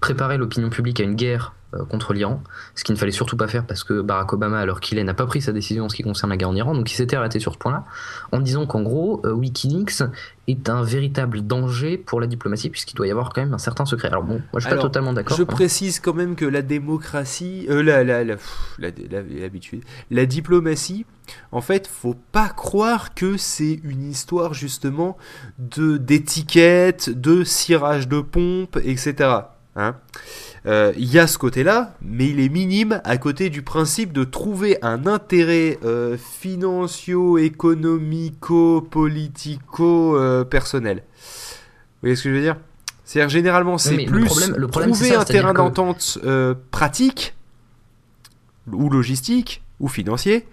préparaient l'opinion publique à une guerre contre l'Iran, ce qu'il ne fallait surtout pas faire parce que Barack Obama, alors qu'il est, n'a pas pris sa décision en ce qui concerne la guerre en Iran, donc il s'était arrêté sur ce point-là, en disant qu'en gros, euh, Wikileaks est un véritable danger pour la diplomatie puisqu'il doit y avoir quand même un certain secret. Alors bon, moi je suis pas totalement d'accord. Je hein. précise quand même que la démocratie, euh, la, la, la, pff, la diplomatie, en fait, faut pas croire que c'est une histoire justement de d'étiquette, de cirage de pompe, etc. Hein Euh, Il y a ce côté-là, mais il est minime à côté du principe de trouver un intérêt euh, financio-économico-politico-personnel. Vous voyez ce que je veux dire? C'est-à-dire généralement c'est le plus problème- le problème, c'est trouver ça, un terrain d'entente euh, pratique ou logistique ou financier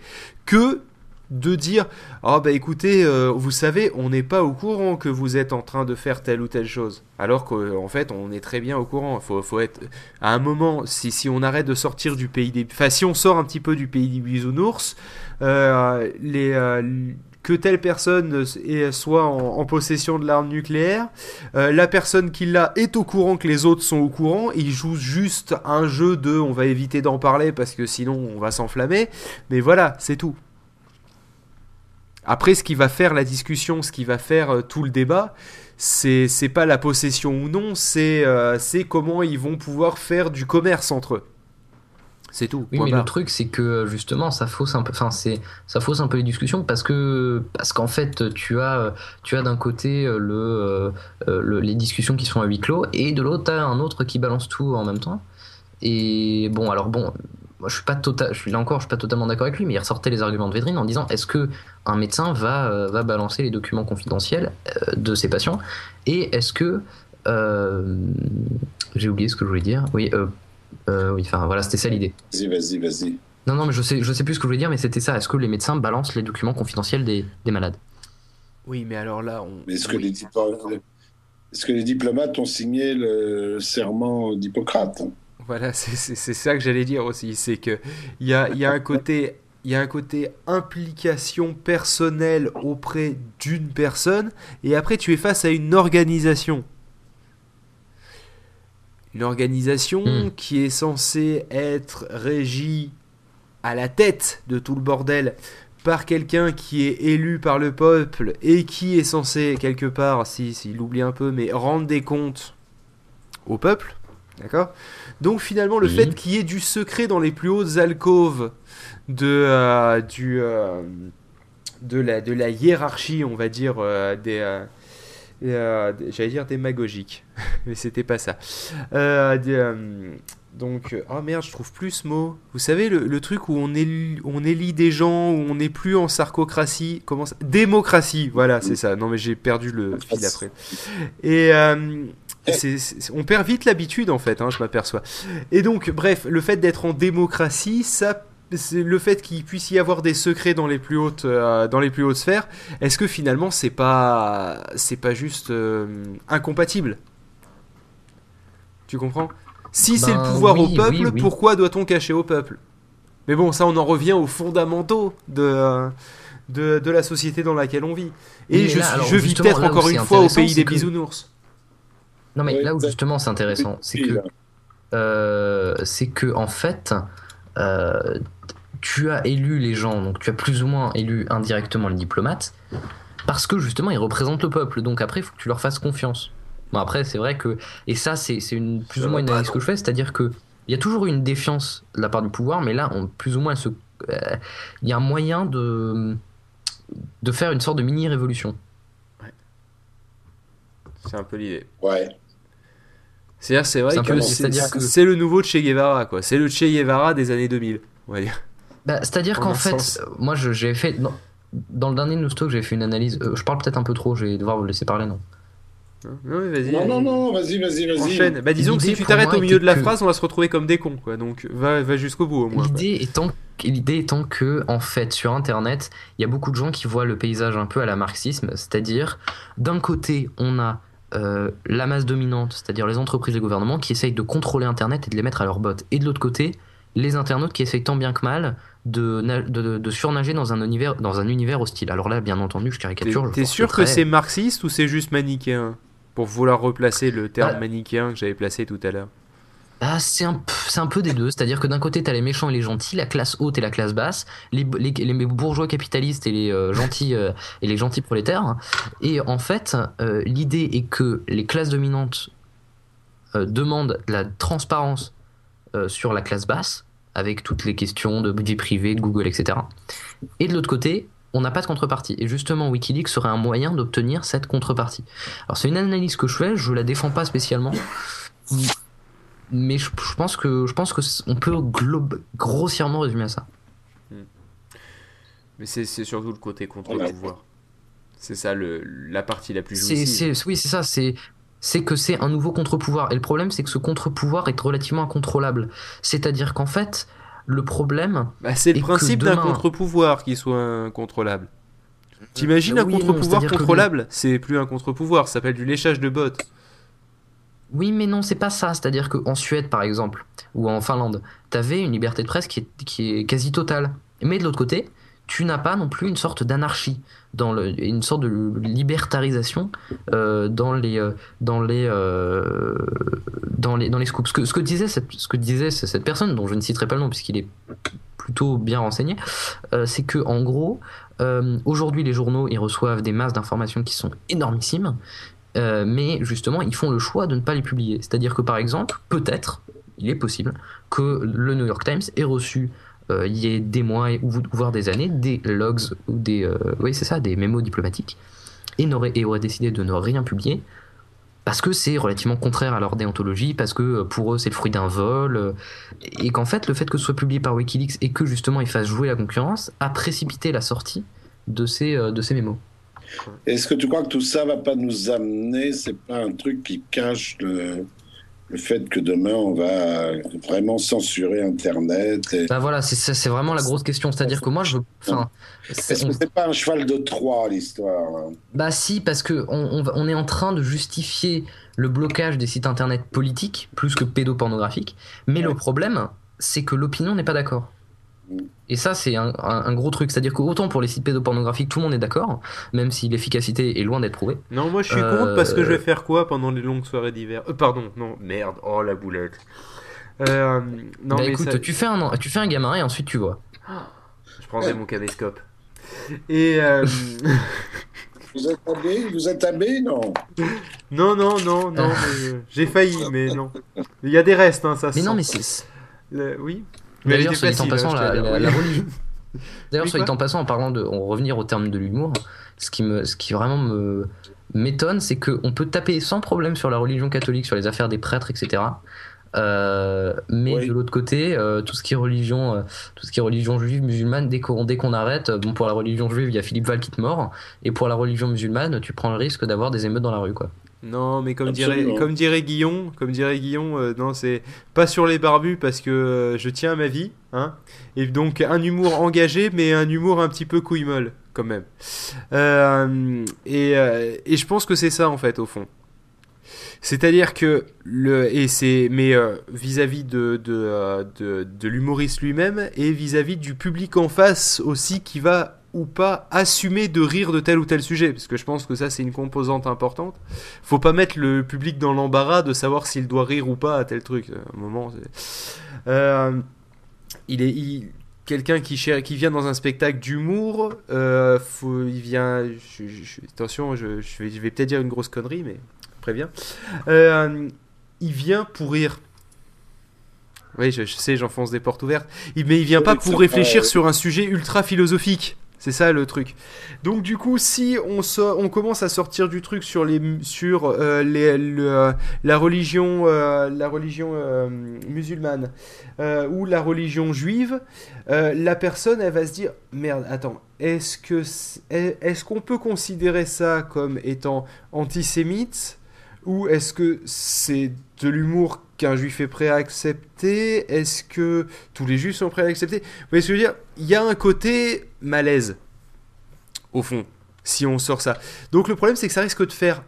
que de dire ah bah écoutez euh, vous savez on n'est pas au courant que vous êtes en train de faire telle ou telle chose alors qu'en fait on est très bien au courant. Faut, faut être à un moment si, si on arrête de sortir du pays des enfin si on sort un petit peu du pays des bisounours euh, les euh, que telle personne soit en, possession de l'arme nucléaire euh, la personne qui l'a est au courant que les autres sont au courant. Ils jouent juste un jeu de on va éviter d'en parler parce que sinon on va s'enflammer. Mais voilà c'est tout après, ce qui va faire la discussion, ce qui va faire euh, tout le débat, c'est c'est pas la possession ou non, c'est euh, c'est comment ils vont pouvoir faire du commerce entre eux. C'est tout. Oui, mais barre. le truc, c'est que justement, ça fausse un peu, enfin, c'est, ça fausse un peu les discussions parce que, parce qu'en fait, tu as, tu as d'un côté euh, le, euh, euh, le- les discussions qui sont à huis clos et de l'autre, tu as un autre qui balance tout en même temps. Et bon, alors bon, moi, je suis pas total, je suis là encore, je suis pas totalement d'accord avec lui, mais il ressortait les arguments de Védrine en disant est-ce que un médecin va, euh, va balancer les documents confidentiels euh, de ses patients et est-ce que, euh, j'ai oublié ce que je voulais dire, oui. euh, oui, enfin voilà, c'était ça l'idée. Vas-y, vas-y, vas-y. Non, non, mais je sais, je sais plus ce que je voulais dire, mais c'était ça. Est-ce que les médecins balancent les documents confidentiels des, des malades? Oui, mais alors là, on. Mais est-ce que, les est-ce que les diplomates ont signé le serment d'Hippocrate? Voilà, c'est ça que j'allais dire aussi. C'est qu'il y a, y a un côté il y a un côté implication personnelle auprès d'une personne, et après tu es face à une organisation. Une organisation hmm. qui est censée être régie à la tête de tout le bordel par quelqu'un qui est élu par le peuple et qui est censé quelque part, si s'il oublie un peu, mais rendre des comptes au peuple, d'accord? Donc finalement le fait qu'il y ait du secret dans les plus hautes alcôves de euh, du euh, de la de la hiérarchie, on va dire euh, des j'allais dire démagogique, mais c'était pas ça. donc, oh merde, je trouve plus ce mot. Vous savez, le, truc où on, élit, on élit des gens, où on n'est plus en sarcocratie. Comment ça? Démocratie, voilà, c'est ça. Non, mais j'ai perdu le fil après. Et. On perd vite l'habitude en fait, hein, je m'aperçois. Et donc, bref, le fait d'être en démocratie, ça le fait qu'il puisse y avoir des secrets dans les plus hautes, euh, dans les plus hautes sphères, est-ce que finalement c'est pas, c'est pas juste euh, incompatible? Tu comprends? Si c'est le ben pouvoir au peuple, pourquoi doit-on cacher au peuple? Mais bon, ça on en revient aux fondamentaux de, de, la société dans laquelle on vit. Et je, je vis peut-être encore une fois au pays des bisounours. Non mais là où justement c'est intéressant, c'est que euh, c'est que en fait, tu as élu les gens, donc tu as plus ou moins élu indirectement les diplomates, parce que justement ils représentent le peuple. Donc après, il faut que tu leur fasses confiance. Bon, après, c'est vrai que. Et ça, c'est une, plus ou moins une analyse que je fais, c'est-à-dire que il y a toujours eu une défiance de la part du pouvoir, mais là, on, plus ou moins, euh, il y a un moyen de, de faire une sorte de mini-révolution. Ouais. C'est un peu l'idée. Ouais. C'est-à-dire, c'est vrai que c'est le nouveau Che Guevara, quoi. C'est le Che Guevara des années 2000, on va dire. Bah, c'est-à-dire qu'en fait, moi j'ai fait. dans le dernier News Talk, j'ai fait une analyse. Euh, je parle peut-être un peu trop, je vais devoir vous laisser parler, non non, vas-y. Non, non, non, vas-y, vas-y, vas-y. Enchaîne. Bah, disons que si tu t'arrêtes au milieu de la phrase, on va se retrouver comme des cons, quoi. Donc, va, va jusqu'au bout, au moins. L'idée étant, l'idée étant que, en fait, sur Internet, il y a beaucoup de gens qui voient le paysage un peu à la marxisme, c'est-à-dire, d'un côté, on a euh, la masse dominante, c'est-à-dire les entreprises et les gouvernements, qui essayent de contrôler Internet et de les mettre à leur botte. Et de l'autre côté, les internautes qui essayent tant bien que mal de, de, surnager dans un, univers, dans un univers hostile. Alors là, bien entendu, je caricature. T'es sûr que c'est marxiste ou c'est juste manichéen? Pour vouloir replacer le terme bah- manichéen que j'avais placé tout à l'heure. Ah, c'est un, un, peu des deux. C'est-à-dire que d'un côté, tu as les méchants et les gentils, la classe haute et la classe basse, les, les, bourgeois capitalistes et les, euh, gentils, euh, et les gentils prolétaires. Et en fait, euh, l'idée est que les classes dominantes demandent de la transparence sur la classe basse avec toutes les questions de vie privée, de Google, etc. Et de l'autre côté, on n'a pas de contrepartie. Et justement, Wikileaks serait un moyen d'obtenir cette contrepartie. Alors c'est une analyse que je fais, je la défends pas spécialement, mais je, pense que je pense que on peut grossièrement résumer à ça. Hmm. Mais c'est surtout le côté contre-pouvoir. C'est ça le, la partie la plus jouissive. oui, c'est ça. C'est c'est que c'est un nouveau contre-pouvoir. Et le problème, c'est que ce contre-pouvoir est relativement incontrôlable. C'est-à-dire qu'en fait, le problème. Bah, c'est le principe d'un contre-pouvoir qui soit incontrôlable. T'imagines euh, un contre-pouvoir contrôlable? C'est plus un contre-pouvoir, ça s'appelle du léchage de bottes. Oui, mais non, c'est pas ça. C'est-à-dire qu'en Suède, par exemple, ou en Finlande, t'avais une liberté de presse qui est, quasi totale. Mais de l'autre côté, tu n'as pas non plus une sorte d'anarchie, dans une sorte de libertarisation euh, dans les euh, dans les euh, dans les dans les scoops. Ce que, ce que disait cette, ce que disait cette personne, dont je ne citerai pas le nom puisqu'il est plutôt bien renseigné, c'est que en gros, aujourd'hui les journaux ils reçoivent des masses d'informations qui sont énormissimes. Mais justement, ils font le choix de ne pas les publier. C'est-à-dire que par exemple, peut-être, il est possible que le New York Times ait reçu euh, il y ait des mois ou voire des années des logs ou des euh, des mémos diplomatiques et aurait décidé de ne rien publier parce que c'est relativement contraire à leur déontologie, parce que euh, pour eux c'est le fruit d'un vol, et qu'en fait le fait que ce soit publié par Wikileaks et que justement ils fassent jouer la concurrence a précipité la sortie de ces, de ces mémos. Est-ce que tu crois que tout ça va pas nous amener, c'est pas un truc qui cache le, le fait que demain on va vraiment censurer Internet. Et... Bah voilà, c'est vraiment la grosse question. C'est-à-dire que moi, je. Enfin, Est-ce que c'est pas un cheval de Troie l'histoire hein? Bah si, parce que on, on, est en train de justifier le blocage des sites internet politiques plus que pédopornographiques. Mais le problème, c'est que l'opinion n'est pas d'accord. Et ça, c'est un, gros truc. C'est-à-dire qu'autant pour les sites pédopornographiques, tout le monde est d'accord, même si l'efficacité est loin d'être prouvée. Non, moi je suis contre parce que je vais faire quoi pendant les longues soirées d'hiver? Euh, Pardon, non, merde, oh la boulette. Euh, non, bah, mais écoute, tu, fais un, tu fais un gamin et ensuite tu vois. Je prendrai mon caméscope. Et. Euh... Vous êtes abbé Vous êtes abbé Non? Non, non, non, non. Euh, j'ai failli, mais non. Il y a des restes, hein, ça. Mais non, mais c'est. Oui. D'ailleurs, soit en passant, la, religion. D'ailleurs, soit en passant, en parlant de, on revenir au terme de l'humour, ce qui me, ce qui vraiment me m'étonne, c'est qu'on peut taper sans problème sur la religion catholique, sur les affaires des prêtres, etc. Euh, mais de l'autre côté, euh, tout ce qui est religion, euh, tout ce qui est religion juive, musulmane, dès qu'on dès qu'on arrête, bon pour la religion juive, il y a Philippe Val qui te mord, et pour la religion musulmane, tu prends le risque d'avoir des émeutes dans la rue, quoi. Non, mais comme dirait, comme dirait Guillon, comme dirait Guillon, euh, non, c'est pas sur les barbus parce que euh, je tiens à ma vie, hein. Et donc un humour engagé, mais un humour un petit peu couille molle, quand même. Euh, et, et, je pense que c'est ça en fait au fond. C'est-à-dire que le et c'est mais vis-à-vis de de, de, de l'humoriste lui-même et vis-à-vis -vis du public en face aussi qui va ou pas assumer de rire de tel ou tel sujet, parce que je pense que ça c'est une composante importante. Faut pas mettre le public dans l'embarras de savoir s'il doit rire ou pas à tel truc. un moment, euh, il est quelqu'un qui, qui vient dans un spectacle d'humour. Euh, il vient, attention, je, vais, vais peut-être dire une grosse connerie, mais préviens. Euh, il vient pour rire. Oui, je, sais, j'enfonce des portes ouvertes. Mais il vient pas pour réfléchir sur un sujet ultra philosophique. C'est ça le truc. Donc du coup, si on, on commence à sortir du truc sur les sur euh, les, euh, la religion euh, la religion musulmane ou la religion juive, la personne elle va se dire merde, attends, est-ce est-ce qu'on peut considérer ça comme étant antisémite ou est-ce que c'est de l'humour qu'un juif est prêt à accepter? Est-ce que tous les juifs sont prêts à accepter? Vous voyez ce que je veux dire? Il y a un côté malaise, au fond, si on sort ça. Donc le problème, c'est que ça risque de faire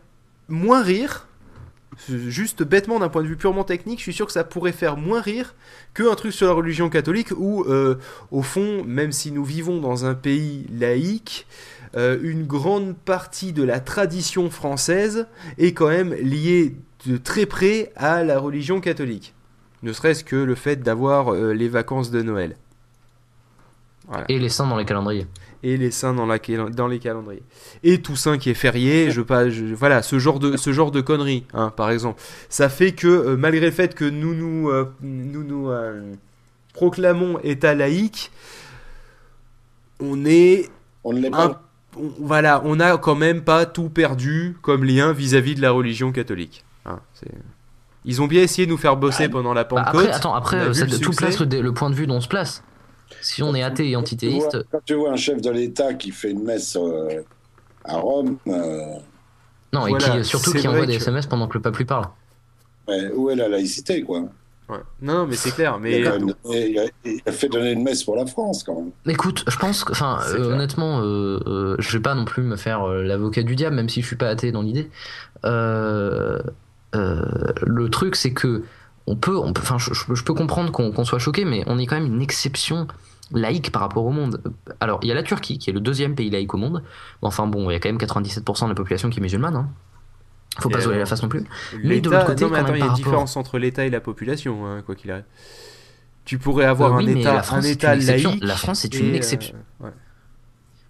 moins rire. Juste bêtement d'un point de vue purement technique, je suis sûr que ça pourrait faire moins rire qu'un truc sur la religion catholique où, euh, au fond, même si nous vivons dans un pays laïque, euh, une grande partie de la tradition française est quand même liée de très près à la religion catholique. Ne serait-ce que le fait d'avoir euh, les vacances de Noël. Et les saints dans les calendriers. Et les saints dans, la, dans les calendriers. Et Toussaint qui est férié, je, pas, voilà, ce genre de, ce genre de conneries, hein, par exemple. Ça fait que, euh, malgré le fait que nous nous, euh, nous, nous proclamons État laïque, on est... On ne l'est pas. voilà, on n'a quand même pas tout perdu comme lien vis-à-vis de la religion catholique. Hein, ils ont bien essayé de nous faire bosser bah, pendant la bah, Pentecôte. après, attends, après, ça, tout place le, point de vue dont on se place. Si on est athée et antithéiste. Quand tu vois un chef de l'État qui fait une messe euh, à Rome. Euh, non, et qui, surtout qui envoie des SMS pendant que le pape lui parle. où est la laïcité, quoi? Non, mais c'est clair. Mais il a, fait donner une messe pour la France, quand même. Écoute, je pense que, enfin, euh, honnêtement, je vais pas non plus me faire l'avocat du diable, même si je suis pas athée dans l'idée. Le truc, c'est que on peut, on peut, enfin, je, peux comprendre qu'on soit choqué, mais on est quand même une exception laïque par rapport au monde. Alors, il y a la Turquie, qui est le deuxième pays laïque au monde. Enfin bon, il y a quand même 97% de la population qui est musulmane. Hein. Faut pas se la face non plus. Mais de l'autre côté, il y a une différence entre l'État et la population, hein, quoi qu'il arrive. Tu pourrais avoir un, état, un État laïque. La France est une exception. Euh,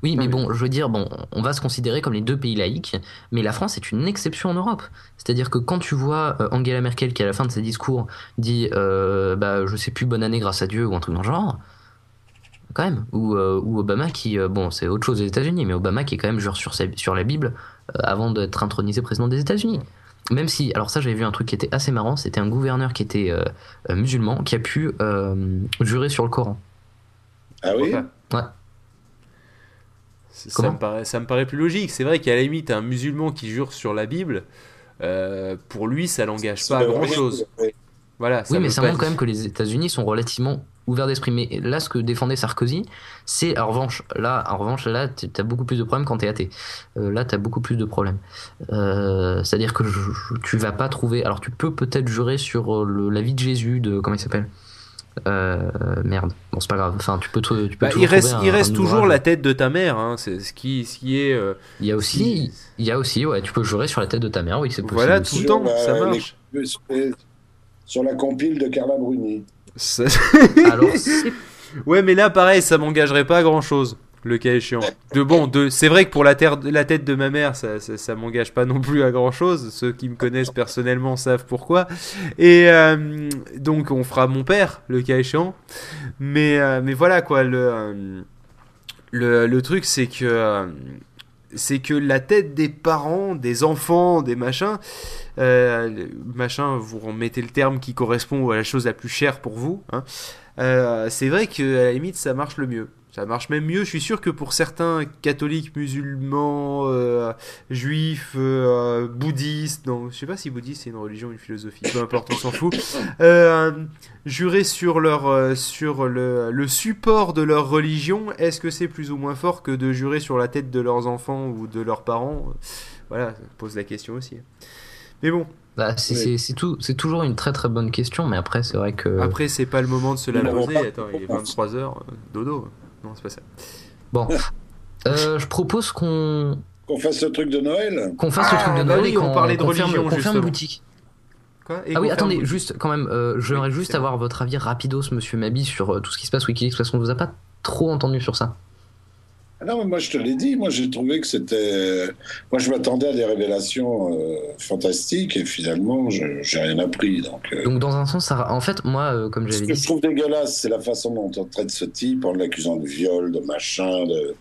oui, mais bon, je veux dire, bon, on va se considérer comme les deux pays laïcs, mais la France est une exception en Europe. C'est-à-dire que quand tu vois euh, Angela Merkel qui à la fin de ses discours dit, euh, bah, je sais plus, bonne année grâce à Dieu ou un truc dans le genre, quand même, ou, euh, ou Obama qui, bon, c'est autre chose aux États-Unis, mais Obama qui est quand même jure sur, sur la Bible avant d'être intronisé président des États-Unis. Même si, alors ça j'avais vu un truc qui était assez marrant, c'était un gouverneur qui était musulman qui a pu jurer sur le Coran. Ah oui? Ouais. Ça me, paraît, ça me paraît plus logique. C'est vrai qu'à la limite, un musulman qui jure sur la Bible, pour lui, ça l'engage pas à grand chose. Voilà, oui, mais ça montre quand même que les États-Unis sont relativement ouverts d'esprit. Mais là, ce que défendait Sarkozy, c'est en revanche, là, en revanche, là, tu as beaucoup plus de problèmes quand tu es athée. là, tu as beaucoup plus de problèmes. C'est-à-dire que tu vas pas trouver. Alors, tu peux peut-être jurer sur la vie de Jésus, de comment il s'appelle? euh, merde, bon c'est pas grave. Enfin, tu peux, tu peux bah, il reste, il reste toujours la tête de ta mère. Hein. C'est ce qui, ce qui est. Euh, il y a aussi, il y a aussi, ouais, tu peux jurer sur la tête de ta mère. Oui, c'est possible. Voilà, tout le temps, ça marche. sur la compile de Carla Bruni. Alors, ouais, mais là, pareil, ça m'engagerait pas à grand chose le cas échéant. De bon, de, c'est vrai que pour la, terre, la tête de ma mère, ça, ça, m'engage pas non plus à grand chose. Ceux qui me connaissent personnellement savent pourquoi. Et euh, donc, on fera mon père, le cas échéant. Mais, euh, mais voilà quoi, le, euh, le, le, truc c'est que. c'est que la tête des parents, des enfants, des machins, machin, vous remettez le terme qui correspond à la chose la plus chère pour vous. Hein, c'est vrai que à la limite ça marche le mieux. Ça marche même mieux. Je suis sûr que pour certains catholiques, musulmans, euh, juifs, euh, bouddhistes, non, je sais pas si bouddhiste c'est une religion, une philosophie, peu importe, on s'en fout. Euh, jurer sur leur, sur le, le, support de leur religion, est-ce que c'est plus ou moins fort que de jurer sur la tête de leurs enfants ou de leurs parents? Voilà, ça pose la question aussi. Mais bon, bah, c'est tout, c'est toujours une très très bonne question, mais après c'est vrai que. Après c'est pas le moment de se la poser. Attends, il est 23 h dodo. Non, c'est pas ça. Bon. Euh, je propose qu'on. Qu'on fasse le truc de Noël Qu'on fasse le truc de bah Noël oui, et qu'on parlait de religion, ferme boutique. Quoi ah oui, attendez, juste quand même, euh, j'aimerais juste avoir votre avis rapidos, monsieur Mabi, sur euh, tout ce qui se passe Wikileaks, parce qu'on ne vous a pas trop entendu sur ça. Ah non, mais moi je te l'ai dit, moi j'ai trouvé que c'était. Moi je m'attendais à des révélations euh, fantastiques et finalement j'ai rien appris. Donc, euh. donc dans un sens, ça... en fait, moi, euh, comme j'avais dit. Ce que je trouve dégueulasse, c'est la façon dont on traite ce type en l'accusant de viol, de machin. De...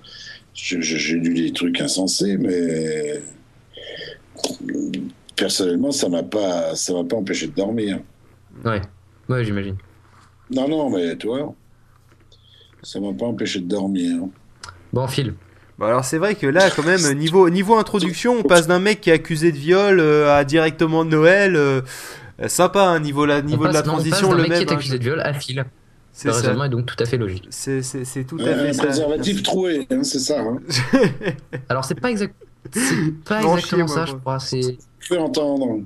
J'ai lu des trucs insensés, mais personnellement, ça m'a pas, ça m'a pas empêché de dormir. Ouais, ouais, j'imagine. Non, non, mais toi, ça m'a pas empêché de dormir. Bon, fil. Bon, alors c'est vrai que là, quand même, niveau, niveau introduction, on passe d'un mec qui est accusé de viol euh, à directement Noël. Euh, sympa, hein, niveau, la, niveau de la transition, le mec qui est accusé de viol à fil. C'est raisonnement est donc tout à fait logique. C'est tout à fait ça. Préservatif troué, hein, c'est ça. Hein. alors c'est pas, exact... pas exactement ça, je crois. C'est. Fais entendre.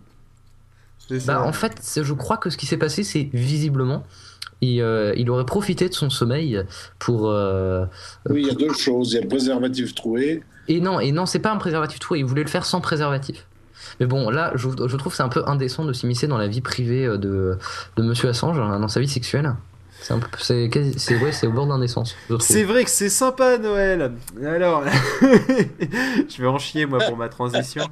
Bah, en fait, je crois que ce qui s'est passé, c'est visiblement euh, il, aurait profité de son sommeil pour. Euh, oui, il y a deux choses. Il y a le préservatif troué. Et non, et non, c'est pas un préservatif troué. Il voulait le faire sans préservatif. Mais bon, là, je, je trouve c'est un peu indécent de s'immiscer dans la vie privée euh, de, de Monsieur Assange, hein, dans sa vie sexuelle. C'est c'est ouais, c'est au bord d'indécence. C'est vrai que c'est sympa Noël. Alors, je vais en chier moi pour ma transition.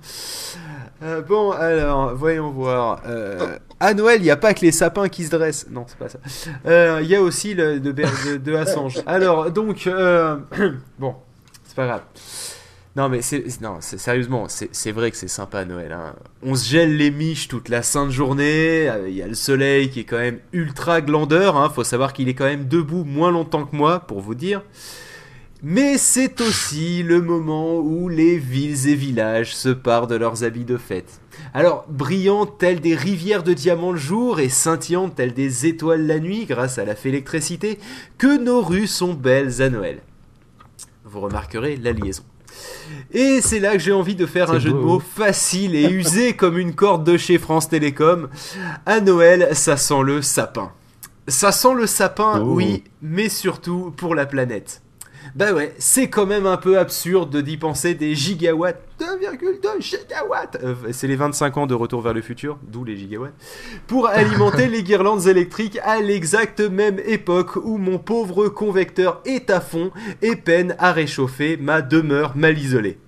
Euh, bon, alors, voyons voir. Euh, à Noël, il n'y a pas que les sapins qui se dressent. Non, c'est pas ça. Euh, il y a aussi le de, de, de Assange. Alors, donc, bon, c'est pas grave. Non, mais non, sérieusement, c'est, vrai que c'est sympa Noël. Hein. On se gèle les miches toute la sainte journée. Euh, il y a le soleil qui est quand même ultra glandeur. Hein. Faut savoir qu'il est quand même debout moins longtemps que moi, pour vous dire. Mais c'est aussi le moment où les villes et villages se parent de leurs habits de fête. Alors, brillantes telles des rivières de diamants le jour et scintillantes telles des étoiles la nuit grâce à la fée électricité, que nos rues sont belles à Noël? Vous remarquerez la liaison. Et c'est là que j'ai envie de faire un jeu de mots facile et usé comme une corde de chez France Télécom. À Noël, ça sent le sapin. Ça sent le sapin, oh. oui, mais surtout pour la planète. Bah ouais, c'est quand même un peu absurde d'y penser des gigawatts, 2,2 gigawatts, euh, c'est les 25 ans de Retour vers le futur, d'où les gigawatts, pour alimenter les guirlandes électriques à l'exacte même époque où mon pauvre convecteur est à fond et peine à réchauffer ma demeure mal isolée.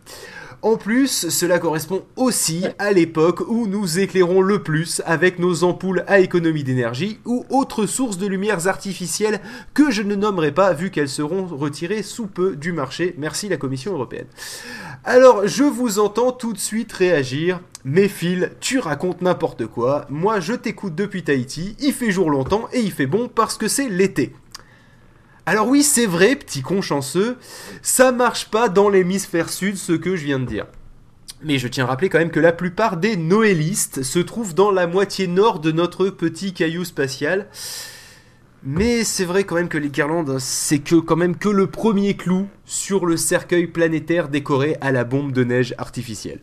En plus, cela correspond aussi à l'époque où nous éclairons le plus avec nos ampoules à économie d'énergie ou autres sources de lumières artificielles que je ne nommerai pas vu qu'elles seront retirées sous peu du marché. Merci la Commission européenne. Alors, je vous entends tout de suite réagir. Mais Phil, tu racontes n'importe quoi. Moi, je t'écoute depuis Tahiti. Il fait jour longtemps et il fait bon parce que c'est l'été. Alors oui, c'est vrai, petit con chanceux, ça marche pas dans l'hémisphère sud ce que je viens de dire. Mais je tiens à rappeler quand même que la plupart des noélistes se trouvent dans la moitié nord de notre petit caillou spatial. Mais c'est vrai quand même que les guirlandes, c'est que quand même que le premier clou sur le cercueil planétaire décoré à la bombe de neige artificielle.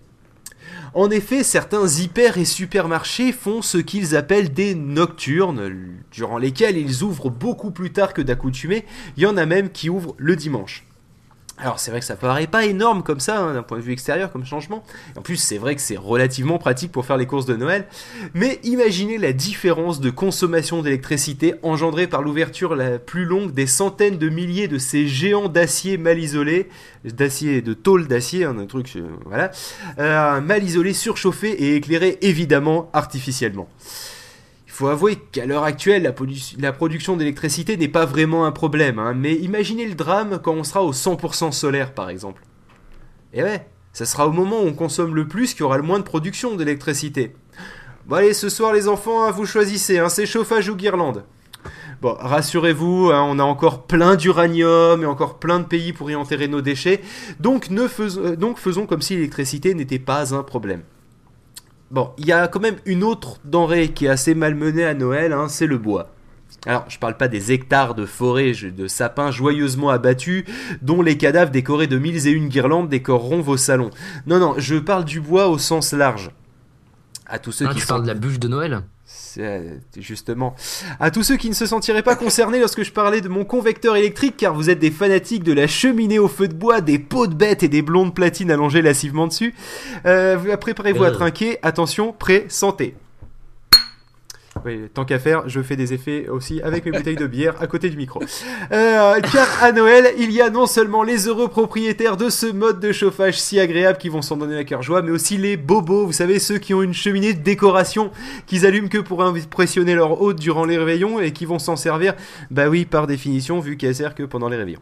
En effet, certains hyper et supermarchés font ce qu'ils appellent des nocturnes, durant lesquels ils ouvrent beaucoup plus tard que d'accoutumé, il y en a même qui ouvrent le dimanche. Alors c'est vrai que ça paraît pas énorme comme ça, hein, d'un point de vue extérieur comme changement. En plus c'est vrai que c'est relativement pratique pour faire les courses de Noël. Mais imaginez la différence de consommation d'électricité engendrée par l'ouverture la plus longue des centaines de milliers de ces géants d'acier mal isolés, d'acier, de tôle d'acier, hein, un truc, euh, voilà, euh, mal isolés, surchauffés et éclairés évidemment artificiellement. Faut avouer qu'à l'heure actuelle, la, production d'électricité n'est pas vraiment un problème, hein, mais imaginez le drame quand on sera au 100% solaire par exemple. Et ouais, ça sera au moment où on consomme le plus qu'il y aura le moins de production d'électricité. Bon allez, ce soir les enfants, hein, vous choisissez, hein, c'est chauffage ou guirlande. Bon, rassurez-vous, on a encore plein d'uranium et encore plein de pays pour y enterrer nos déchets, donc, ne euh, donc faisons comme si l'électricité n'était pas un problème. Bon, il y a quand même une autre denrée qui est assez malmenée à Noël, hein, c'est le bois. Alors, je parle pas des hectares de forêts de sapins joyeusement abattus, dont les cadavres décorés de mille et une guirlandes décoreront vos salons. Non, non, je parle du bois au sens large. À tous ceux ah, qui tu parles de la bûche de Noël? Justement. À tous ceux qui ne se sentiraient pas concernés lorsque je parlais de mon convecteur électrique, car vous êtes des fanatiques de la cheminée au feu de bois, des pots de bêtes et des blondes platines allongées lassivement dessus, euh, préparez-vous à euh. trinquer? Attention, prêt, santé. Oui, tant qu'à faire, je fais des effets aussi avec mes bouteilles de bière à côté du micro. Euh, car à Noël, il y a non seulement les heureux propriétaires de ce mode de chauffage si agréable qui vont s'en donner à cœur joie, mais aussi les bobos, vous savez, ceux qui ont une cheminée de décoration qu'ils allument que pour impressionner leur hôte durant les réveillons et qui vont s'en servir, bah oui, par définition, vu qu'elle sert que pendant les réveillons.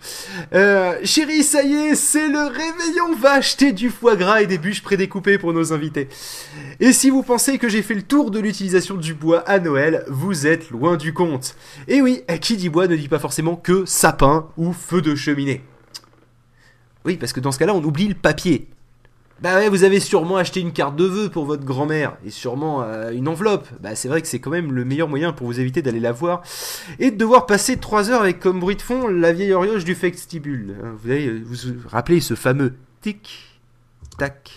Euh, chérie, ça y est, c'est le réveillon, va acheter du foie gras et des bûches prédécoupées pour nos invités. Et si vous pensez que j'ai fait le tour de l'utilisation du bois à Noël, vous êtes loin du compte. Et oui, qui dit bois ne dit pas forcément que sapin ou feu de cheminée. Oui, parce que dans ce cas-là, on oublie le papier. Bah ouais, vous avez sûrement acheté une carte de vœux pour votre grand-mère et sûrement euh, une enveloppe. Bah c'est vrai que c'est quand même le meilleur moyen pour vous éviter d'aller la voir et de devoir passer 3 heures avec comme bruit de fond la vieille horloge du festibule. Hein, vous allez vous rappeler ce fameux tic tac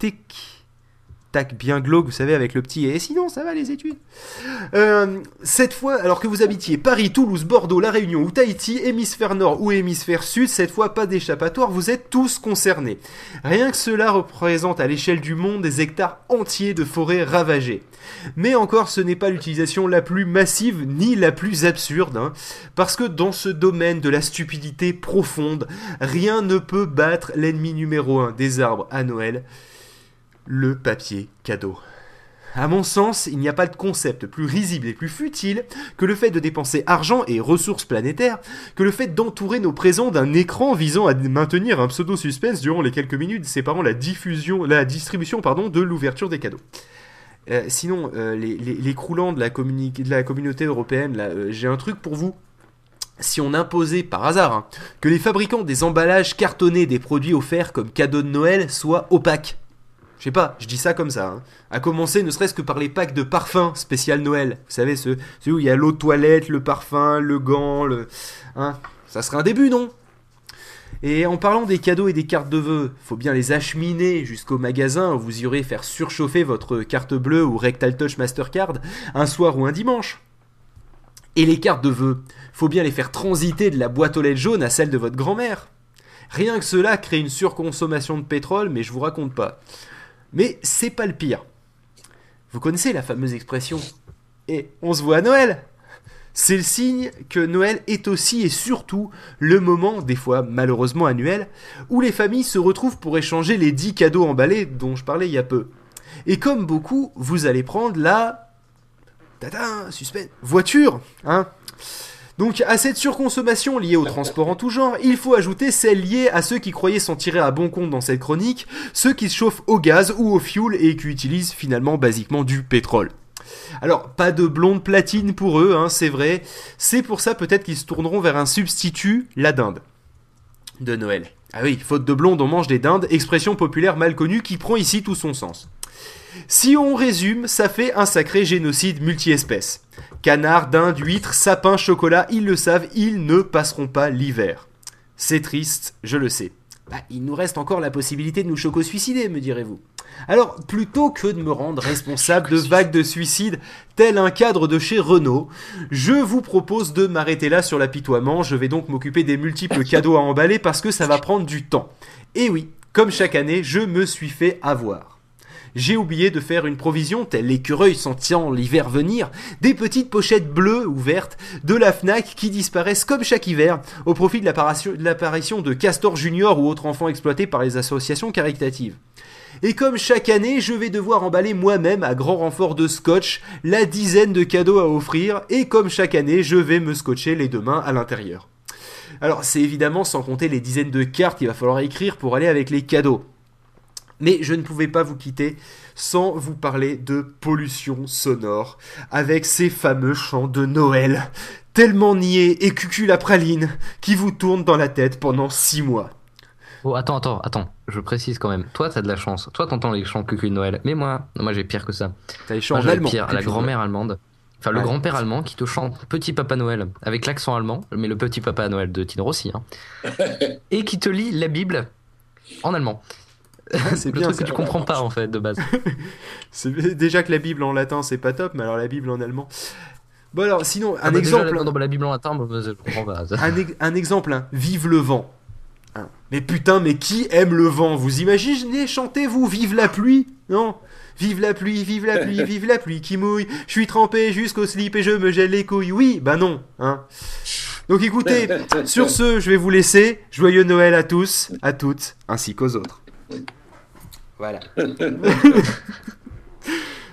tic tac bien glauque, vous savez, avec le petit et sinon ça va les études. Euh, cette fois, alors que vous habitiez Paris, Toulouse, Bordeaux, La Réunion ou Tahiti, hémisphère nord ou hémisphère sud, cette fois pas d'échappatoire, vous êtes tous concernés. Rien que cela représente à l'échelle du monde des hectares entiers de forêts ravagées. Mais encore, ce n'est pas l'utilisation la plus massive ni la plus absurde, hein, parce que dans ce domaine de la stupidité profonde, rien ne peut battre l'ennemi numéro un des arbres à Noël, le papier cadeau. À mon sens, il n'y a pas de concept plus risible et plus futile que le fait de dépenser argent et ressources planétaires, que le fait d'entourer nos présents d'un écran visant à maintenir un pseudo-suspense durant les quelques minutes séparant la diffusion, la distribution de l'ouverture des cadeaux. Euh, sinon, euh, les, croulants de la, de la communauté européenne, euh, j'ai un truc pour vous. Si on imposait par hasard hein, que les fabricants des emballages cartonnés des produits offerts comme cadeaux de Noël soient opaques, je sais pas, je dis ça comme ça. Hein. À commencer ne serait-ce que par les packs de parfums spécial Noël. Vous savez, ceux, où il y a l'eau toilette, le parfum, le gant, le... Hein ça serait un début, non? Et en parlant des cadeaux et des cartes de vœux, faut bien les acheminer jusqu'au magasin où vous irez faire surchauffer votre carte bleue ou Rectal Touch Mastercard un soir ou un dimanche. Et les cartes de vœux, faut bien les faire transiter de la boîte aux lettres jaune à celle de votre grand-mère. Rien que cela crée une surconsommation de pétrole, mais je vous raconte pas. Mais c'est pas le pire. Vous connaissez la fameuse expression Et on se voit à Noël C'est le signe que Noël est aussi et surtout le moment, des fois malheureusement annuel, où les familles se retrouvent pour échanger les 10 cadeaux emballés dont je parlais il y a peu. Et comme beaucoup, vous allez prendre la... Tata, suspect, voiture, hein donc à cette surconsommation liée au transport en tout genre, il faut ajouter celle liée à ceux qui croyaient s'en tirer à bon compte dans cette chronique, ceux qui se chauffent au gaz ou au fuel et qui utilisent finalement basiquement du pétrole. Alors, pas de blonde platine pour eux, hein, c'est vrai. C'est pour ça peut-être qu'ils se tourneront vers un substitut, la dinde de Noël. Ah oui, faute de blonde, on mange des dindes, expression populaire mal connue qui prend ici tout son sens. Si on résume, ça fait un sacré génocide multi-espèces. Canards, dindes, huîtres, sapins, chocolat, ils le savent, ils ne passeront pas l'hiver. C'est triste, je le sais. Bah, il nous reste encore la possibilité de nous choco-suicider, me direz-vous. Alors, plutôt que de me rendre responsable de vagues de suicides tel un cadre de chez Renault, je vous propose de m'arrêter là sur l'apitoiement. Je vais donc m'occuper des multiples cadeaux à emballer parce que ça va prendre du temps. Et oui, comme chaque année, je me suis fait avoir. J'ai oublié de faire une provision, tel l'écureuil sentant l'hiver venir, des petites pochettes bleues ou vertes de la FNAC qui disparaissent comme chaque hiver au profit de l'apparition de Castor Junior ou autres enfants exploités par les associations caritatives. Et comme chaque année, je vais devoir emballer moi-même à grand renfort de scotch la dizaine de cadeaux à offrir, et comme chaque année, je vais me scotcher les deux mains à l'intérieur. Alors c'est évidemment sans compter les dizaines de cartes qu'il va falloir écrire pour aller avec les cadeaux. Mais je ne pouvais pas vous quitter sans vous parler de pollution sonore, avec ces fameux chants de Noël, tellement niais et cucul à praline, qui vous tournent dans la tête pendant six mois. Oh, attends, attends, attends, je précise quand même. Toi, t'as de la chance. Toi, t'entends les chants cucul de Noël. Mais moi, moi j'ai pire que ça. T'as les chants moi, allemand. pire, la grand-mère allemande. Enfin, le grand-père allemand qui te chante Petit Papa Noël avec l'accent allemand, mais le Petit Papa Noël de Tino Rossi. Hein. et qui te lit la Bible en allemand. Ah, c'est bien truc que tu comprends pas en fait de base. déjà que la Bible en latin c'est pas top, mais alors la Bible en allemand. Bon alors sinon un ah bah exemple. Déjà, non, bah, la Bible en latin, bah, je comprends pas. un, un, exemple, hein. vive le vent. Hein. Mais putain, mais qui aime le vent? Vous imaginez chanter vous Vive la pluie? Non? Vive la pluie, vive la pluie, vive la pluie qui mouille. Je suis trempé jusqu'au slip et je me gèle les couilles. Oui, bah non, hein. Donc écoutez, sur ce, je vais vous laisser. Joyeux Noël à tous, à toutes, ainsi qu'aux autres. Voilà.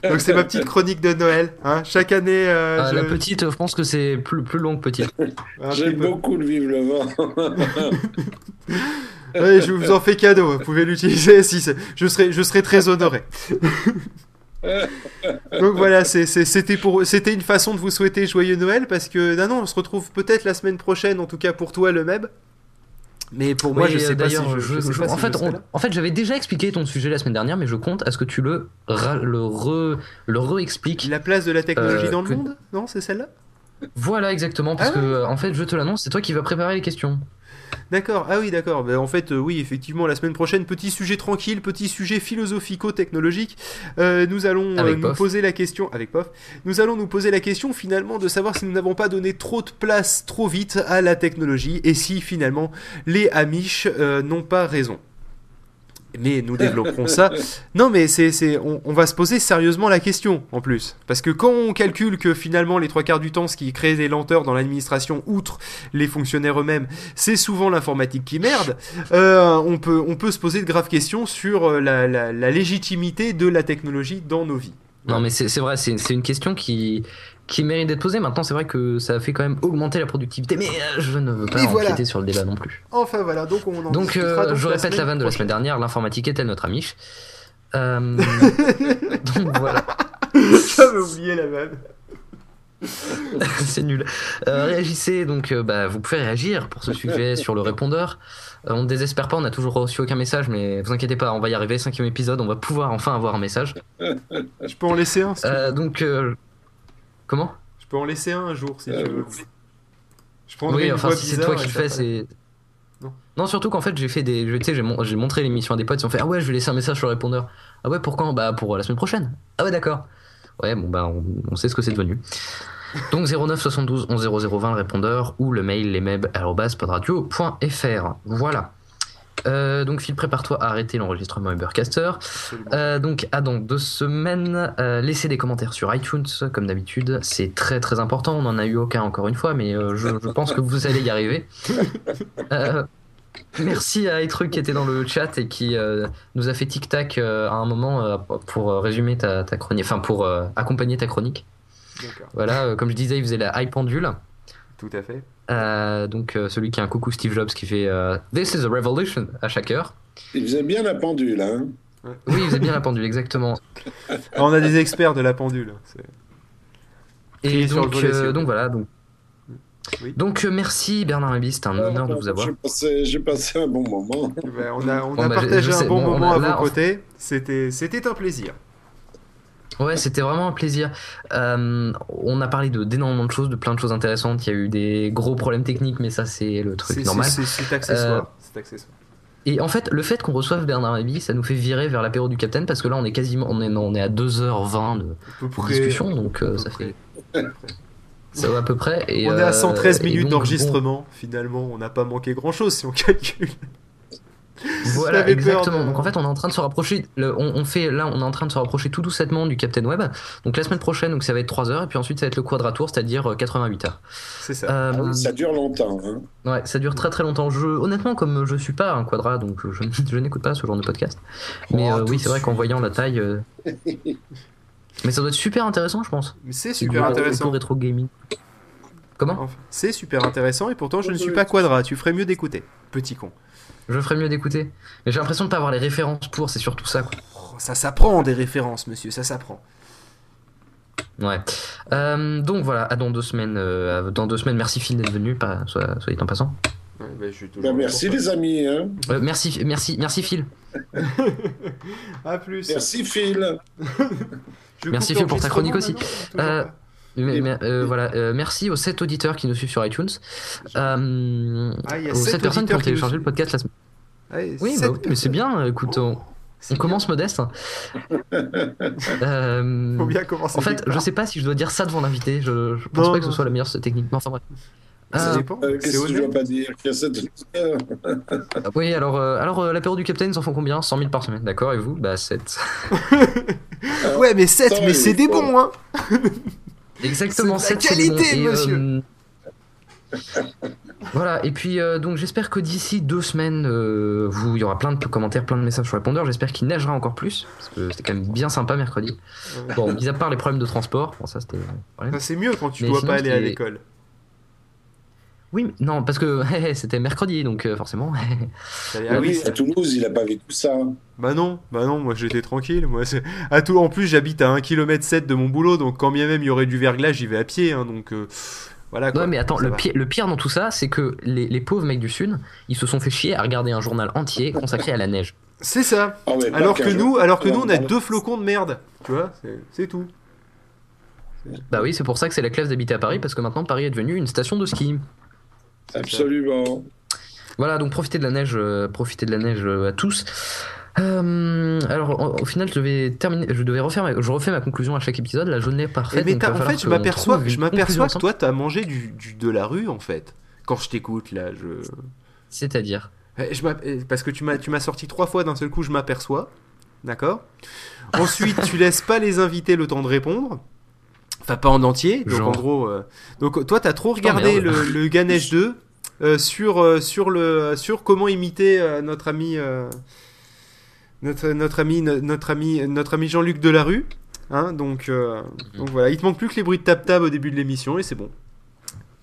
Donc c'est ma petite chronique de Noël. Hein. Chaque année. Euh, ah, La petite, je pense que c'est plus, plus long que petite. J'aime beaucoup le Vive le vent. oui, je vous en fais cadeau. Vous pouvez l'utiliser si je serai, je serai très honoré. Donc voilà, c'était pour, c'était une façon de vous souhaiter joyeux Noël parce que non, non, on se retrouve peut-être la semaine prochaine, en tout cas pour toi le Meb. Mais pour moi, je sais pas si je, en, fait, en fait, j'avais déjà expliqué ton sujet la semaine dernière, mais je compte à ce que tu le, le, re, le re-expliques. La place de la technologie euh, dans le monde? Non, c'est celle-là? Voilà, exactement. Parce ah que, en fait, je te l'annonce, c'est toi qui vas préparer les questions. D'accord, ah oui, d'accord. Ben, en fait, euh, oui, effectivement, la semaine prochaine, petit sujet tranquille, petit sujet philosophico-technologique. Euh, nous allons euh, nous poser la question, avec POF, nous allons nous poser la question finalement de savoir si nous n'avons pas donné trop de place trop vite à la technologie et si finalement les Amish n'ont pas raison mais nous développerons ça. Non, mais c'est, c'est, on, va se poser sérieusement la question en plus. Parce que quand on calcule que finalement les trois quarts du temps, ce qui crée des lenteurs dans l'administration, outre les fonctionnaires eux-mêmes, c'est souvent l'informatique qui merde, euh, on, peut, on peut se poser de graves questions sur euh, la, la, la légitimité de la technologie dans nos vies. Non, mais c'est, c'est vrai, c'est, c'est une question qui, qui mérite d'être posé. Maintenant, c'est vrai que ça a fait quand même augmenter la productivité, mais euh, je ne veux pas empiéter sur le débat non plus. Enfin voilà, donc on en Donc euh, je répète la, vanne de la semaine dernière, l'informatique est-elle notre amiche euh... Donc voilà. J'avais oublié la vanne. c'est nul. Euh, réagissez, donc bah, vous pouvez réagir pour ce sujet sur le répondeur. on ne désespère pas, on n'a toujours reçu aucun message, mais vous inquiétez pas, on va y arriver. Cinquième épisode, on va pouvoir enfin avoir un message. Je peux en laisser un Donc Comment? Je peux en laisser un un jour si tu euh, veux. Je oui, enfin, si c'est toi qui le fais, c'est. Non. non. surtout qu'en fait, j'ai fait des. Tu sais, j'ai montré l'émission à des potes, ils ont fait Ah ouais, je vais laisser un message sur le répondeur. Ah ouais, pour quand Bah pour la semaine prochaine. Ah ouais, d'accord. Ouais, bon, bah on, sait ce que c'est devenu. Donc 09 72 11 0020 le répondeur ou le mail lesmeb.podradio.fr. Voilà. Euh, donc Phil, prépare-toi à arrêter l'enregistrement Ubercaster. Euh, donc à dans deux semaines, euh, laissez des commentaires sur iTunes comme d'habitude, c'est très très important. On n'en a eu aucun encore une fois, mais je, pense que vous allez y arriver. merci à Etruc qui était dans le chat et qui nous a fait tic tac à un moment pour résumer ta, ta chronique, enfin pour accompagner ta chronique. Voilà, comme je disais, il faisait la high pendule. Tout à fait. Euh, donc euh, celui qui a un coucou Steve Jobs qui fait euh, This is a revolution à chaque heure. Il faisait bien la pendule, hein Oui, il faisait bien la pendule, exactement. on a des experts de la pendule. Et donc, donc voilà, donc Donc euh, merci Bernard Mabi, c'était un honneur de vous avoir. J'ai passé, un bon moment. Ben, on a, on a bah, partagé un bon, moment à vos côtés. C'était, c'était un plaisir. Ouais, c'était vraiment un plaisir. Euh, on a parlé de d'énormément de choses, de plein de choses intéressantes. Il y a eu des gros problèmes techniques, mais ça c'est le truc normal. C'est accessoire. c'est accessoire. Et en fait, le fait qu'on reçoive Bernard Mabi, ça nous fait virer vers l'apéro du Capitaine parce que là, on est quasiment, on est, on est à 2h20 de, discussion, donc euh, ça fait. Ça va à peu près. Et, on est à 113 euh, minutes d'enregistrement, finalement, on n'a pas manqué grand chose si on calcule. Voilà, exactement. Donc en fait, on est en train de se rapprocher. on, fait là, on est en train de se rapprocher tout doucement du Captain Web. Donc la semaine prochaine, donc ça va être 3 heures, et puis ensuite ça va être le quadratour, c'est-à-dire 88 euh, heures. C'est ça. Euh, ah ça dure longtemps. Hein. Ouais, ça dure très très longtemps. Je, honnêtement, comme je suis pas un quadra, donc je, je n'écoute pas ce genre de podcast. Mais oh, oui, c'est vrai qu'en voyant la taille. Mais ça doit être super intéressant, je pense. C'est super intéressant. rétro gaming. Comment? C'est super intéressant et pourtant je ne suis pas quadra. Tu ferais mieux d'écouter, petit con. Je ferais mieux d'écouter. Mais j'ai l'impression de pas avoir les références pour, c'est surtout ça. Quoi. Oh, ça s'apprend des références, monsieur, ça s'apprend. Ouais. Euh, donc voilà, à dans deux semaines. Euh, dans deux semaines, merci Phil d'être venu, pas, soit, soyez en passant. Ouais, bah, bah, merci les amis. Hein. Euh, merci, merci, merci Phil. à plus. Merci Phil. merci Phil pour ta chronique aussi. Euh, voilà, euh, merci aux 7 auditeurs qui nous suivent sur iTunes. Euh, ah, aux 7 personnes qui ont téléchargé le podcast la semaine. Ah, oui, bah mais c'est bien, écoute, on, commence modeste. Hein. Faut bien commencer. En fait, je sais pas si je dois dire ça devant l'invité, je, je pense pas que ce soit la meilleure technique. Non, enfin bref. Ça dépend. Qu'est-ce que je dois pas dire Qu'il y a 7 auditeurs Oui, alors, alors l'apéro du Capitaine, ils en font combien? 100 000 par semaine, d'accord Et vous? Bah 7. ouais, mais 7, mais c'est des bons, hein Exactement, c'est la qualité, monsieur. Euh, voilà, et puis euh, donc j'espère que d'ici deux semaines, euh, vous, il y aura plein de commentaires, plein de messages sur répondeur. J'espère qu'il neigera encore plus, parce que c'était quand même bien sympa mercredi. Bon, mis à part les problèmes de transport, bon, ça c'était. c'est mieux quand tu dois pas aller à l'école. Oui, non, parce que c'était mercredi, donc euh, forcément. ah oui, à Toulouse, il a pas vécu ça. Bah non, bah non, moi j'étais tranquille. Moi, à tout, en plus, j'habite à 1 km 7 de mon boulot, donc quand bien même il y aurait du verglas, j'y vais à pied, hein, donc. Euh, voilà, quoi, non mais attends, le pire, le pire, dans tout ça, c'est que les, pauvres mecs du Sud, ils se sont fait chier à regarder un journal entier consacré à la neige. C'est ça. Ah alors que nous, alors que nous, on a deux flocons de merde. Tu vois, c'est tout. Bah oui, c'est pour ça que c'est la classe d'habiter à Paris, parce que maintenant Paris est devenu une station de ski. Absolument. Voilà, donc profitez de la neige, euh, profitez de la neige euh, à tous. Euh, alors, au final, je devais terminer, je devais refaire, je refais ma conclusion à chaque épisode. La journée parfaite. Mais en fait, je m'aperçois, je m'aperçois que toi, t'as mangé du, de la rue en fait. Quand je t'écoute là, je. C'est-à-dire. Je parce que tu m'as, tu m'as sorti trois fois d'un seul coup. Je m'aperçois, d'accord? Ensuite, tu laisses pas les invités le temps de répondre. Enfin, pas en entier. Donc, en gros. Euh, donc, toi, t'as trop regardé le, le, Ganesh 2 euh, sur, euh, sur, le, sur comment imiter notre ami. notre, notre ami, notre ami, notre ami Jean-Luc Delarue. Hein, donc, mm. donc voilà, il te manque plus que les bruits de tap-tap au début de l'émission et c'est bon.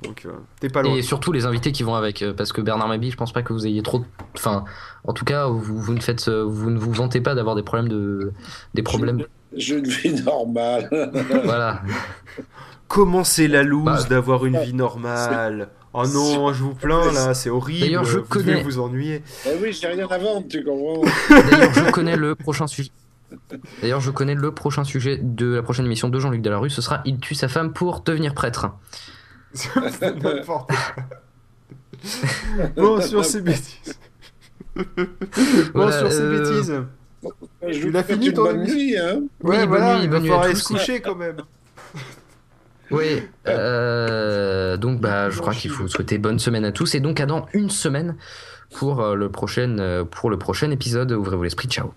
Donc t'es pas loin. Et surtout les invités qui vont avec, parce que Bernard Mabi, je pense pas que vous ayez trop. Enfin, en tout cas, vous, vous ne faites, vous ne vous vantez pas d'avoir des problèmes de, des problèmes. J'ai une vie normale. voilà. Comment c'est la loose bah, d'avoir une vie normale Oh non, je vous plains là, c'est horrible. D'ailleurs, je vous connais. vous ennuyer. Eh oui, j'ai rien à vendre, tu comprends. D'ailleurs, je connais le prochain sujet. D'ailleurs, je connais le prochain sujet de la prochaine émission de Jean-Luc Delarue. Ce sera Il tue sa femme pour devenir prêtre. bon, sur ces bêtises. bon, sur ces euh, bêtises. Je tu l'as fini ton bonne nuit, hein Ouais, oui, voilà, nuit, il va falloir aller se coucher quand même. Oui, euh, donc bah, je crois qu'il faut souhaiter bonne semaine à tous et donc à dans une semaine pour, euh, le, prochain, euh, pour le prochain épisode. Ouvrez-vous l'esprit, ciao.